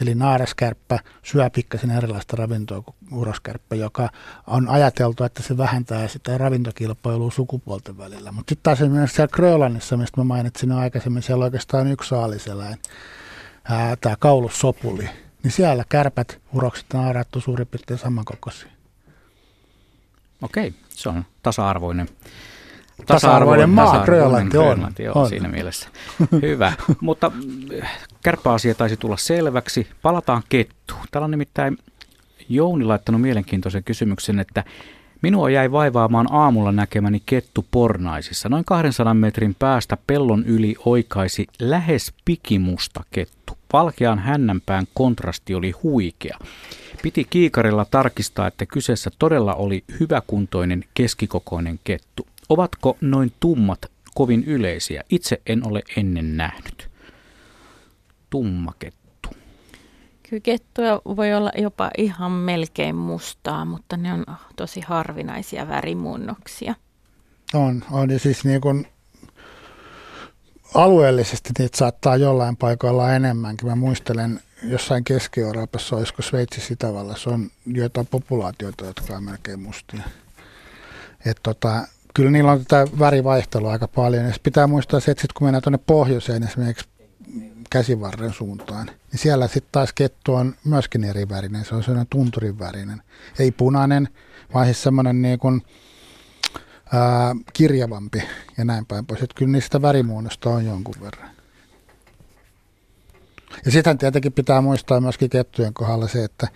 S4: Eli naaraskärppä syö pikkasen erilaista ravintoa kuin uroskärppä, joka on ajateltu, että se vähentää sitä ravintokilpailua sukupuolten välillä. Mutta sitten taas esimerkiksi siellä Grönlannissa, mistä mä mainitsin aikaisemmin, siellä oikeastaan on yksi saaliseläin, tämä kaulussopuli. Niin siellä kärpät, urokset on suurin piirtein samankokoisia.
S1: Okei, se on tasa-arvoinen.
S4: Tasa-arvoinen maa, Grönlanti on. Grönlanti,
S1: joo, on. siinä mielessä. Hyvä, mutta äh, kärppäasia taisi tulla selväksi. Palataan kettuun. Täällä on nimittäin Jouni laittanut mielenkiintoisen kysymyksen, että Minua jäi vaivaamaan aamulla näkemäni kettu Pornaisissa. Noin 200 metrin päästä pellon yli oikaisi lähes pikimusta kettu. Valkean hännänpään kontrasti oli huikea. Piti kiikarilla tarkistaa, että kyseessä todella oli hyväkuntoinen keskikokoinen kettu. Ovatko noin tummat kovin yleisiä? Itse en ole ennen nähnyt. Tumma kettu.
S3: Kyllä kettuja voi olla jopa ihan melkein mustaa, mutta ne on tosi harvinaisia värimuunnoksia.
S4: On, on ja siis niin kuin alueellisesti niitä saattaa jollain paikoilla enemmänkin. Mä muistelen jossain Keski-Euroopassa, olisiko Sveitsissä Itävallassa, on joitain populaatioita, jotka on melkein mustia. Et tota, kyllä niillä on tätä värivaihtelua aika paljon. Ja pitää muistaa se, että sit kun mennään tuonne pohjoiseen esimerkiksi käsivarren suuntaan, niin siellä sitten taas kettu on myöskin eri värinen. Se on sellainen tunturin värinen. Ei punainen, vaan siis semmoinen niin kuin, ää, kirjavampi ja näin päin pois. Että kyllä niistä värimuunnosta on jonkun verran. Ja sitten tietenkin pitää muistaa myöskin kettujen kohdalla se, että,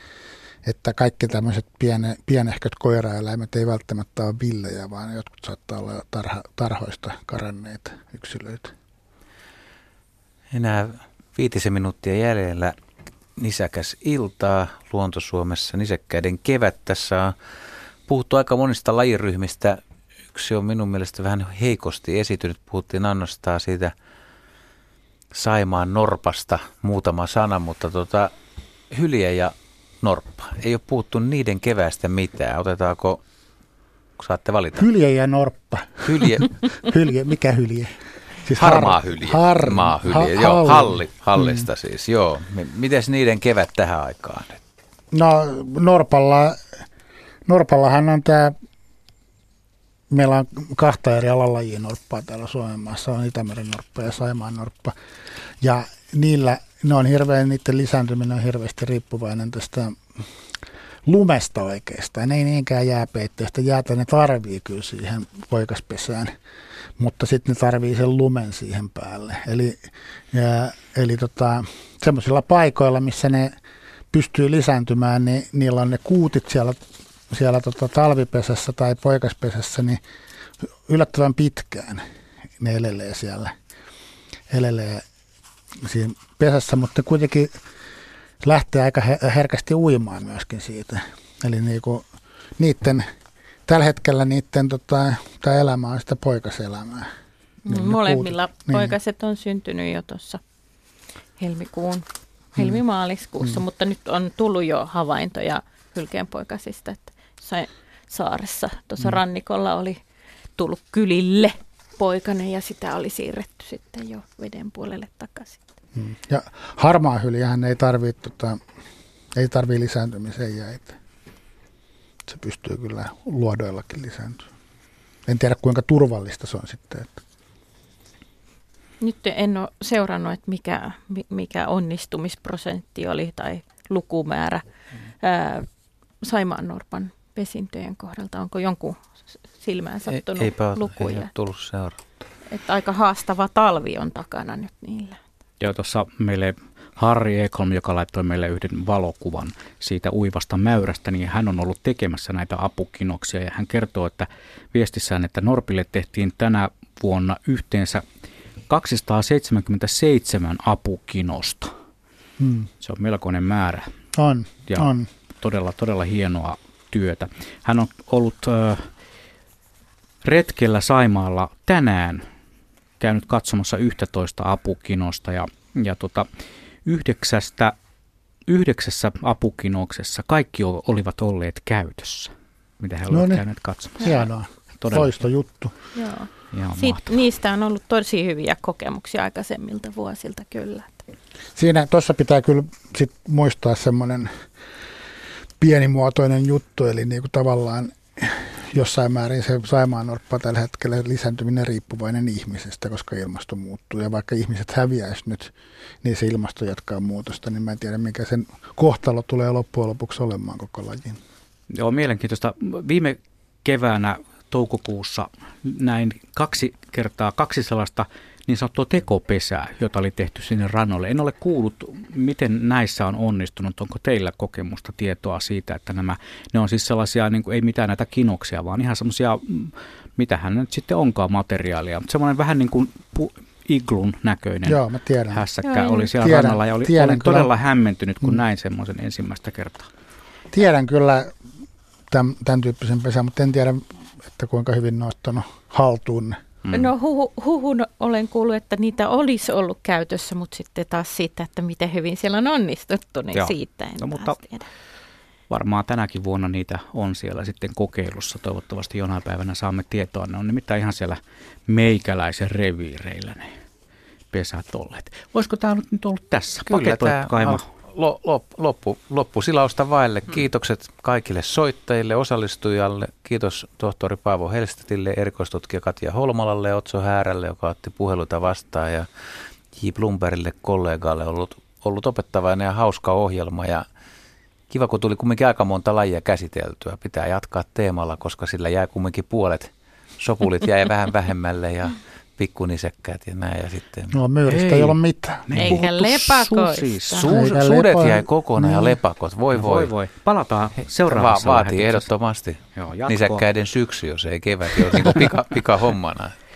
S4: että kaikki tämmöiset piene, pienehköt koiraeläimet ei välttämättä ole villejä, vaan jotkut saattaa olla tarha, tarhoista karanneita yksilöitä.
S2: Enää viitisen minuuttia jäljellä nisäkäs iltaa Luontosuomessa, nisäkkäiden kevät. Tässä on puhuttu aika monista lajiryhmistä. Yksi on minun mielestä vähän heikosti esitynyt. Puhuttiin annostaa siitä – Saimaan Norpasta muutama sana, mutta tota, hylje ja Norppa. Ei ole puhuttu niiden keväästä mitään. Otetaanko, saatte valita?
S4: Hylje ja Norppa.
S2: Hylje.
S4: hylje, mikä hylje?
S2: Siis Harmaa har, hylje. Harmaa hylje, ha, joo, halli, hallista mm. siis, joo. Mites niiden kevät tähän aikaan?
S4: No Norpalla, Norpallahan on tämä meillä on kahta eri alalajia norppaa täällä Suomen maassa, on Itämeren norppa ja Saimaan norppa. Ja niillä, ne on hirveän, niiden lisääntyminen on hirveästi riippuvainen tästä lumesta oikeastaan. Ne ei niinkään jääpeitteestä. Jäätä ne tarvii kyllä siihen poikaspesään, mutta sitten ne tarvii sen lumen siihen päälle. Eli, ja, eli tota, semmoisilla paikoilla, missä ne pystyy lisääntymään, niin niillä on ne kuutit siellä, siellä tota talvipesässä tai poikaspesässä, niin yllättävän pitkään ne elelee siellä, elelee siinä pesässä, mutta kuitenkin lähtee aika herkästi uimaan myöskin siitä. Eli niinku, niiden, tällä hetkellä niiden tota, tämä elämä on sitä poikaselämää.
S3: Niin Molemmilla kuutit, niin. poikaset on syntynyt jo tuossa helmikuun, mm. helmimaaliskuussa, mm. mutta nyt on tullut jo havaintoja hylkeenpoikasista, että saaressa tuossa mm. rannikolla oli tullut kylille poikainen ja sitä oli siirretty sitten jo veden puolelle takaisin.
S4: Hmm. Ja harmaa hyljähän ei tarvitse tota, ei tarvii lisääntymiseen jäitä. Se pystyy kyllä luodoillakin lisääntymään. En tiedä kuinka turvallista se on sitten. Että.
S3: Nyt en ole seurannut, että mikä, mikä onnistumisprosentti oli tai lukumäärä hmm. ää, Saimaan Norpan pesintöjen kohdalta. Onko jonkun silmään sattunut
S2: Eipä
S3: lukuja?
S2: Ei tullut seuraa.
S3: Että aika haastava talvi on takana nyt niillä.
S1: Joo, tuossa meille Harri Ekholm, joka laittoi meille yhden valokuvan siitä uivasta mäyrästä, niin hän on ollut tekemässä näitä apukinoksia ja hän kertoo, että viestissään, että Norpille tehtiin tänä vuonna yhteensä 277 apukinosta. Hmm. Se on melkoinen määrä.
S4: On,
S1: ja
S4: on.
S1: Todella, todella hienoa työtä. Hän on ollut äh, retkellä Saimaalla tänään käynyt katsomassa 11 apukinosta ja, ja tota, yhdeksästä, yhdeksässä apukinoksessa kaikki olivat olleet käytössä, mitä he no olivat niin. käyneet katsomassa.
S4: Hienoa. Todella. juttu.
S3: Joo. Siit, niistä on ollut tosi hyviä kokemuksia aikaisemmilta vuosilta kyllä.
S4: Siinä tuossa pitää kyllä sit muistaa semmoinen pienimuotoinen juttu, eli niin kuin tavallaan jossain määrin se Saimaannorppa tällä hetkellä lisääntyminen riippuvainen ihmisestä, koska ilmasto muuttuu. Ja vaikka ihmiset häviäisi nyt, niin se ilmasto jatkaa muutosta, niin mä en tiedä, mikä sen kohtalo tulee loppujen lopuksi olemaan koko lajin.
S1: Joo, mielenkiintoista. Viime keväänä toukokuussa näin kaksi kertaa kaksi sellaista niin sanottua tekopesää, jota oli tehty sinne rannolle. En ole kuullut, miten näissä on onnistunut. Onko teillä kokemusta, tietoa siitä, että nämä, ne on siis sellaisia, niin kuin, ei mitään näitä kinoksia, vaan ihan semmoisia, mm, mitähän nyt sitten onkaan materiaalia. Mutta semmoinen vähän niin kuin pu, iglun näköinen
S4: Joo, mä tiedän.
S1: hässäkkä Joo, oli siellä tiedän, rannalla ja oli, tiedän olin kyllä. todella hämmentynyt, kun mm. näin semmoisen ensimmäistä kertaa.
S4: Tiedän kyllä tämän, tämän tyyppisen pesän, mutta en tiedä, että kuinka hyvin ne on ottanut haltuun
S3: Mm. No huhu, huhun olen kuullut, että niitä olisi ollut käytössä, mutta sitten taas siitä, että miten hyvin siellä on onnistuttu, niin Joo. siitä en no, mutta tiedä.
S1: Varmaan tänäkin vuonna niitä on siellä sitten kokeilussa. Toivottavasti jonain päivänä saamme tietoa. Ne on nimittäin ihan siellä meikäläisen reviireillä ne pesät olleet. Voisiko tämä nyt ollut tässä?
S2: Kyllä tämä on, loppu, loppusilausta vaille. Hmm. Kiitokset kaikille soittajille, osallistujalle. Kiitos tohtori Paavo Helstetille, erikoistutkija Katja Holmalalle ja Otso Häärälle, joka otti puheluita vastaan ja J. Blumbergille kollegalle ollut, ollut opettavainen ja hauska ohjelma ja kiva, kun tuli kumminkin aika monta lajia käsiteltyä. Pitää jatkaa teemalla, koska sillä jää kumminkin puolet sopulit jäi vähän vähemmälle ja pikkunisekkäät ja näin. Ja sitten...
S4: No myyristä ei, ei ole mitään.
S3: Eikä lepakoista.
S2: Su, Eikä sudet lepo... jäi kokonaan niin. ja lepakot. Voi no, voi. voi, voi.
S1: Palataan seuraavassa
S2: Va- Vaatii ehdottomasti Joo, nisäkkäiden syksy, jos ei kevät. Jos niin pika, pika hommana.